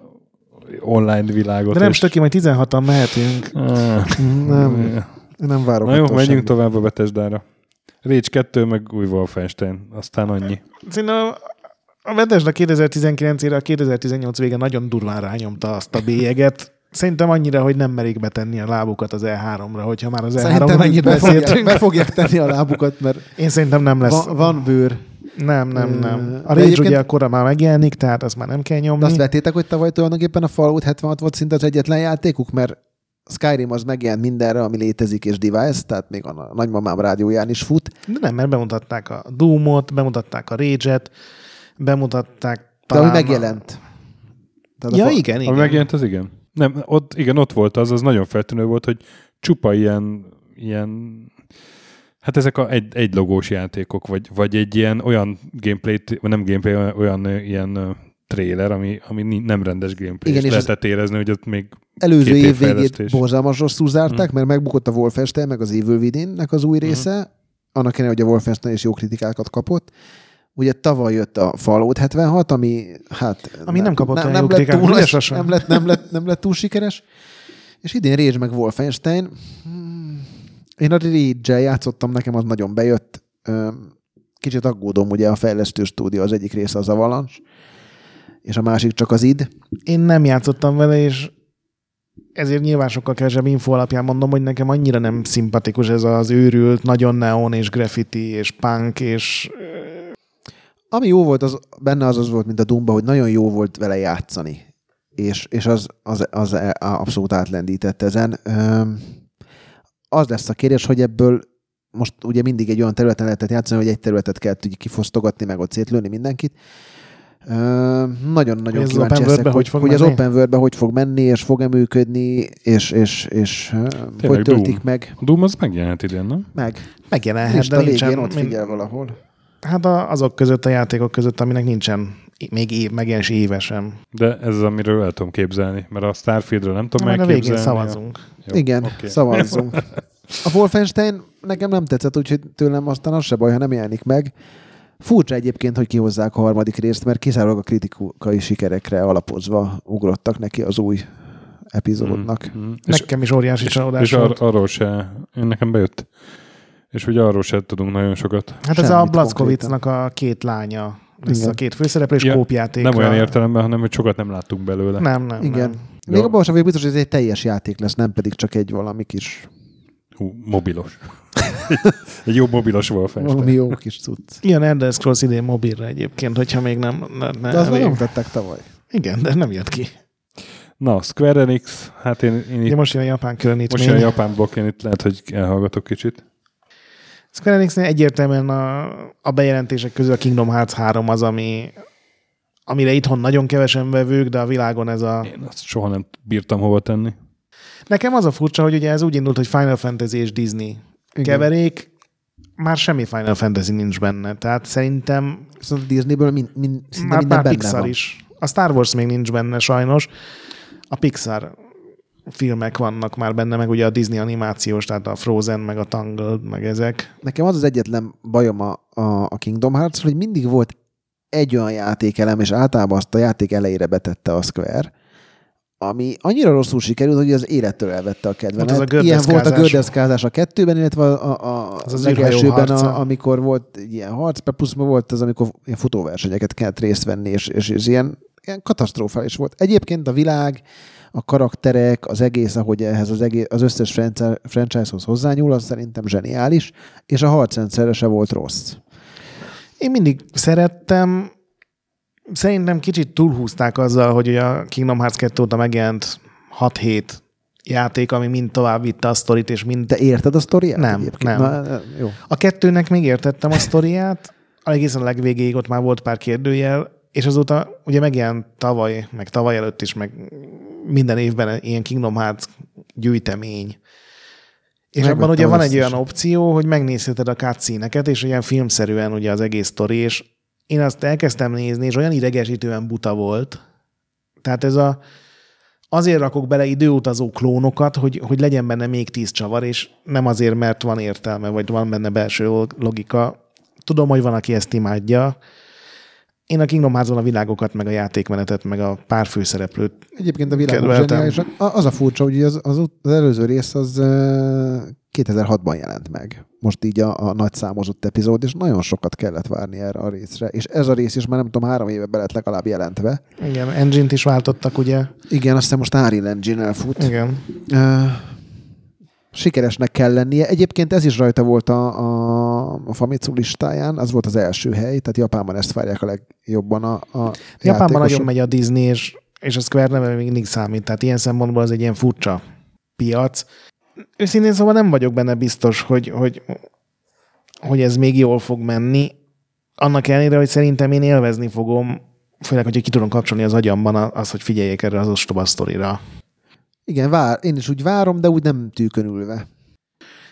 online világot. De nem és- stöki, majd 16-an mehetünk. Ah, Nem, nem várok. Na jó, menjünk semmit. tovább a Bethesda-ra. Rage 2, meg új Wolfenstein. Aztán annyi. Szerintem a Bethesda 2019-ére a 2018 vége nagyon durván rányomta azt a bélyeget. Szerintem annyira, hogy nem merik betenni a lábukat az E3-ra, hogyha már az E3-ra Szerintem ennyit beszéltünk. be fogják tenni a lábukat, mert Én szerintem nem lesz. van, van bőr. Nem, nem, nem. de A Rage egyébként- ugye akkora már megjelenik, tehát azt már nem kell De nyomni. azt vettétek, hogy tavaly tulajdonképpen a Fallout 76 volt szinte az egyetlen játékuk, mert Skyrim az megjelent mindenre, ami létezik, és device, tehát még a nagymamám rádióján is fut. De nem, mert bemutatták a Doom-ot, bemutatták a Rage-et, bemutatták De ami megjelent. Tehát Ja, a fa- igen, Ami igen. megjelent, az igen. Nem, ott, igen, ott volt az, az nagyon feltűnő volt, hogy csupa ilyen, ilyen hát ezek a egy, egy logós játékok, vagy, vagy egy ilyen olyan gameplay, vagy nem gameplay, olyan, ilyen trailer, ami, ami nem rendes gameplay. Igen, és és lehetett érezni, hogy ott még Előző év év végét borzalmas rosszul zárták, mert megbukott a Wolfenstein, meg az Evil Within-nek az új része, annak ellenére, hogy a Wolfenstein is jó kritikákat kapott. Ugye tavaly jött a Fallout 76, ami hát... Ami nem kapott olyan jó lett túl, ugye les, sosem. nem, lett, nem, lett, nem lett túl sikeres. És idén Rage meg Wolfenstein. Hmm, Én a Rage-el játszottam, nekem az nagyon bejött. Kicsit aggódom, ugye a fejlesztő stúdió az egyik része az Avalanche, és a másik csak az id. Én nem játszottam vele, és ezért nyilván sokkal kevesebb info alapján mondom, hogy nekem annyira nem szimpatikus ez az őrült, nagyon neon és graffiti és punk, és Ami jó volt az, benne, az az volt, mint a Dumba, hogy nagyon jó volt vele játszani. És, és az, az, az abszolút átlendített ezen. Az lesz a kérdés, hogy ebből most ugye mindig egy olyan területen lehetett játszani, hogy egy területet kell tudni kifosztogatni, meg ott szétlőni mindenkit. Nagyon-nagyon az kíváncsi leszek, hogy, hogy fog hogy az open world hogy fog menni, és fog-e működni, és, és, és hogy Doom. töltik meg. a Doom az megjelent idén, nem? Meg. megjelenhet, És de a nincsen. ott figyel valahol. Hát a, azok között a játékok között, aminek nincsen még év, megjelenés éve sem. De ez az, amiről el tudom képzelni, mert a Starfieldről nem tudom Majd a végén elképzelni. szavazunk. Jó, Igen, okay. szavazzunk. <laughs> A Wolfenstein nekem nem tetszett, úgyhogy tőlem aztán az se baj, ha nem jelenik meg. Furcsa egyébként, hogy kihozzák a harmadik részt, mert kizárólag a kritikai sikerekre alapozva ugrottak neki az új epizódnak. Mm, mm. És, Nekem is óriási és, csalódás és volt. ar- arról se, én nekem bejött. És ugye arról se tudunk nagyon sokat. Hát ez a semmit Blazkowicznak a két lánya lesz Igen. a két főszereplő, és Ja, kópjátékra. Nem olyan értelemben, hanem hogy sokat nem láttunk belőle. Nem, nem, Igen. nem. Még abban sem vagyok biztos, hogy ez egy teljes játék lesz, nem pedig csak egy valami kis, Hú, mobilos. Egy jó mobilos Wolfenstein. valami jó kis cucc. Ilyen Elder Scrolls idén mobilra egyébként, hogyha még nem... Ne, ne, De azt elég. nem mutatták tavaly. Igen, de nem jött ki. Na, Square Enix, hát én, én itt, most jön a japán különítmény. most jön a japán blokk, én itt lehet, hogy elhallgatok kicsit. Square Enixnél egyértelműen a, a bejelentések közül a Kingdom Hearts 3 az, ami, amire itthon nagyon kevesen vevők, de a világon ez a... Én azt soha nem bírtam hova tenni. Nekem az a furcsa, hogy ugye ez úgy indult, hogy Final Fantasy és Disney Igen. keverék, már semmi Final Fantasy nincs benne. Tehát szerintem Viszont a Disneyből min, min, szinte már, minden már benne Pixar van. is. A Star Wars még nincs benne sajnos. A Pixar filmek vannak már benne, meg ugye a Disney animációs, tehát a Frozen, meg a Tangled, meg ezek. Nekem az az egyetlen bajom a, a, a Kingdom hearts hogy mindig volt egy olyan játékelem, és általában azt a játék elejére betette a Square, ami annyira rosszul sikerült, hogy az élettől elvette a kedvemet. Az a ilyen volt a gördeszkázás. a kettőben, illetve a, a, a Az az, legelsőben, a, amikor volt ilyen harc, plusz volt az, amikor ilyen futóversenyeket kellett részt venni, és, és, és ilyen, ilyen katasztrofális volt. Egyébként a világ, a karakterek, az egész, ahogy ehhez az, egész, az összes franchise- franchise-hoz hozzányúl, az szerintem zseniális, és a harcrendszerre se volt rossz. Én mindig szerettem, szerintem kicsit túlhúzták azzal, hogy a Kingdom Hearts 2 óta megjelent 6-7 játék, ami mind tovább vitte a sztorit, és mind... De érted a sztoriát? Nem, egyébként? nem. Na, jó. A kettőnek még értettem a sztoriát, egészen a legvégéig ott már volt pár kérdőjel, és azóta ugye megjelent tavaly, meg tavaly előtt is, meg minden évben ilyen Kingdom Hearts gyűjtemény. És Megvettem abban ugye van egy olyan opció, hogy megnézheted a cutscene és ilyen filmszerűen ugye az egész sztori, és én azt elkezdtem nézni, és olyan idegesítően buta volt. Tehát ez a, azért rakok bele időutazó klónokat, hogy, hogy legyen benne még tíz csavar, és nem azért, mert van értelme, vagy van benne belső logika. Tudom, hogy van, aki ezt imádja. Én a Kingdom hearts a világokat, meg a játékmenetet, meg a pár főszereplőt Egyébként a világ Kedveltem. zseniális. A- Az a furcsa, hogy az, az, az előző rész az ö, 2006-ban jelent meg. Most így a, a nagy számozott epizód, és nagyon sokat kellett várni erre a részre. És ez a rész is már nem tudom, három éve be lett legalább jelentve. Igen, engine-t is váltottak, ugye? Igen, azt hiszem most Unreal Engine elfut. Igen. Ö, sikeresnek kell lennie. Egyébként ez is rajta volt a, a, a Famitsu listáján, az volt az első hely, tehát Japánban ezt várják a legjobban a, a Japánban nagyon megy a Disney, és, és a Square neve még mindig számít. Tehát ilyen szempontból az egy ilyen furcsa piac. Őszintén szóval nem vagyok benne biztos, hogy, hogy, hogy ez még jól fog menni. Annak ellenére, hogy szerintem én élvezni fogom, főleg, hogyha ki tudom kapcsolni az agyamban az, hogy figyeljék erre az ostoba sztorira. Igen, vár, én is úgy várom, de úgy nem tűkönülve.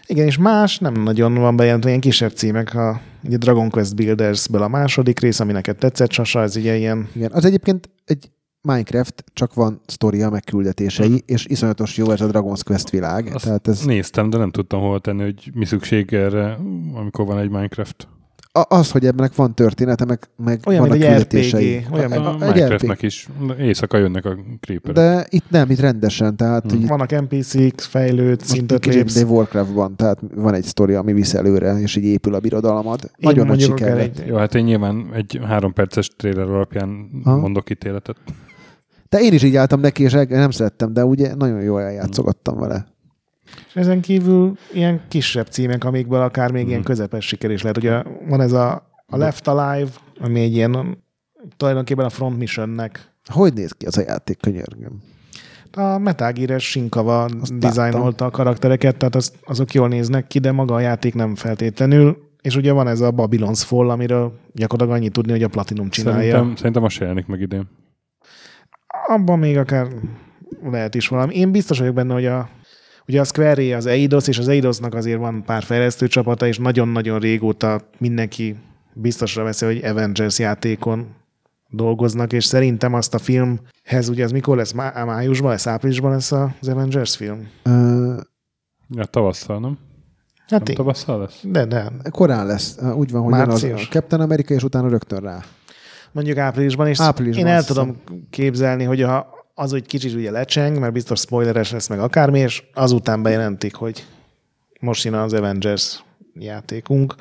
Igen, és más nem nagyon van bejelentve, ilyen kisebb címek, a ugye Dragon Quest Buildersből a második rész, ami neked tetszett, Sasa, ez ugye ilyen Igen, az egyébként egy Minecraft, csak van sztoria, meg küldetései, és iszonyatos jó ez a Dragon's Quest világ. Azt Tehát ez, Néztem, de nem tudtam hol tenni, hogy mi szükség erre, amikor van egy Minecraft. A, az, hogy ebben van története, meg, meg Olyan, vannak mint egy küldetései. RPG, olyan, A- mint- a- A Minecraftnek is éjszaka jönnek a creeperek. De itt nem, itt rendesen, tehát Hmm. így, vannak NPC-k, fejlőd, szintet lépsz. de Warcraftban, tehát van egy sztori, ami visz előre, és így épül a birodalmad. Én Nagyon nagy siker egy- Jó, hát én nyilván egy három perces trailer alapján Ha. mondok ítéletet. De én is így álltam neki, és nem szerettem, de ugye nagyon jól eljátszogattam vele. És ezen kívül ilyen kisebb címek, amikből akár még Hmm. ilyen közepes siker is lehet. Ugye van ez a, a Left Alive, ami egy ilyen tulajdonképpen a Front Missionnek Hogy néz ki az a játék, könyörgöm? a Metal Gear-es Sinkava dizájnolta a karaktereket, tehát az, azok jól néznek ki, de maga a játék nem feltétlenül. És ugye van ez a Babylon's Fall, amiről gyakorlatilag annyit tudni, hogy a Platinum csinálja. Szerintem, szerintem jelenik meg idén. abban még akár lehet is valami. Én biztos vagyok benne, hogy a, ugye a square az Eidos, és az Eidosnak azért van pár fejlesztő csapata, és nagyon-nagyon régóta mindenki biztosra veszi, hogy Avengers játékon dolgoznak, és szerintem azt a filmhez, ugye az mikor lesz? Má- májusban lesz, áprilisban lesz az Avengers film? Ö, Ja, tavasszal, nem? Hát Nem én, tavasszal lesz? de, de. korán lesz. Úgy van, hogy jön az Március. a Captain America, és utána rögtön rá. Mondjuk áprilisban, és Áprilisban, én el tudom képzelni, hogy ha az úgy kicsit ugye lecseng, mert biztos spoileres lesz meg akármi, és azután bejelentik, hogy most jön az Avengers játékunk,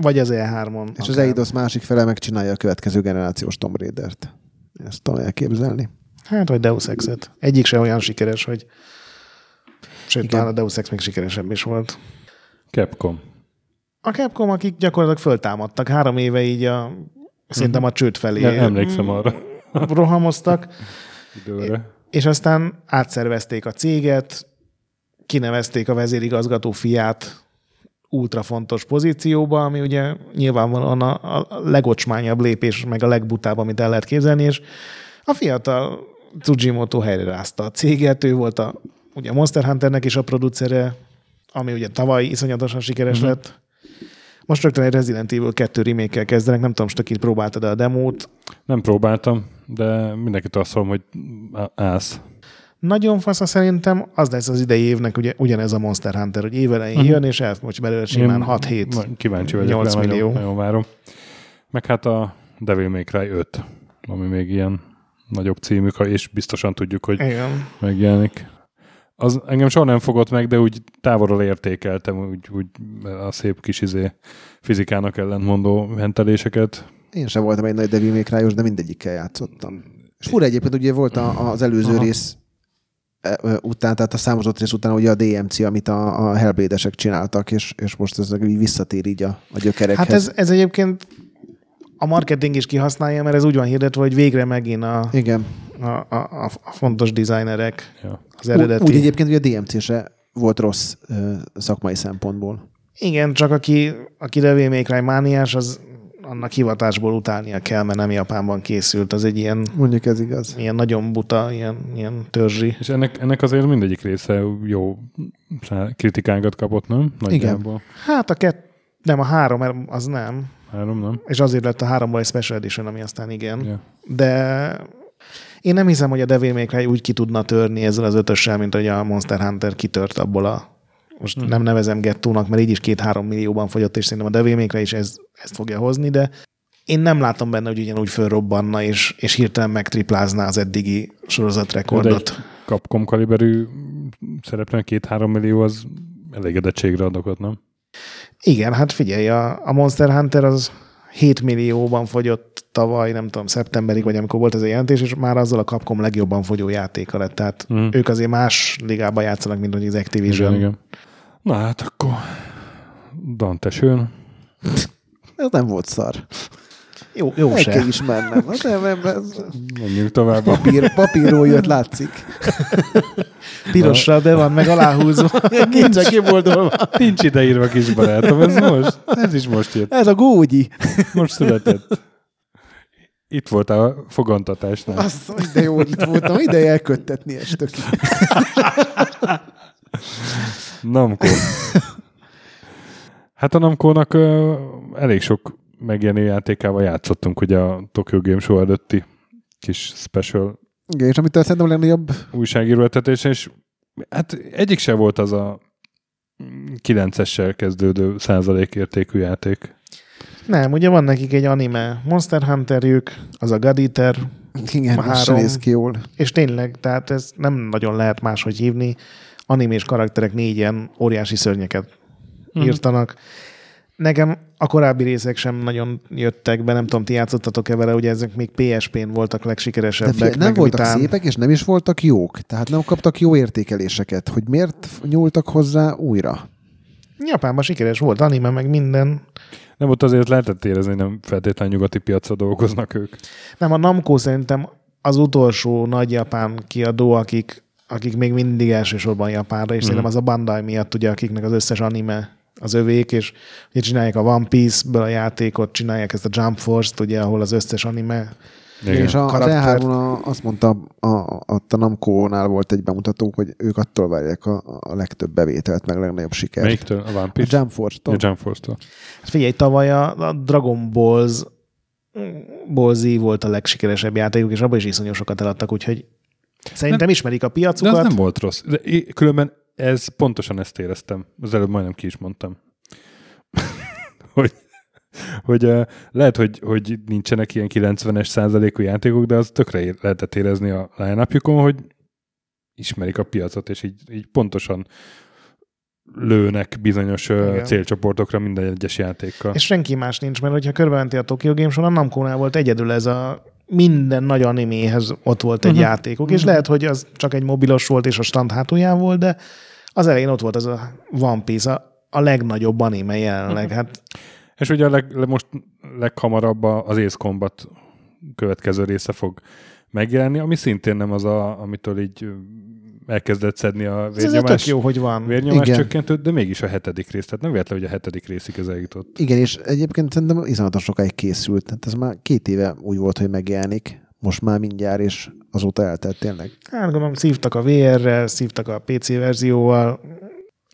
vagy az E3-on. És az Eidos másik fele megcsinálja a következő generációs Tomb Raider-t. Ezt tudom elképzelni. Hát, vagy Deus Ex-et. Egyik se olyan sikeres, hogy sőt, Igen. talán a Deus Ex még sikeresebb is volt. Capcom. A Capcom, akik gyakorlatilag föltámadtak három éve így a szerintem a csőd felé Ja, emlékszem arra rohamoztak, időre. és aztán átszervezték a céget, kinevezték a vezérigazgató fiát ultra fontos pozícióba, ami ugye nyilvánvalóan a, a legocsmányabb lépés, meg a legbutább, amit el lehet képzelni, és a fiatal Tsujimoto helyrázta a céget, ő volt a, ugye Monster Hunternek is a producere, ami ugye tavaly iszonyatosan sikeres uh-huh. lett. Most rögtön egy Resident Evil 2 remake kezdenek, nem tudom, most akit próbáltad a demót. Nem próbáltam, de mindenkit azt mondom, hogy állsz. Nagyon fasza szerintem, az lesz az idei évnek ugye, ugyanez a Monster Hunter, hogy évelején Mhm. uh-huh. jön, és elfogy belőle simán 6-7. majd Kíváncsi vagyok, 8 rá, millió. Nagyon, nagyon várom. Meg hát a Devil May Cry 5, ami még ilyen nagyobb címük, és biztosan tudjuk, hogy Igen. megjelenik. Az engem soha nem fogott meg, de úgy távolról értékeltem, úgy, úgy a szép kis izé fizikának ellentmondó henteléseket. Én sem voltam egy nagy Devil May Cry-os, de mindegyikkel játszottam. És fura egyébként, ugye volt a, az előző Aha. Rész e, után, tehát a számozott rész után ugye a DMC, amit a, a Hellblade-esek csináltak, és, és most ez így visszatér így a, a gyökerekhez. Hát ez, ez egyébként a marketing is kihasználja, mert ez úgy van hirdetve, hogy végre megint a, Igen. a, a, a fontos designerek Ja. az eredeti. Úgy, úgy egyébként, hogy a DMC se volt rossz ö, szakmai szempontból. Igen, csak aki, aki Devil May Cry mániás, az annak hivatásból utálnia kell, mert nem Japánban készült. Az egy ilyen, Mondjuk ez igaz. ilyen nagyon buta, ilyen, ilyen törzsi. És ennek, ennek azért mindegyik része jó kritikákat kapott, nem? Nagyjából. Hát a kett, nem, a három, az nem. Három, nem? És azért lett a háromból egy Special Edition, ami aztán igen. Ja. De én nem hiszem, hogy a Devil May Cry úgy ki tudna törni ezzel az ötössel, mint hogy a Monster Hunter kitört abból a most hmm. nem nevezem gettónak, mert így is két-három millióban fogyott, és szerintem a Devil May Cry is ez, ezt fogja hozni, de én nem látom benne, hogy ugyanúgy fölrobbanna, és, és hirtelen megtriplázná az eddigi De sorozatrekordot. egy Capcom kaliberű szereplően két-három millió az elégedettségre adokott, nem? Igen, hát figyelj, a, a Monster Hunter az 7 millióban fogyott tavaly, nem tudom, szeptemberig, vagy amikor volt ez a jelentés, és már azzal a Capcom legjobban fogyó játéka lett. Tehát Mm. ők azért más ligában játszanak, mint hogy az Activision. Igen, igen. Na hát akkor Dante Sön. Ez nem volt szar. Jó, jó El se. kell ismernem. Hát Nem, nem, ez Menjünk tovább. papír, papírról jött, látszik. Pirosra, de van meg aláhúzva. Nincsen kiboldolva. Nincs ideírva, kis barátom, ez most. Ez is most jött. Ez a gógyi. Most született. Itt volt a fogantatásnál. Azt, hogy de jó, itt voltam, ide elköttetni estöki. Namco. Hát a Namco-nak elég sok megjelenő játékával játszottunk, ugye a Tokyo Game Show előtti kis special Igen, és amitől szerintem a legnagyobb újságíróetetés, és hát egyik se volt az a 9-essel kezdődő százalékértékű játék. Nem, ugye van nekik egy anime Monster Hunterjük, az a God Eater, igen, Három. néz ki jól. és tényleg, tehát ez nem nagyon lehet máshogy hívni. Animés karakterek négy ilyen óriási szörnyeket Mhm. írtanak. Nekem a korábbi részek sem nagyon jöttek be, nem tudom, ti játszottatok-e vele, ugye ezek még PSP-n voltak De legsikeresebbek. figyelj, nem voltak után- szépek, és nem is voltak jók. Tehát nem kaptak jó értékeléseket. Hogy miért nyúltak hozzá újra? Japánban sikeres volt anime, meg minden. Nem ott azért lehetett érezni, hogy nem feltétlenül nyugati piacra dolgoznak ők. Nem, a Namco szerintem az utolsó nagy japán kiadó, akik, akik még mindig elsősorban Japánra, és Mhm. szerintem az a Bandai miatt, ugye, akiknek az összes anime az övék, és ugye csinálják a One Piece-ből a játékot, csinálják ezt a Jump Force-t, ugye, ahol az összes anime Igen. És a, az Karakter. e a, azt mondta, a, a, a Namco-nál volt egy bemutató, hogy ők attól várják a, a legtöbb bevételt, meg a legnagyobb sikert. Melyiktől? A One A Piece? Jump Force-tól. A Jump Force-tól. Hát Figyelj, tavaly a, a Dragon Balls Ball Z volt a legsikeresebb játékuk, és abban is iszonyú sokat eladtak, úgyhogy szerintem ismerik a De piacukat. az nem volt rossz. De különben ez pontosan ezt éreztem. Az előbb majdnem ki is mondtam. <laughs> hogy hogy uh, lehet, hogy, hogy nincsenek ilyen 90-es százalékú játékok, de az tökre lehetett érezni a line hogy ismerik a piacot, és így, így pontosan lőnek bizonyos Igen. célcsoportokra minden egyes játékkal. És senki más nincs, mert hogyha körbementi a Tokyo Game Show, a Namco-nál volt egyedül ez a minden nagy animéhez ott volt egy Mhm. uh-huh. játékuk, és lehet, hogy az csak egy mobilos volt, és a stand hátulján volt, de az elején ott volt az a One Piece, a, a legnagyobb anime jelenleg. Hát <laughs> És ugye a leg, le, most leghamarabb az Ace Combat következő része fog megjelenni, ami szintén nem az, a, amitől így elkezdett szedni a ez vérnyomás, jó, hogy van. vérnyomás Igen. csökkentőt, de mégis a hetedik rész. Tehát nem véletlen, hogy a hetedik részig ez eljutott. Igen, és egyébként szerintem izgalmatos sokáig készült. Tehát ez már két éve úgy volt, hogy megjelenik. Most már mindjárt, és azóta eltelt tényleg. Hát gondolom, szívtak a VR-rel, szívtak a PC verzióval.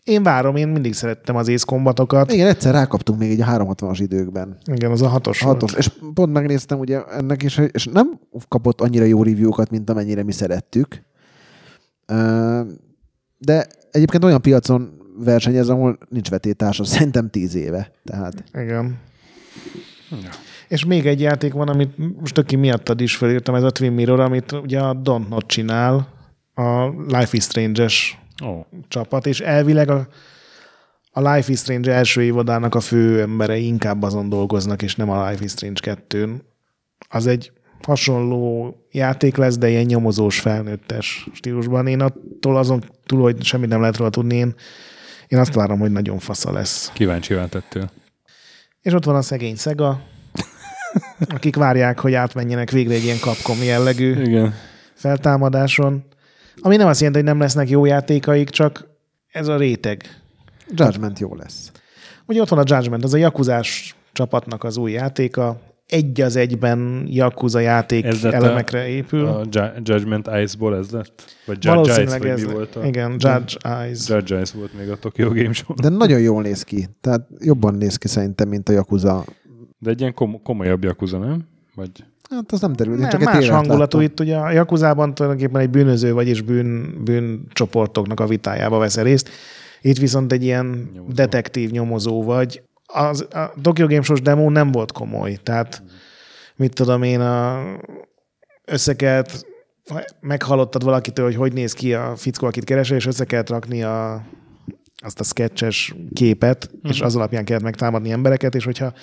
Én várom, én mindig szerettem az Ace Combatokat. Igen, egyszer rákaptunk még így a 360-as időkben. Igen, az a hatos, A hatos. És pont megnéztem ugye ennek is, és nem kapott annyira jó review-kat, mint amennyire mi szerettük. De egyébként olyan piacon versenyez, ahol nincs vetétársa, szerintem tíz éve. Tehát Igen. És még egy játék van, amit most aki miattad is felírtam, ez a Twin Mirror, amit ugye a Don't Not csinál, a Life is Strange-es Ó, csapat, és elvileg a, a Life is Strange első évadának a fő emberei inkább azon dolgoznak, és nem a Life is Strange 2 Az egy hasonló játék lesz, de ilyen nyomozós, felnőttes stílusban. Én attól azon túl, hogy semmit nem lehet róla tudni, én, én azt várom, hogy nagyon fasza lesz. Kíváncsi váltettél. És ott van a szegény Sega, akik várják, hogy átmenjenek végre egy ilyen Capcom jellegű Igen. feltámadáson. Ami nem azt jelenti, hogy nem lesznek jó játékaik, csak ez a réteg. Judgment jó lesz. Ugye ott van a Judgment, az a Jakuzás csapatnak az új játéka, egy az egyben Yakuza játék Ez lett a- elemekre épül. A Ju- Judgment Ice-ból ez lett? Vagy Judge Ice, vagy ez. mi volt a... Igen, Judge Eyes. Judge Ice volt még a Tokyo Game Show. De nagyon jól néz ki. Tehát jobban néz ki szerintem, mint a Yakuza. De egy ilyen kom- komolyabb Yakuza, nem? Vagy... Hát az nem derül. Nem, csak egy más hangulatú láttam. itt ugye a Jakuzában tulajdonképpen egy bűnöző, vagyis bűn, bűncsoportoknak a vitájába vesz részt. Itt viszont egy ilyen Nyomozó. detektív nyomozó vagy. Az, a Tokyo Game Show-s demo nem volt komoly, tehát mit tudom én, a összekelt, meghallottad valakitől, hogy hogy néz ki a fickó, akit keresel, és össze kellett rakni a, azt a sketches képet, uh-huh. és az alapján kellett megtámadni embereket, és hogyha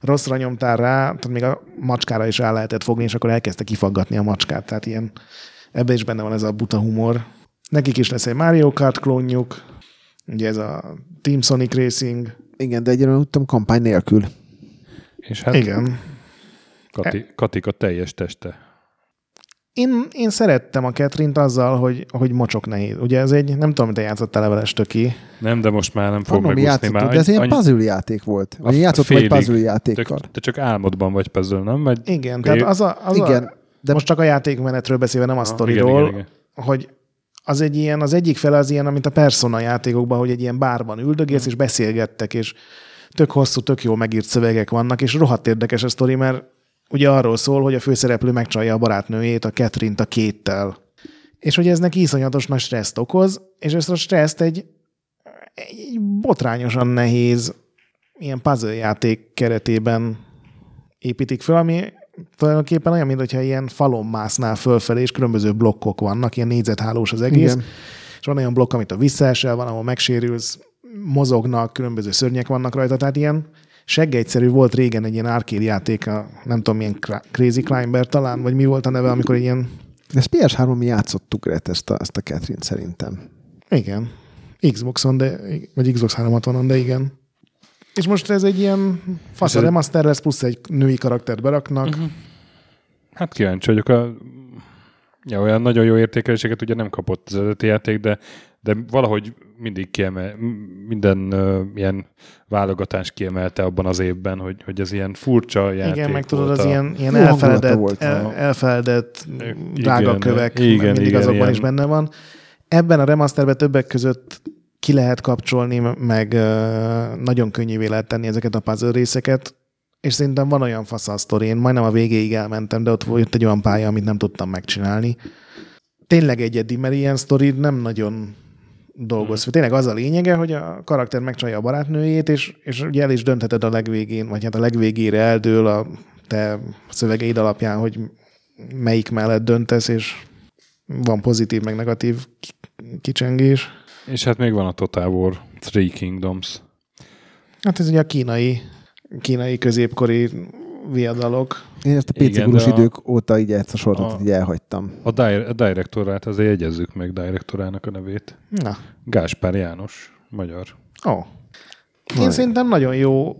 rosszra nyomtál rá, tehát még a macskára is rá lehetett fogni, és akkor elkezdte kifaggatni a macskát. Tehát ilyen, ebben is benne van ez a buta humor. Nekik is lesz egy Mario Kart klónjuk, ugye ez a Team Sonic Racing. Igen, de egyre úgy tudom, kampány nélkül. És hát Igen. Kati, Katika teljes teste. Én, én szerettem a Catherine-t azzal, hogy, hogy mocsok nehéz. Ugye ez egy, nem tudom, te játszottál leveles töki. Nem, de most már nem fog megúszni már. de ez ilyen Annyi- puzzle játék volt. Vagy A egy félig. puzzle játékkal. te, te csak álmodban vagy puzzle, nem? Vagy Igen, tehát az a, az Igen, a, de most csak a játékmenetről beszélve, nem a Ah, sztoriról, igen, igen, igen. hogy az egy ilyen, az egyik fele az ilyen, amit a Persona játékokban, hogy egy ilyen bárban üldögélsz, és beszélgettek, és tök hosszú, tök jó megírt szövegek vannak, és rohadt érdekes a sztori, mert ugye arról szól, hogy a főszereplő megcsalja a barátnőjét, a Catherine-t a kéttel. És hogy ez neki iszonyatos nagy stresszt okoz, és ezt a stresszt egy, egy botrányosan nehéz ilyen puzzle játék keretében építik föl, ami tulajdonképpen olyan, mintha ilyen falon másznál fölfelé, és különböző blokkok vannak, ilyen négyzethálós az egész. Igen. És van olyan blokk, amit a visszaesel, van, ahol megsérülsz, mozognak, különböző szörnyek vannak rajta, tehát ilyen seggegyszerű volt régen egy ilyen arcade játék, a, nem tudom, milyen Cra- Crazy Climber talán, vagy mi volt a neve, amikor egy ilyen, Ezt PS3-on mi játszottuk Gret, ezt a, ezt a Catherine szerintem. igen, Xboxon, de, vagy Xbox 360-on, de igen. És most ez egy ilyen fasz a ez- remaster lesz, plusz egy női karaktert beraknak. Uh-huh. Hát kíváncsi vagyok. A... Ja, olyan nagyon jó értékeléseket ugye nem kapott az eredeti játék, de, de valahogy mindig kiemel, minden uh, ilyen válogatás kiemelte abban az évben, hogy, hogy ez ilyen furcsa játék Igen, meg tudod, az a- ilyen, ilyen Jó elfeledett, volt. el, elfeledett Igen, drága kövek, igen, mindig igen, azokban ilyen- is benne van. Ebben a remasterben többek között ki lehet kapcsolni, meg ö, nagyon könnyűvé lehet tenni ezeket a puzzle részeket, és szerintem van olyan fasz a sztori, én majdnem a végéig elmentem, de ott volt egy olyan pálya, amit nem tudtam megcsinálni. Tényleg egyedi, mert ilyen sztori nem nagyon dolgoz. Hmm. Tényleg az a lényege, hogy a karakter megcsalja a barátnőjét, és, és ugye el is döntheted a legvégén, vagy hát a legvégére eldől a te szövegeid alapján, hogy melyik mellett döntesz, és van pozitív, meg negatív ki- kicsengés. És hát még van a Total War Three Kingdoms. Hát ez ugye a kínai, kínai középkori viadalok. Én ezt a PC Igen, gurus a- idők óta így ezt a sorozatot a- így elhagytam. A, di- a direktorát, azért jegyezzük meg direktorának a nevét. Na, Gáspár János, magyar. ó. Én Vaj. szerintem nagyon jó.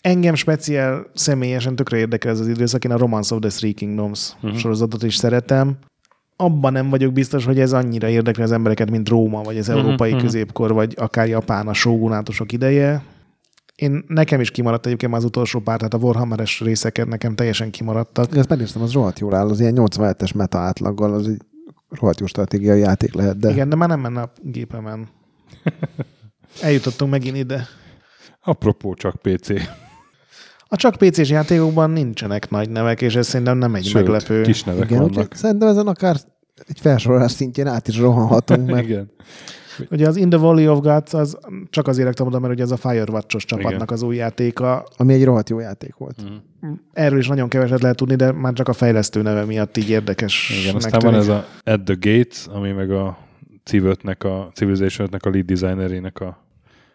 Engem speciál személyesen tökre érdekel ez az időszak. Én a Romance of the Three Kingdoms uh-huh. sorozatot is szeretem. Abban nem vagyok biztos, hogy ez annyira érdekli az embereket, mint Róma, vagy az európai mhm. középkor, vagy akár Japán a sógunátusok ideje. Én, nekem is kimaradt egyébként már az utolsó pár, tehát a Warhammeres részeket nekem teljesen kimaradtak. Ezt megnéztem, az rohadt jól áll, az ilyen 87-es meta átlaggal, az egy rohadt jó stratégiai játék lehet, de Igen, de már nem menne a gépemen. <laughs> Eljutottunk megint ide. Apropó csak PC. A csak PC-s játékokban nincsenek nagy nevek, és ez szerintem nem egy Sőt, meglepő. kis nevek igen, vannak. szerintem ezen akár egy felsorolás szintjén át is rohanhatunk, mert Igen. Ugye az In the Valley of Gods az csak azért raktam oda, mert ugye ez a Firewatch-os csapatnak az új játéka. ami egy rohadt jó játék volt. Mm. Erről is nagyon keveset lehet tudni, de már csak a fejlesztő neve miatt így érdekes. Igen, aztán van ez a At the Gates, ami meg a Civ-5-nek a civilization a lead designerének a,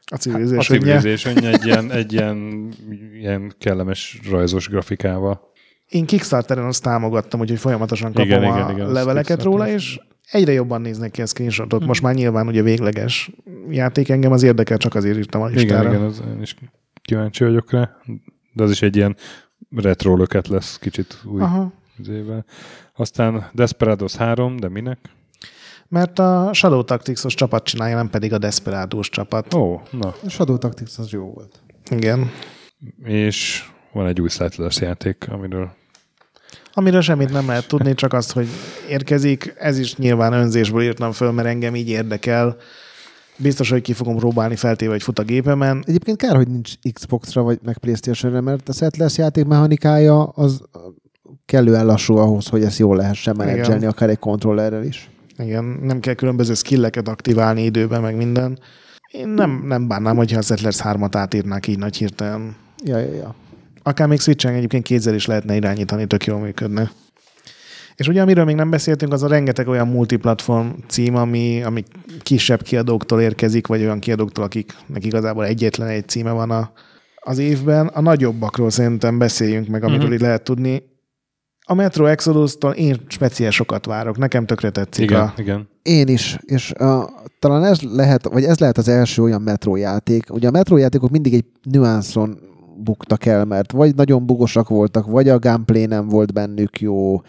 a a civilization egy ilyen, egy ilyen, ilyen kellemes rajzos grafikával. Én Kickstarteren azt támogattam, úgyhogy folyamatosan kapom Igen, igen, igen, a igen, az leveleket róla, és egyre jobban néznek ki a screenshotok. Most már nyilván ugye végleges játék engem az érdekel, csak azért írtam a listára. Igen, igen, az, én is kíváncsi vagyok rá. De az is egy ilyen retro löket lesz kicsit új Aha. izével. Aztán Desperados 3, de minek? Mert a Shadow Tactics-os csapat csinálja, nem pedig a Desperados csapat. Ó, na. A Shadow Tactics az jó volt. Igen. És van egy új Settlers játék, amiről Amiről semmit nem lehet tudni, csak azt, hogy érkezik. Ez is nyilván önzésből írtam föl, mert engem így érdekel. Biztos, hogy ki fogom próbálni feltéve, hogy fut a gépemen. Egyébként kár, hogy nincs Xbox-ra vagy meg Playstation-re, mert a Settlers játék mechanikája az kellően lassú ahhoz, hogy ezt jól lehessen menedzselni, akár egy kontrollerrel is. Igen, nem kell különböző skilleket aktiválni időben, meg minden. Én nem, nem bánnám, hogyha a Settlers 3-at átírnák így nagy hirtelen. Ja, ja, ja. Akár még Switchen egyébként kézzel is lehetne irányítani, tök jól működne. És ugye, amiről még nem beszéltünk, az a rengeteg olyan multiplatform cím, ami, ami kisebb kiadóktól érkezik, vagy olyan kiadóktól, akiknek igazából egyetlen egy címe van a, az évben. A nagyobbakról szerintem beszéljünk meg, amiről Mhm. itt lehet tudni. A Metro Exodus-tól én speciál sokat várok. Nekem tökre tetszik igen, a... igen. Én is, és uh, talán ez lehet, vagy ez lehet az első olyan metro játék. Ugye a metro játékok mindig egy nüanszon buktak el, mert vagy nagyon bugosak voltak, vagy a gameplay nem volt bennük jó,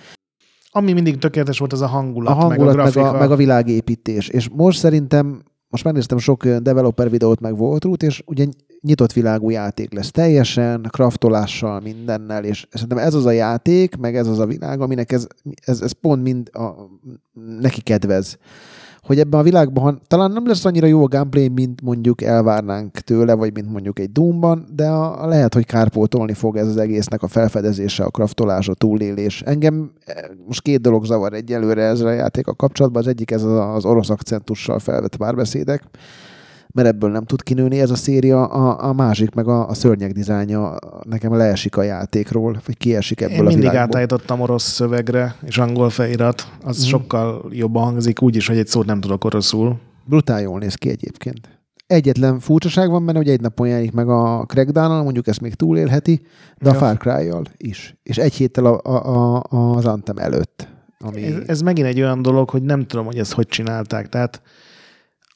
Ami mindig tökéletes volt, az a hangulat, a hangulat, meg a meg grafika. a, meg a világépítés. És most szerintem, most megnéztem sok developer videót, meg Voltrút, és ugye nyitott világú játék lesz teljesen, kraftolással, mindennel, és szerintem ez az a játék, meg ez az a világ, aminek ez, ez, ez pont mind a, neki kedvez. Hogy ebben a világban talán nem lesz annyira jó a gameplay, mint mondjuk elvárnánk tőle, vagy mint mondjuk egy Doomban, de a, a lehet, hogy kárpótolni fog ez az egésznek a felfedezése, a kraftolás, a túlélés. Engem eh, most két dolog zavar egyelőre ezzel a játék a kapcsolatban. Az egyik ez az orosz akcentussal felvett párbeszédek, mert ebből nem tud kinőni ez a széria, a, a másik meg a, a szörnyek dizájnja nekem leesik a játékról, vagy kiesik ebből Én a mindig világból. átállítottam orosz szövegre, és angol felirat. Az Mhm. sokkal jobban hangzik úgy is, hogy egy szót nem tudok oroszul. Brutál jól néz ki egyébként. Egyetlen furcsaság van benne, hogy egy napon jelenik meg a crackdown mondjuk ezt még túlélheti, de a Ja. Far Cry-jal is. És egy héttel a, a, a, az Anthem előtt. Ami... Ez, ez megint egy olyan dolog, hogy nem tudom, hogy ezt hogy csinálták. Tehát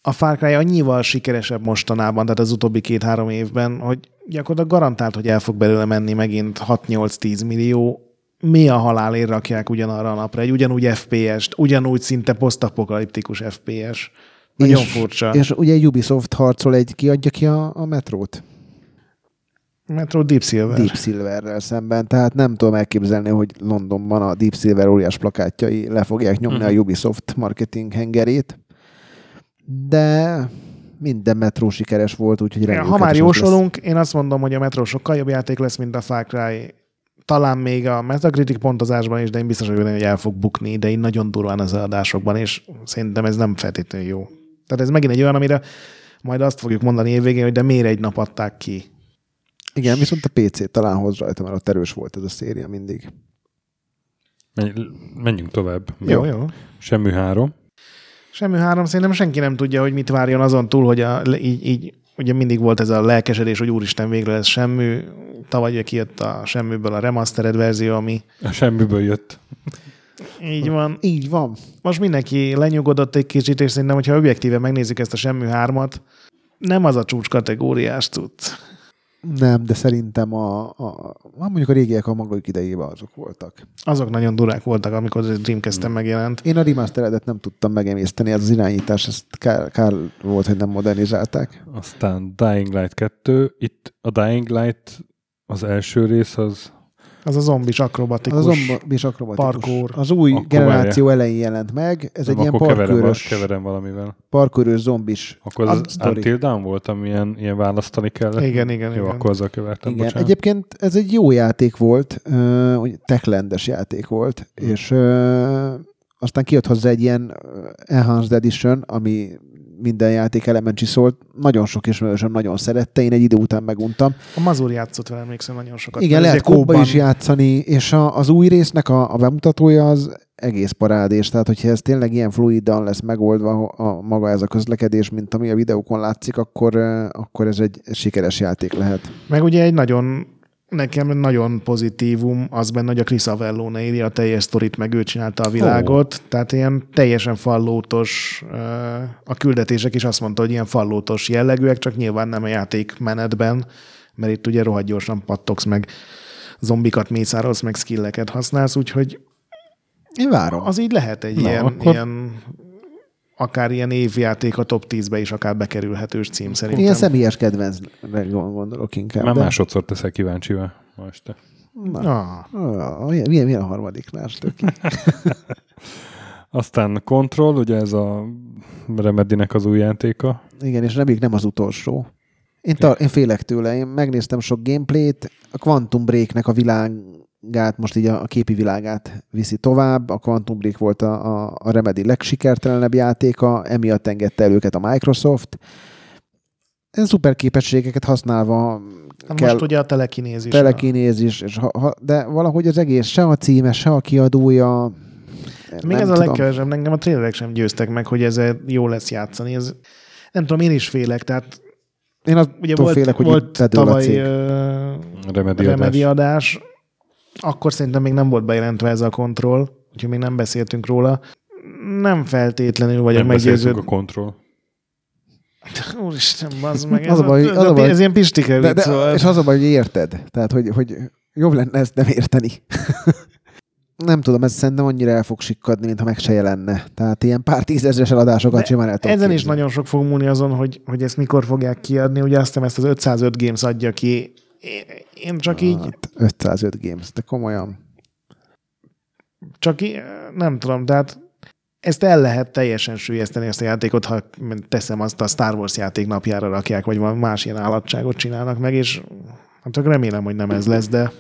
a Far Cry annyival sikeresebb mostanában, tehát az utóbbi két-három évben, hogy gyakorlatilag garantált, hogy el fog belőle menni megint 6-8-10 millió. Mi a halálért rakják ugyanarra a napra? Egy ugyanúgy FPS-t, ugyanúgy szinte posztapokaliptikus FPS. Nagyon és, furcsa. És ugye Ubisoft harcol egy, ki adja ki a, a metrót? Metro Deep Silver. Deep Silverrel szemben, tehát nem tudom elképzelni, hogy Londonban a Deep Silver óriás plakátjai le fogják nyomni Mhm. a Ubisoft marketing hengerét, de minden metró sikeres volt, úgyhogy reméljük, Ha már most lesz. jósolunk, én azt mondom, hogy a Metro sokkal jobb játék lesz, mint a Far Cry. Talán még a Metacritic pontozásban is, de én biztos vagyok benne, hogy el fog bukni, de én nagyon durván az adásokban, és szerintem ez nem feltétlenül jó. Tehát ez megint egy olyan, amire majd azt fogjuk mondani évvégén, hogy de miért egy nap adták ki. Igen, viszont a PC talán hoz rajta, mert ott erős volt ez a széria mindig. Menj, menjünk tovább. Jó, jó. Semmi három. Semmi három, szerintem senki nem tudja, hogy mit várjon azon túl, hogy a, így, így ugye mindig volt ez a lelkesedés, hogy úristen, végre lesz semmi. Tavaly ugye kijött a semmiből a remastered verzió, ami A semmiből jött. így van. Így van. most mindenki lenyugodott egy kicsit, és szerintem, hogyha objektíve megnézzük ezt a semmi hármat, nem az a csúcs kategóriás cucc. Nem, de szerintem a, a, a mondjuk a régiek a maguk idejében azok voltak. Azok nagyon durák voltak, amikor az Dreamcast-en megjelent. Én a remasteredet nem tudtam megemészteni, ez az irányítás, ezt kár, kár volt, hogy nem modernizálták. Aztán Dying Light 2. Itt a Dying Light az első rész az Az a zombis Az akrobatikus. a zombis akrobatikus. parkour. Az új Akkor generáció elején jelent meg. Ez nem, egy ilyen akkor keverem, parkőrös, keverem valamivel. parkőrös zombis. Akkor az, Az az. Until Dawn volt, ami ilyen, választani kellett. Igen, igen, Jó, igen. akkor azzal kevertem, Igen, bocsánat. egyébként ez egy jó játék volt, uh, úgy techlandes játék volt, Hmm. és uh, aztán kijött hozzá egy ilyen Enhanced Edition, ami minden játék elemen csiszolt. Nagyon sok ismerősöm nagyon szerette, én egy idő után meguntam. A Mazur játszott vele, emlékszem nagyon sokat. Igen, lehet kóba is játszani, és a, az új résznek a, a bemutatója az egész parádés, tehát hogyha ez tényleg ilyen fluidan lesz megoldva a, maga ez a közlekedés, mint ami a videókon látszik, akkor, akkor ez egy sikeres játék lehet. Meg ugye egy nagyon Nekem nagyon pozitívum az benne, hogy a Chris Avellone írja a teljes sztorit, meg ő csinálta a világot. Oh. Tehát ilyen teljesen fallótos, a küldetések is azt mondta, hogy ilyen fallótos jellegűek, csak nyilván nem a játék menetben, mert itt ugye rohadt gyorsan pattogsz, meg zombikat mészárolsz, meg skilleket használsz, úgyhogy én várom. Az így lehet egy Na, ilyen, akkor... ilyen akár ilyen évjáték a top 10-be is akár bekerülhetős cím szerintem. Ilyen személyes kedvencre gondolok inkább. Már de... másodszor teszek kíváncsival ma este. Na. Ah. Ah, milyen, milyen a harmadiknál? <laughs> Aztán Control, ugye ez a Remedinek az új játéka. Igen, és reméljük nem az utolsó. Én, ta, én félek tőle, én megnéztem sok gameplayt, a Quantum Breaknek a világát, most így a, a képi világát viszi tovább, a Quantum Break volt a, a, a Remedy legsikertelenebb játéka, emiatt engedte el őket a Microsoft. Ez szuper képességeket használva hát kell, Most ugye a telekinézis. Telekinézis, és ha, ha, de valahogy az egész, se a címe, se a kiadója, még ez tudom. a legkevesebb, engem a trélerek sem győztek meg, hogy ez jó lesz játszani. Ez, nem tudom, én is félek, tehát én azt ugye volt, félek, hogy volt tavaly remedi adás, akkor szerintem még nem volt bejelentve ez a kontroll, úgyhogy még nem beszéltünk róla. Nem feltétlenül vagyok meggyőződve. a kontroll. <laughs> Úristen, bazd meg. Ez, az a baj, az a baj, ez ilyen pistike de, de, szóval. És az a baj, hogy érted. Tehát, hogy, hogy jobb lenne ezt nem érteni. <laughs> nem tudom, ez szerintem annyira el fog sikkadni, mintha meg se jelenne. Tehát ilyen pár tízezres eladásokat simán el Ezen is nagyon sok fog múlni azon, hogy, hogy ezt mikor fogják kiadni. Ugye azt ezt az 505 Games adja ki. Én csak hát, így... 505 Games, de komolyan. Csak így, nem tudom, tehát ezt el lehet teljesen sülyezteni ezt a játékot, ha teszem azt a Star Wars játék napjára rakják, vagy más ilyen állatságot csinálnak meg, és hát csak remélem, hogy nem ez lesz, de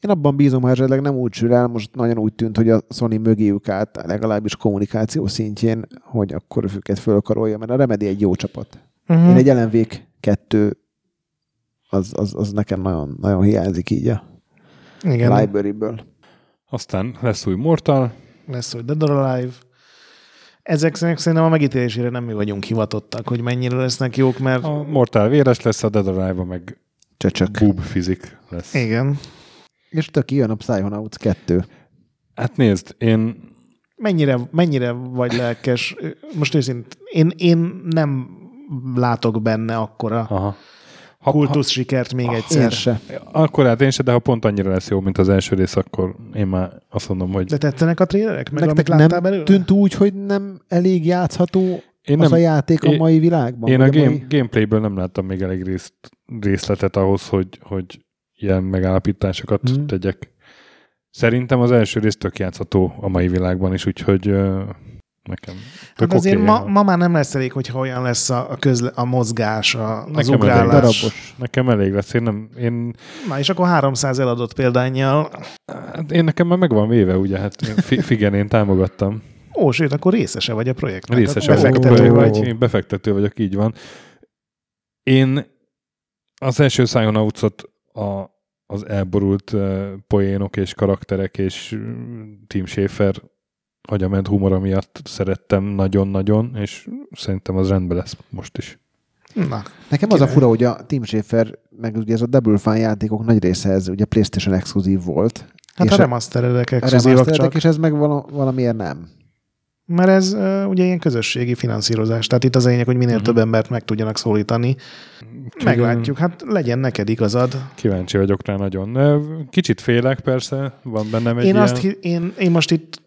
én abban bízom, hogy esetleg nem úgy sül el, most nagyon úgy tűnt, hogy a Sony mögéjük át, legalábbis kommunikáció szintjén, hogy akkor őket fölkarolja, mert a Remedy egy jó csapat. Uh-huh. Én egy ellenvék kettő, az, az, az nekem nagyon, nagyon hiányzik így a Igen. library-ből. Aztán lesz új Mortal. Lesz új Dead or Alive. Ezek szerintem a megítélésére nem mi vagyunk hivatottak, hogy mennyire lesznek jók, mert... A Mortal véres lesz, a Dead or Alive meg Csöcsök. boob fizik lesz. Igen. És tök jön a Psychonauts 2. Hát nézd, én... Mennyire, mennyire vagy lelkes? Most őszint, én, én nem látok benne akkora Aha. Ha, kultusz sikert még ha, egyszer. Én se. Akkor hát én se, de ha pont annyira lesz jó, mint az első rész, akkor én már azt mondom, hogy... De tetszenek a trélerek? Meg Nektek nem belőle? tűnt úgy, hogy nem elég játszható én az nem, a játék én, a mai világban? Én a, game, mai... gameplayből nem láttam még elég részt, részletet ahhoz, hogy, hogy ilyen megállapításokat hmm. tegyek. Szerintem az első rész tök játszható a mai világban is, úgyhogy uh, nekem hát azért okay, ma, ma már nem lesz elég, hogyha olyan lesz a, a, közle, a mozgás, a, az nekem ugrálás. Elég darabos. Nekem elég lesz. Én nem, én... Na, és akkor 300 eladott példányjal. Hát én nekem már megvan véve, ugye, hát figen én támogattam. Ó, sőt, akkor részese vagy a projektnek. Részese befektető vagy. Én befektető vagyok, így van. Én az első Psychonauts-ot a, az elborult uh, poénok és karakterek és Tim Schafer agyament humora miatt szerettem nagyon-nagyon, és szerintem az rendben lesz most is. Na, Nekem az a fura, hogy a Tim Schafer, meg ugye ez a Double Fine játékok nagy része ez ugye PlayStation exkluzív volt. Hát és a remasteredek exkluzívak csak. És ez meg valamiért nem. Mert ez uh, ugye ilyen közösségi finanszírozás. Tehát itt az lényeg, hogy minél uh-huh. több embert meg tudjanak szólítani. Kívül... Meglátjuk, hát legyen neked igazad. Kíváncsi vagyok rá nagyon. Kicsit félek persze, van bennem egy én, ilyen... azt, én, én most itt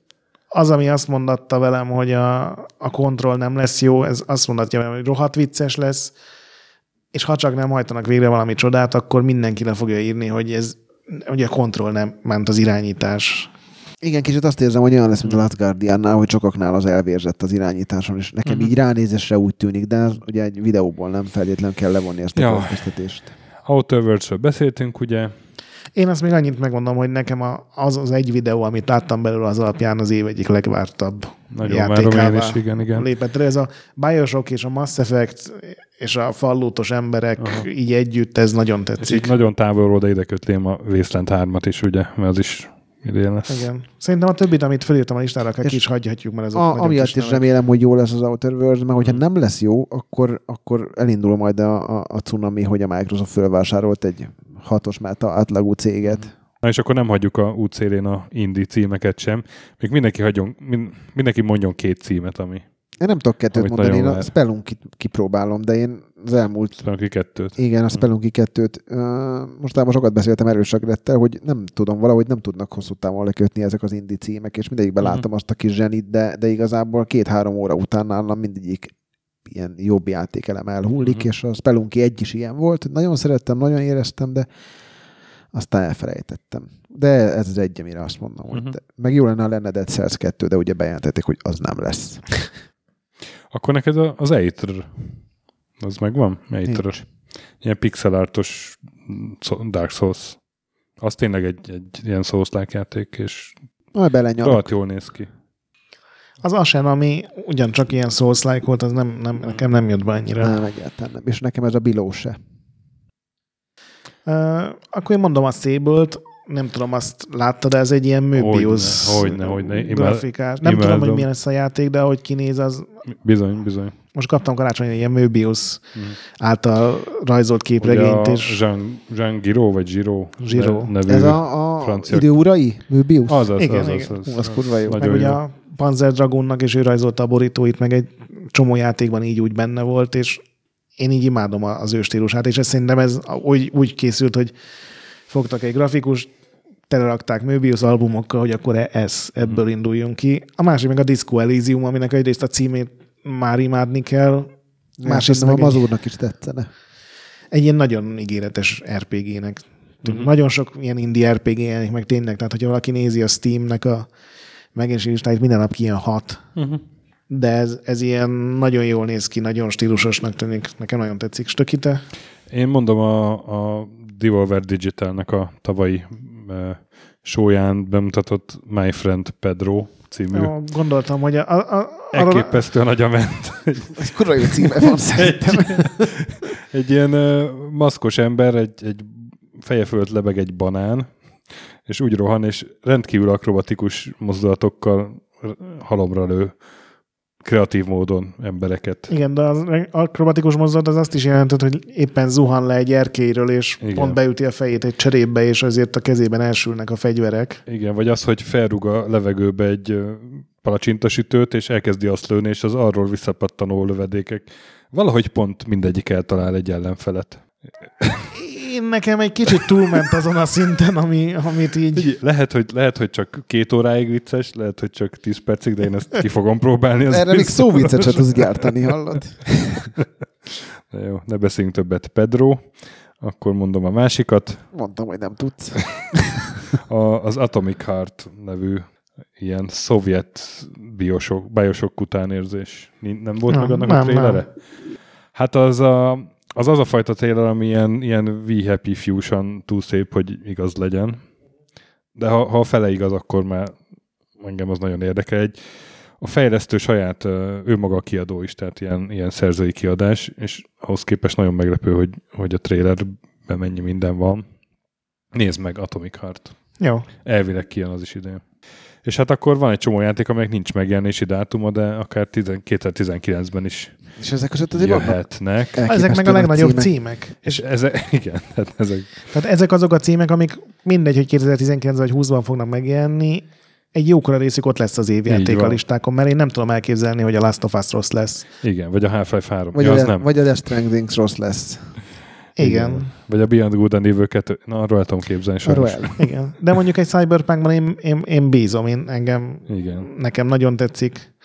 az, ami azt mondatta velem, hogy a, a kontroll nem lesz jó, ez azt mondatja velem, hogy rohadt vicces lesz, és ha csak nem hajtanak végre valami csodát, akkor mindenki le fogja írni, hogy ez ugye a kontroll nem ment az irányítás. Igen, kicsit azt érzem, hogy olyan lesz, mint a Last Guardiannál, hogy sokaknál az elvérzett az irányításon, és nekem uh-huh. így ránézésre úgy tűnik, de ugye egy videóból nem feltétlenül kell levonni ezt a ja. következtetést. Outer Worlds-ről beszéltünk, ugye? Én azt még annyit megmondom, hogy nekem az az egy videó, amit láttam belőle az alapján az év egyik legvártabb Nagyon játékává is, igen, igen. lépett. Ez a Bioshock és a Mass Effect és a fallótos emberek Aha. így együtt, ez nagyon tetszik. És nagyon távolról de ide kötném a Wasteland 3-at is, ugye, mert az is idén lesz. Igen. Szerintem a többit, amit felírtam a listára, ki is hagyhatjuk, mert ezek a, Amiatt is remélem, hogy jó lesz az Outer Worlds, mert hogyha hmm. nem lesz jó, akkor, akkor elindul majd a, a, a cunami, hogy a Microsoft fölvásárolt egy hatos meta átlagú céget. Na és akkor nem hagyjuk a útszélén a indie címeket sem. Még mindenki, hagyjon, min, mindenki mondjon két címet, ami Én nem tudok kettőt Amit mondani, én a. Spelunky kipróbálom, de én az elmúlt aki kettőt. Igen, a Spelunky 2-t. Mostában sokat beszéltem erősök Grettel, hogy nem tudom, valahogy nem tudnak hosszú távon lekötni ezek az indi címek, és mindegyikben Mhm. látom azt a kis zsenit, de, de igazából két-három óra után nálam mindegyik ilyen jobb játékelem elhullik, Mhm. és a Spelunky egy is ilyen volt. Nagyon szerettem, nagyon éreztem, de aztán elfelejtettem. De ez az egy, amire azt mondom, hogy Mhm. meg jó lenne, ha lenne Dead Cells 2, de ugye bejelentették, hogy az nem lesz. <laughs> Akkor neked az Eitr, az megvan? Eitr. Ilyen pixelartos mm, Dark Souls. Az tényleg egy, egy ilyen souls játék, és Majd belenyalok. jól néz ki. Az Ashen, ami ugyancsak ilyen souls volt, az nem, nem, nekem nem jött be annyira. Nem, egyáltalán nem. És nekem ez a biló se. Uh, akkor én mondom a Sable-t, nem tudom, azt láttad, de ez egy ilyen Möbius Hogyne, hogyne, hogyne. Grafikás. Nem tudom, imádom. hogy milyen lesz a játék, de ahogy kinéz, az Bizony, bizony. most kaptam karácsonyra ilyen Möbius Mm. által rajzolt Ugye képregényt, a és Jean, Jean Giro, vagy Giro Giro. ne- nevű. Ez a, a francia- idő urai? Möbius? Az az, Igen, az, az, igen. az, Hú, az kurva jó. meg Nagyon ugye jó. a Panzer Dragonnak, és ő rajzolta a borítóit, meg egy csomó játékban így úgy benne volt, és én így imádom a- az ő stílusát, és ez szerintem ez úgy, úgy készült, hogy fogtak egy grafikus, telerakták Möbius albumokkal, hogy akkor e- ez, ebből induljunk ki. A másik meg a Disco Elysium, aminek egyrészt a címét már imádni kell, Másrészt másrészt a meg egy, mazurnak is tetszene. egy ilyen nagyon ígéretes RPG-nek. Mhm. Nagyon sok ilyen indie RPG jelenik meg tényleg, tehát hogyha valaki nézi a Steamnek a megjelenési listáit, minden nap kijön hat. Uh-huh. De ez, ez ilyen nagyon jól néz ki, nagyon stílusosnak tűnik. Nekem nagyon tetszik. Stökite? Én mondom a, a Devolver Digitalnek a tavalyi uh, sóján bemutatott My Friend Pedro című. Jó, gondoltam, hogy a, a, a, Elképesztően nagyon ment. Ez kurva jó címe van szerintem. Egy ilyen uh, maszkos ember, egy, egy feje fölött lebeg egy banán, és úgy rohan, és rendkívül akrobatikus mozdulatokkal halomra lő kreatív módon embereket. igen, de az akrobatikus mozdulat az azt is jelentett, hogy éppen zuhan le egy erkélyről, és Igen. pont beüti a fejét egy cserébe, és azért a kezében elsülnek a fegyverek. Igen, vagy az, hogy felrúg a levegőbe egy palacsintasütőt, és elkezdi azt lőni, és az arról visszapattanó lövedékek. Valahogy pont mindegyik eltalál egy ellenfelet. <laughs> Én nekem egy kicsit túlment azon a szinten, ami, amit így... Így, lehet, hogy, lehet, hogy csak két óráig vicces, lehet, hogy csak tíz percig, de én ezt ki fogom próbálni. Az Erre még szóviccet se tudsz gyártani, hallod? <laughs> De jó, ne beszéljünk többet. Pedro, akkor mondom a másikat. Mondtam, hogy nem tudsz. <laughs> A, az Atomic Heart nevű ilyen szovjet biosok, biosok utánérzés. Nem volt Nem, meg annak nem, a trélere? Hát az a, az az a fajta trailer, ami ilyen, ilyen We Happy Fusion túl szép, hogy igaz legyen. De ha, ha a fele igaz, akkor már engem az nagyon érdekel. Egy, a fejlesztő saját, ő maga a kiadó is, tehát ilyen, ilyen szerzői kiadás, és ahhoz képest nagyon meglepő, hogy, hogy a trailerben mennyi minden van. Nézd meg Atomic Heart. Jó. Elvileg kijön az is idén. És hát akkor van egy csomó játék, amelyek nincs megjelenési dátuma, de akár 10 2019-ben is És ezek között azért vannak jöhetnek. Ezek meg a legnagyobb címek. címek. És ezek, <laughs> igen, hát ezek, Tehát ezek azok a címek, amik mindegy, hogy 2019 vagy 20-ban fognak megjelenni, egy jókora részük ott lesz az évjáték a listákon, mert én nem tudom elképzelni, hogy a Last of Us rossz lesz. igen, vagy a Half-Life 3. Vagy, ja, a, az nem. vagy a Death Stranding rossz lesz. Igen. Vagy a Beyond Good and Evil 2. Na, arról el tudom képzelni Arról el. Igen. De mondjuk egy Cyberpunkban én, én, én bízom, én engem, Igen. nekem nagyon tetszik.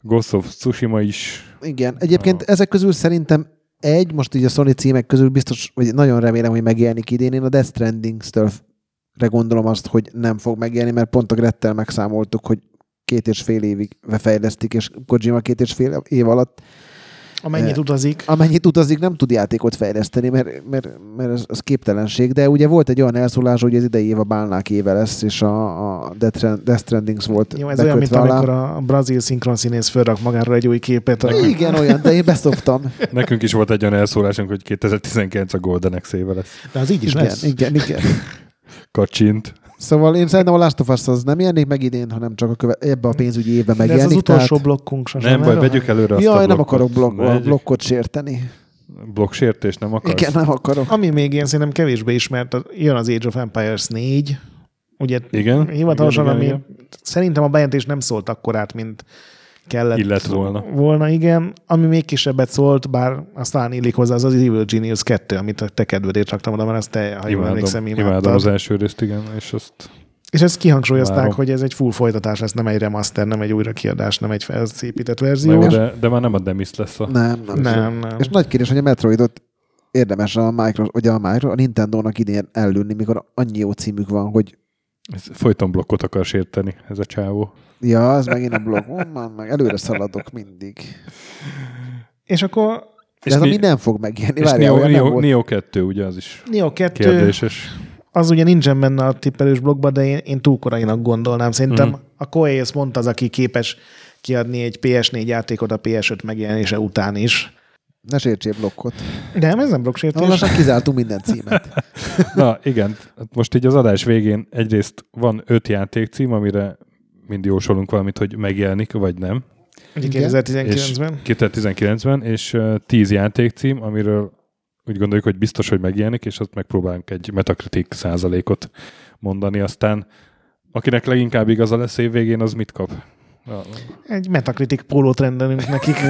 Ghost of Tsushima is. Igen. Egyébként Ah. ezek közül szerintem egy, most így a Sony címek közül biztos, vagy nagyon remélem, hogy megjelenik idén. Én a Death Stranding-től gondolom azt, hogy nem fog megjelenni, mert pont a Grettel megszámoltuk, hogy két és fél évig fejlesztik, és Kojima két és fél év alatt Amennyit utazik. amennyit utazik, nem tud játékot fejleszteni, mert, mert, mert ez, ez képtelenség, de ugye volt egy olyan elszólás, hogy az idei év a bálnák éve lesz, és a, a Death Strand- Death Strandings volt Jó, ez olyan, mint alá. amikor a brazil szinkronszínész fölrak magáról egy új képet. A... Igen, <laughs> olyan, de én beszoptam. Nekünk is volt egy olyan elszólásunk, hogy 2019 a Golden Axe éve lesz. De az így is Igen, lesz. igen, igen. Kacsint. Szóval én szerintem a Last of Us az nem jelenik meg idén, hanem csak a köve- ebbe a pénzügyi évben De ez az megjelenik. utolsó tehát... blokkunk sosem. Nem baj, vegyük előre azt a Jaj, nem blokkot. akarok blokk, a blokkot sérteni. Blokksértés nem akarsz? Igen, nem akarok. Ami még én szerintem kevésbé ismert, jön az Age of Empires 4, ugye Igen, hivatalosan, igen, ami igen, szerintem a bejelentés nem szólt akkorát, mint kellett Illet volna. volna, igen. Ami még kisebbet szólt, bár aztán illik hozzá, az az Evil Genius 2, amit a te kedvedét raktam oda, mert ezt te, ha jól emlékszem, Imádom, imádom imádtad. az első részt, igen, és azt És ezt kihangsúlyozták, Várom. hogy ez egy full folytatás lesz, nem egy remaster, nem egy újrakiadás, nem egy felszépített verzió. de, de már nem a Demis lesz a... Nem, nem. Nem, nem. És nagy kérdés, hogy a Metroidot érdemes a, Micro, vagy a, Micro, a Nintendo-nak idén ellőni, mikor annyi jó címük van, hogy Ez folyton blokkot akar sérteni, ez a csávó. Ja, az megint a blog, man, meg előre szaladok mindig. És akkor De ez mi- ami nem fog megjelenni. És Várjál, Neo, Neo, volt. Neo 2, ugye az is Neo 2, kérdéses. az ugye nincsen benne a tippelős blogban, de én, én túl korainak gondolnám. Szerintem mm. a Koei ezt mondta az, aki képes kiadni egy PS4 játékot a PS5 megjelenése után is. Ne sértsél blokkot. Nem, ez nem Na, blokksértés. lassan kizártunk minden címet. <laughs> Na igen, most így az adás végén egyrészt van öt játékcím, amire mind jósolunk valamit, hogy megjelenik, vagy nem. Ugye Igen. 2019-ben. 2019-ben, és uh, 10 játékcím, amiről úgy gondoljuk, hogy biztos, hogy megjelenik, és ott megpróbálunk egy Metacritic százalékot mondani, aztán akinek leginkább igaza lesz évvégén, az mit kap? Egy Metacritic pólót rendelünk nekik. <laughs>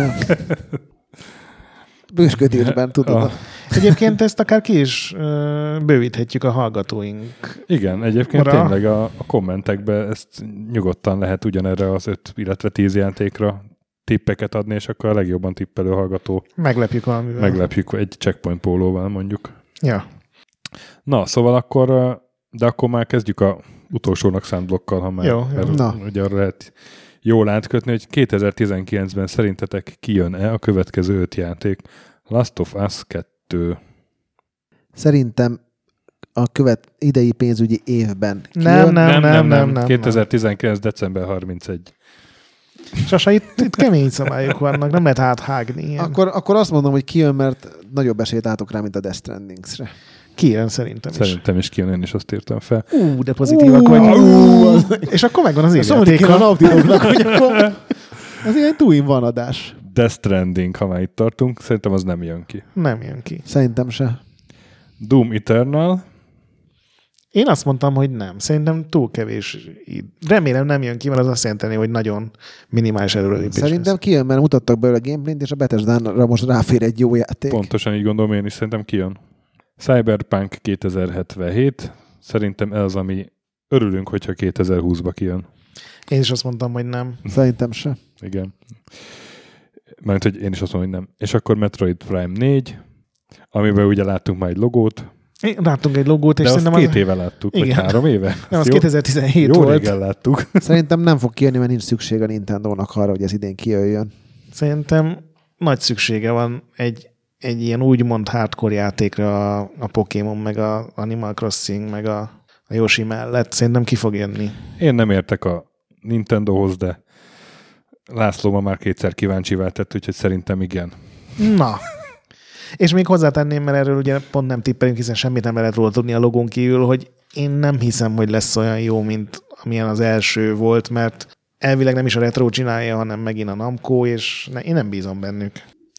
Bősködésben, tudod. Ah. Egyébként ezt akár ki is ö, bővíthetjük a hallgatóink. Igen, egyébként Ra. tényleg a, a kommentekbe ezt nyugodtan lehet ugyanerre az 5, illetve 10 játékra tippeket adni, és akkor a legjobban tippelő hallgató Meglepjük valamivel. meglepjük egy checkpoint pólóval mondjuk. Ja. Na, szóval akkor, de akkor már kezdjük a utolsónak szánt blokkal, ha már, Jó, jó. mert Na. ugye arra lehet jól átkötni, hogy 2019-ben szerintetek kijön-e a következő öt játék? Last of Us 2. Szerintem a követ idei pénzügyi évben Nem, nem, nem, nem, nem. 2019. december 31. Sasa, itt, itt kemény szabályok vannak, nem lehet áthágni. Ilyen. Akkor Akkor, azt mondom, hogy kijön, mert nagyobb esélyt átok rá, mint a Death Strandings-re. kijön szerintem is. Szerintem is kijön, én is azt írtam fel. Ú, de pozitívak vagy. És akkor megvan az Szóval évjáték. kell a hogy akkor <laughs> az ilyen túin van adás. Death Stranding, ha már itt tartunk, szerintem az nem jön ki. Nem jön ki. Szerintem se. Doom Eternal, Én azt mondtam, hogy nem. Szerintem túl kevés. Remélem nem jön ki, mert az azt jelenteni, hogy nagyon minimális előrelépés Szerintem lesz. kijön, mert mutattak belőle a gameplayt, és a Bethesda-ra most ráfér egy jó játék. pontosan így gondolom én is, szerintem kijön. Cyberpunk 2077, szerintem ez az, ami örülünk, hogyha 2020-ba kijön. Én is azt mondtam, hogy nem. Szerintem se. Igen. Mert hogy én is azt mondom, hogy nem. És akkor Metroid Prime 4, amiben ugye láttunk már egy logót, Én Láttunk egy logót, és de azt szerintem két az, éve láttuk, vagy Igen. három éve? nem, az jó, 2017 jó volt. régen láttuk. <laughs> Szerintem nem fog kijönni, mert nincs szükség a Nintendo-nak arra, hogy ez idén kijöjjön. Szerintem nagy szüksége van egy, egy ilyen úgymond hardcore játékra a, a Pokémon, meg a Animal Crossing, meg a, a Yoshi mellett. Szerintem ki fog jönni. Én nem értek a Nintendohoz, de László ma már kétszer kíváncsivá tett, úgyhogy szerintem igen. Na. És még hozzátenném, mert erről ugye pont nem tippelünk, hiszen semmit nem lehet róla tudni a logón kívül, hogy én nem hiszem, hogy lesz olyan jó, mint amilyen az első volt, mert elvileg nem is a Retro csinálja, hanem megint a Namco, és ne, én nem bízom bennük.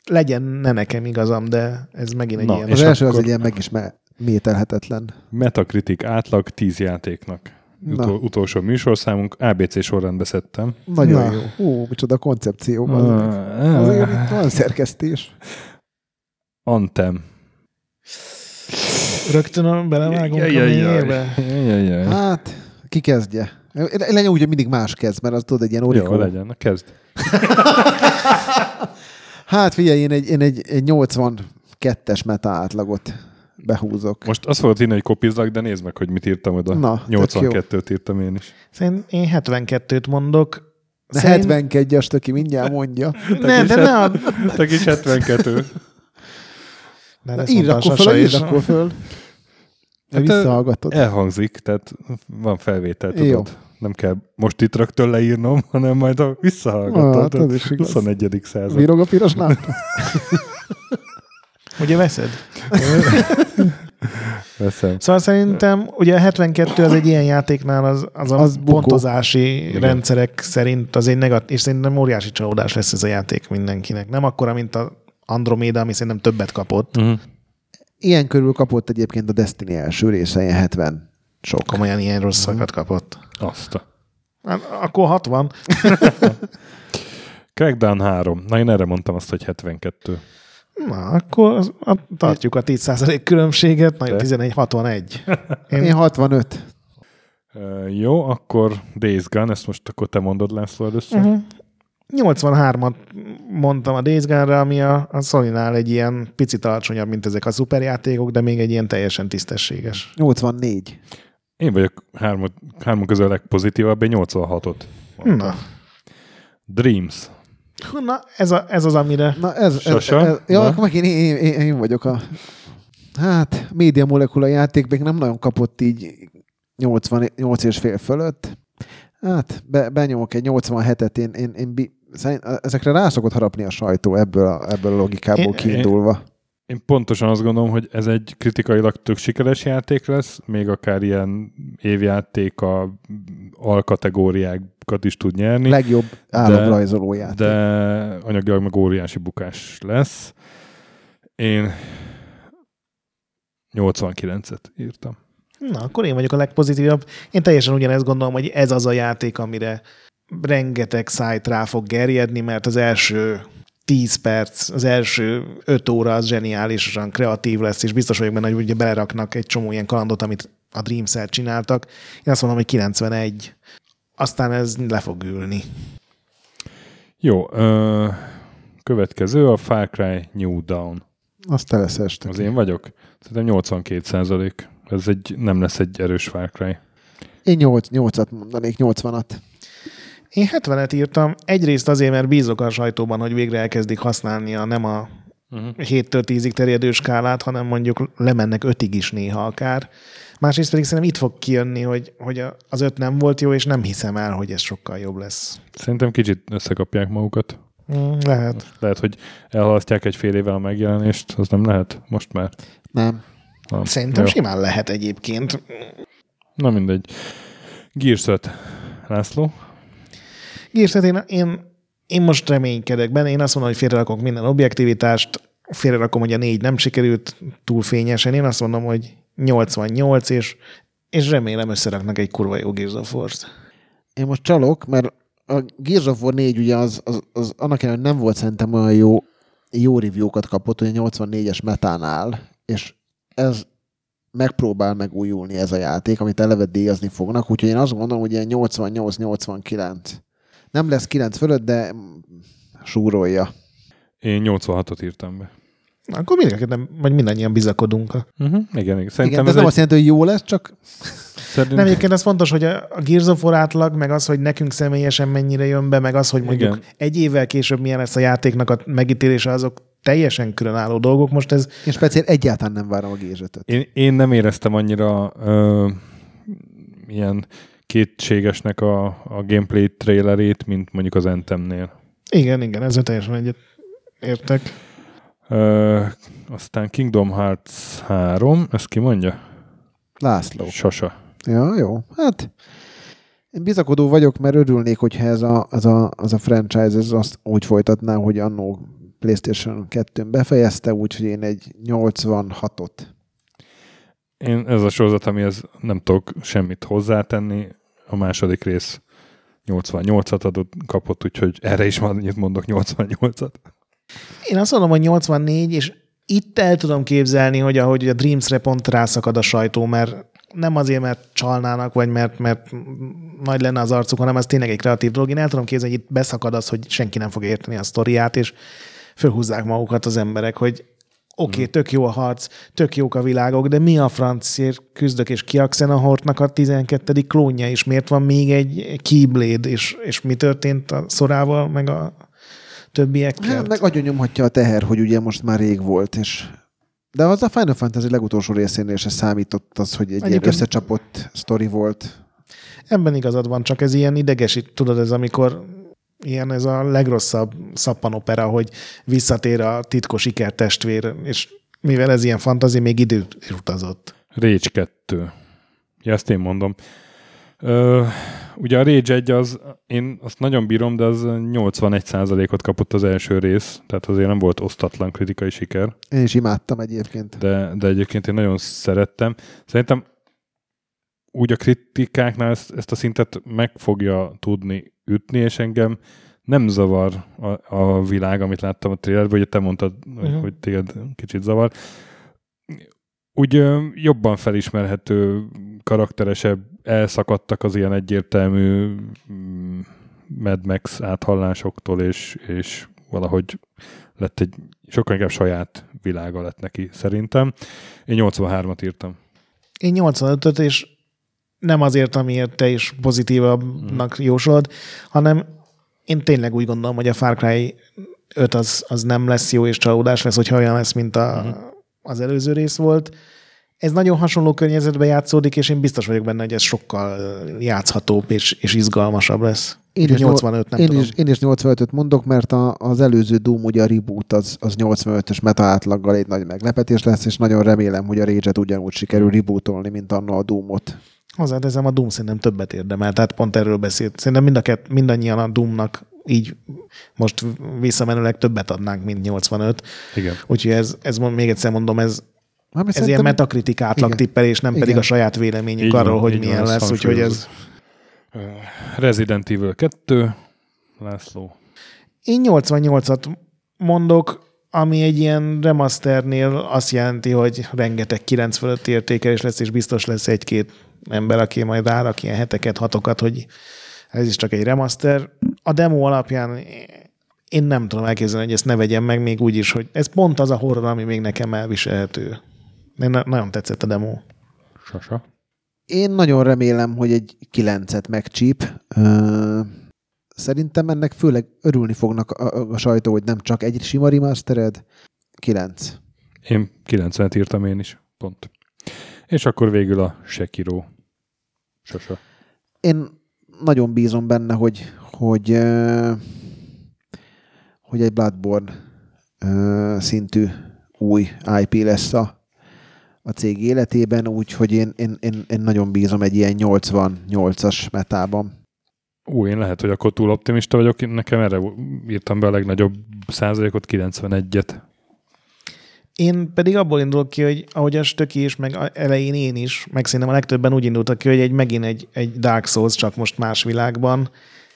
Legyen ne nekem igazam, de ez megint egy Na, ilyen... Az első az egy ilyen megismételhetetlen. Metacritic átlag 10 játéknak. Utol, utolsó műsorszámunk, ABC sorrendbe szedtem. Nagyon Na. jó. Hú, micsoda koncepció van. Azért itt van szerkesztés. Anthem. Rögtön belevágunk a mélyébe. Hát, ki kezdje? Legyen úgy, hogy mindig más kezd, mert az tudod, egy ilyen orikó. Jó, legyen. Na, kezd. <laughs> Hát figyelj, én egy, én egy, egy 82-es meta átlagot behúzok. Most azt fogod írni, hogy kopizlak, de nézd meg, hogy mit írtam oda. Na, tök 82-t írtam én is. Szerintem én 72-t mondok. De Szerint- 72 as töki mindjárt mondja. <laughs> Ne, de ne a... Te kis 72. De Na, írd akkor föl, írd akkor föl. Hát, Visszahallgatod. Elhangzik, tehát van felvétel, tudod. Jó. Nem kell most itt rögtön leírnom, hanem majd a Ah, visszahallgatod. hát az is igaz. 21. század. Virog a piros <laughs> lámpa? <laughs> Ugye veszed? <laughs> Veszem. Szóval szerintem ugye a 72 az egy ilyen játéknál az, az a Az bukó. pontozási Igen. rendszerek szerint az egy negatív, és szerintem óriási csalódás lesz ez a játék mindenkinek. Nem akkora, mint a, Andromeda, ami szerintem többet kapott. Uh-huh. Ilyen körül kapott egyébként a Destiny első része, ilyen 70 sok. Komolyan ilyen rosszakat kapott. Azt a. Hát, akkor 60. <laughs> Crackdown 3. Na én erre mondtam azt, hogy 72. Na, akkor az- a, tartjuk a 10% különbséget. Na jó, De. 11, 61. <laughs> Én, Én 65. Uh, jó, akkor Days Gone, ezt most akkor te mondod, László, először. uh-huh. 83-at mondtam a Days Gone-ra, ami a, a Sony-nál egy ilyen picit alacsonyabb, mint ezek a szuperjátékok, de még egy ilyen teljesen tisztességes. 84. Én vagyok hármuk, hármuk közül a legpozitívabb, én 86-ot. Na, Dreams. Na ez, a, ez az, amire... Na ez, ez, Sasa? ez ja, Na? akkor meg én, én, én, én, vagyok a... Hát, média molekula játék még nem nagyon kapott így 88 és fél fölött. Hát, be, benyomok egy 87-et, én, én, én bi, szerint, ezekre rá szokott harapni a sajtó ebből a, ebből a logikából Én- kiindulva. Én pontosan azt gondolom, hogy ez egy kritikailag tök sikeres játék lesz, még akár ilyen évjáték a alkategóriákat is tud nyerni, Legjobb álomrajzoló játék. de anyagilag meg óriási bukás lesz. Én 89-et írtam. Na, akkor én vagyok a legpozitívabb. Én teljesen ugyanezt gondolom, hogy ez az a játék, amire rengeteg szájt rá fog gerjedni, mert az első 10 perc, az első 5 óra az zseniálisan kreatív lesz, és biztos vagyok benne, hogy ugye beleraknak egy csomó ilyen kalandot, amit a dreams csináltak. Én azt mondom, hogy 91. Aztán ez le fog ülni. Jó, ö, következő a Far Cry New Dawn. Azt te leszel este. Az én vagyok? Szerintem 82 százalék. Ez egy, nem lesz egy erős Far Cry. Én 8, 8-at mondanék, 80-at. Én 70-et írtam, egyrészt azért, mert bízok a sajtóban, hogy végre elkezdik használni a nem a Uh-huh. 7-től 10-ig terjedő skálát, hanem mondjuk lemennek 5-ig is néha akár. Másrészt pedig szerintem itt fog kijönni, hogy, hogy az 5 nem volt jó, és nem hiszem el, hogy ez sokkal jobb lesz. Szerintem kicsit összekapják magukat. Mm, lehet. Lehet, hogy elhalasztják egy fél évvel a megjelenést, az nem lehet most már. Nem. Na, Szerintem jó. simán lehet egyébként. Na mindegy. Gears 5. László? Gírszet, én, én, én most reménykedek benne, én azt mondom, hogy félrerakok minden objektivitást, félrerakom, hogy a négy nem sikerült túl fényesen, én azt mondom, hogy 88, és, és remélem összeraknak egy kurva jó Gears of War-t. Én most csalok, mert a Gears of War 4 ugye az, az, az annak ellenére nem volt szerintem olyan jó, jó review-kat kapott, hogy a 84-es metánál, és ez megpróbál megújulni ez a játék, amit eleve díjazni fognak, úgyhogy én azt gondolom, hogy ilyen 88-89. Nem lesz 9 fölött, de súrolja. Én 86-ot írtam be. Na, akkor mindenki nem, vagy mindannyian bizakodunk. A... Uh-huh. Igen, igen. Igen, Szerintem de ez ez nem egy... azt jelenti, hogy jó lesz, csak Szerintem... Nem, egyébként az fontos, hogy a a Gears of War átlag, meg az, hogy nekünk személyesen mennyire jön be, meg az, hogy mondjuk Igen. egy évvel később milyen lesz a játéknak a megítélése, azok teljesen különálló dolgok. Most ez én speciál egyáltalán nem várom a Gears 5-öt. Én, én nem éreztem annyira ö, ilyen kétségesnek a, a gameplay trailerét, mint mondjuk az Anthemnél. igen, igen, ezzel teljesen egyet értek. Ö, aztán Kingdom Hearts 3, ezt ki mondja? László. Sasa. Ja, jó. Hát én bizakodó vagyok, mert örülnék, hogyha ez a, ez a, az a franchise ez azt úgy folytatná, hogy annó PlayStation 2-n befejezte, úgyhogy én egy 86-ot. Én ez a sorozat, amihez nem tudok semmit hozzátenni. A második rész 88-at adott, kapott, úgyhogy erre is annyit mondok 88-at. Én azt mondom, hogy 84, és itt el tudom képzelni, hogy ahogy a Dreams-re pont rászakad a sajtó, mert nem azért, mert csalnának, vagy mert, mert nagy lenne az arcuk, hanem ez tényleg egy kreatív dolog. Én el tudom képzelni, hogy itt beszakad az, hogy senki nem fog érteni a sztoriát, és fölhúzzák magukat az emberek, hogy oké, okay, tök jó a harc, tök jók a világok, de mi a francért küzdök, és ki a Xenahortnak a 12. klónja, és miért van még egy Keyblade, és, és mi történt a szorával, meg a többiekkel? Hát, meg agyonnyomhatja a teher, hogy ugye most már rég volt, és de az a Final Fantasy legutolsó részénél se számított az, hogy egy ilyen Egyébként- összecsapott sztori volt. Ebben igazad van, csak ez ilyen idegesít, tudod, ez amikor ilyen ez a legrosszabb szappanopera, hogy visszatér a titkos ikertestvér, és mivel ez ilyen fantazi, még időt utazott. Rage 2. Ja, ezt én mondom. Ö, ugye a Rage 1 az, én azt nagyon bírom, de az 81%-ot kapott az első rész, tehát azért nem volt osztatlan kritikai siker. Én is imádtam egyébként. De, de egyébként én nagyon szerettem. Szerintem úgy a kritikáknál ezt, ezt a szintet meg fogja tudni ütni, és engem nem zavar a, a világ, amit láttam a trailerben, hogy te mondtad, uh-huh. hogy, hogy téged kicsit zavar. Úgy jobban felismerhető, karakteresebb, elszakadtak az ilyen egyértelmű mm, Mad Max áthallásoktól, és, és valahogy lett egy sokkal inkább saját világa lett neki szerintem. Én 83-at írtam. Én 85-öt, és nem azért, amiért te is pozitívabbnak hmm. jósolod, hanem én tényleg úgy gondolom, hogy a Far Cry 5 az, az nem lesz jó és csalódás lesz, hogyha olyan lesz, mint a, hmm. Az előző rész volt. Ez nagyon hasonló környezetben játszódik, és én biztos vagyok benne, hogy ez sokkal játszhatóbb és, és izgalmasabb lesz. Én is, 85, nem én, tudom. is, én is 85-öt mondok, mert a, az előző Doom, ugye a reboot, az, az 85-ös meta átlaggal egy nagy meglepetés lesz, és nagyon remélem, hogy a Rage-et ugyanúgy sikerül rebootolni, mint anna a Doomot. Hozzáteszem, a Doom szerintem többet érdemel, tehát pont erről beszélt. Szerintem mind a kett, mindannyian a Doomnak így most visszamenőleg többet adnánk, mint 85. Igen. Úgyhogy ez, ez még egyszer mondom, ez, ez szerintem... ilyen metakritik átlag tippelés, nem Igen. pedig a saját véleményük így arról, van, hogy milyen van, lesz. Úgyhogy ez... Resident Evil 2, László. Én 88-at mondok, ami egy ilyen remasternél azt jelenti, hogy rengeteg 9 fölötti értékelés lesz, és biztos lesz egy-két ember, aki majd rárak ilyen heteket, hatokat, hogy ez is csak egy remaster. A demo alapján én nem tudom elképzelni, hogy ezt ne vegyem meg még úgy is, hogy ez pont az a horror, ami még nekem elviselhető. Én nagyon tetszett a demo. Sasa. Én nagyon remélem, hogy egy kilencet megcsíp. Szerintem ennek főleg örülni fognak a, a sajtó, hogy nem csak egy sima remastered. Kilenc. Én 90-et írtam én is, pont. És akkor végül a Sekiro. Sasa. Én nagyon bízom benne, hogy, hogy, hogy egy Bloodborne szintű új IP lesz a, a cég életében, úgyhogy én, én, én, én nagyon bízom egy ilyen 88-as metában. Ú, én lehet, hogy akkor túl optimista vagyok, nekem erre írtam be a legnagyobb százalékot, 91-et. Én pedig abból indulok ki, hogy ahogy a Stöki is, meg elején én is, meg szerintem a legtöbben úgy indultak ki, hogy egy, megint egy, egy Dark Souls, csak most más világban,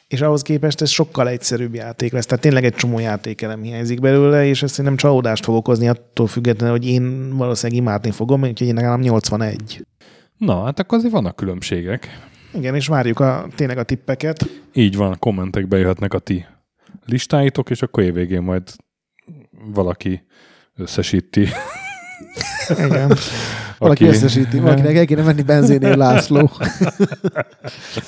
és ahhoz képest ez sokkal egyszerűbb játék lesz. Tehát tényleg egy csomó játékelem hiányzik belőle, és ez szerintem csalódást fog okozni attól függetlenül, hogy én valószínűleg imádni fogom, úgyhogy én legalább 81. Na, hát akkor azért vannak különbségek. Igen, és várjuk a, tényleg a tippeket. Így van, kommentekbe jöhetnek a ti listáitok, és akkor évvégén majd valaki összesíti. Igen. Valaki Aki... összesíti, valakinek el kéne menni benzinél László.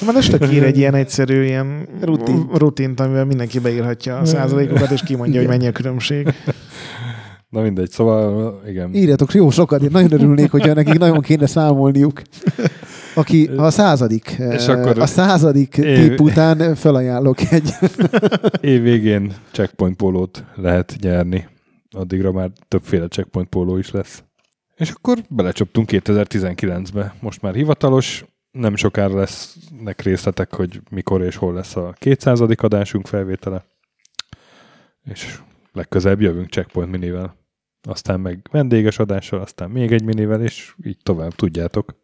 Már este kír egy ilyen egyszerű ilyen Rutin. rutint, amivel mindenki beírhatja a százalékokat, és kimondja, hogy mennyi a különbség. Na mindegy, szóval igen. Írjatok jó sokat, én nagyon örülnék, hogyha nekik nagyon kéne számolniuk. Aki a századik, és akkor a századik év... tipp után felajánlok egy. Év végén checkpoint pólót lehet nyerni addigra már többféle checkpoint póló is lesz. És akkor belecsaptunk 2019-be. Most már hivatalos, nem sokára lesznek részletek, hogy mikor és hol lesz a 200. adásunk felvétele. És legközelebb jövünk Checkpoint minivel. Aztán meg vendéges adással, aztán még egy minivel, és így tovább tudjátok.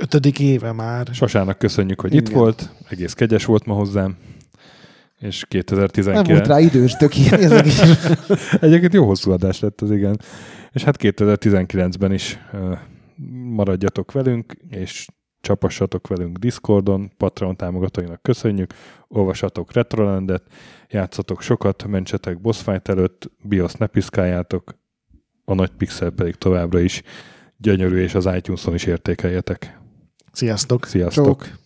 Ötödik éve már. Sasának köszönjük, hogy Igen. itt volt. Egész kegyes volt ma hozzám és 2019... Nem volt rá idős töki. <laughs> Egyébként jó hosszú adás lett az, igen. És hát 2019-ben is uh, maradjatok velünk, és csapassatok velünk Discordon, Patreon támogatóinak köszönjük, olvasatok Retrolandet, játszatok sokat, mentsetek boss fight előtt, BIOS ne piszkáljátok, a nagy pixel pedig továbbra is gyönyörű, és az iTunes-on is értékeljetek. Sziasztok! Sziasztok! Csók.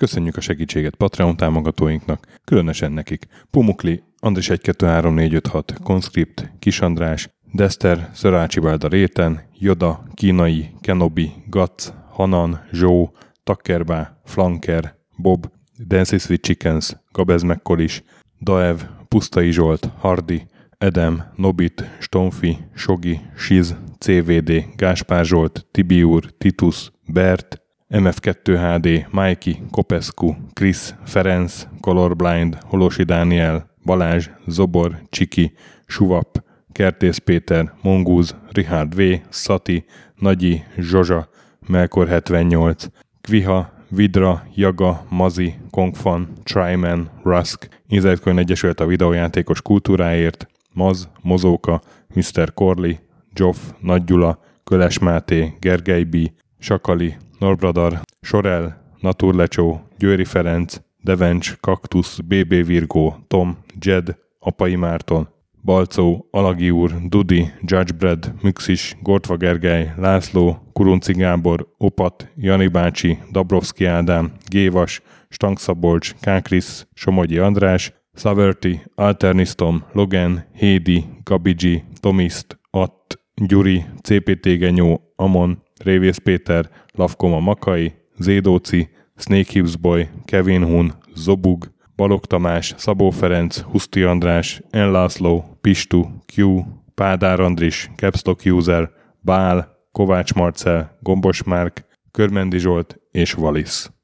Köszönjük a segítséget Patreon támogatóinknak, különösen nekik. Pumukli, Andris 123456, Conscript, Kis András, Dester, Szörácsi Bálda Réten, Joda, Kínai, Kenobi, Gac, Hanan, Zsó, Takkerbá, Flanker, Bob, Dancy Sweet Chickens, Gabez Mekkolis, Daev, Pusztai Zsolt, Hardi, Edem, Nobit, Stonfi, Sogi, Siz, CVD, Gáspár Zsolt, Tibiur, Titus, Bert, MF2HD, Mikey, Kopescu, Chris, Ferenc, Colorblind, Holosi Dániel, Balázs, Zobor, Csiki, Suvap, Kertész Péter, Mongúz, Richard V, Szati, Nagyi, Zsozsa, Melkor 78, Kviha, Vidra, Jaga, Mazi, Kongfan, Tryman, Rusk, Inzertcoin Egyesült a videójátékos kultúráért, Maz, Mozóka, Mr. Corley, Joff, Nagyula, Köles Máté, Gergely B, Sakali, Norbradar, Sorel, Naturlecsó, Győri Ferenc, Devencs, Kaktusz, BB Virgó, Tom, Jed, Apai Márton, Balcó, Alagi úr, Dudi, Judgebred, Müxis, Gortva Gergely, László, Kurunci Gábor, Opat, Jani bácsi, Dabrowski Ádám, Gévas, Stangszabolcs, Kákris, Somogyi András, Saverti, Alternisztom, Logan, Hédi, Gabigi, Tomiszt, Att, Gyuri, CPT Genyó, Amon, Révész Péter, Lavkoma Makai, Zédóci, Snake Hips Boy, Kevin Hun, Zobug, Balog Tamás, Szabó Ferenc, Huszti András, En László, Pistu, Q, Pádár Andris, Capstock User, Bál, Kovács Marcel, Gombos Márk, Körmendi Zsolt és Valisz.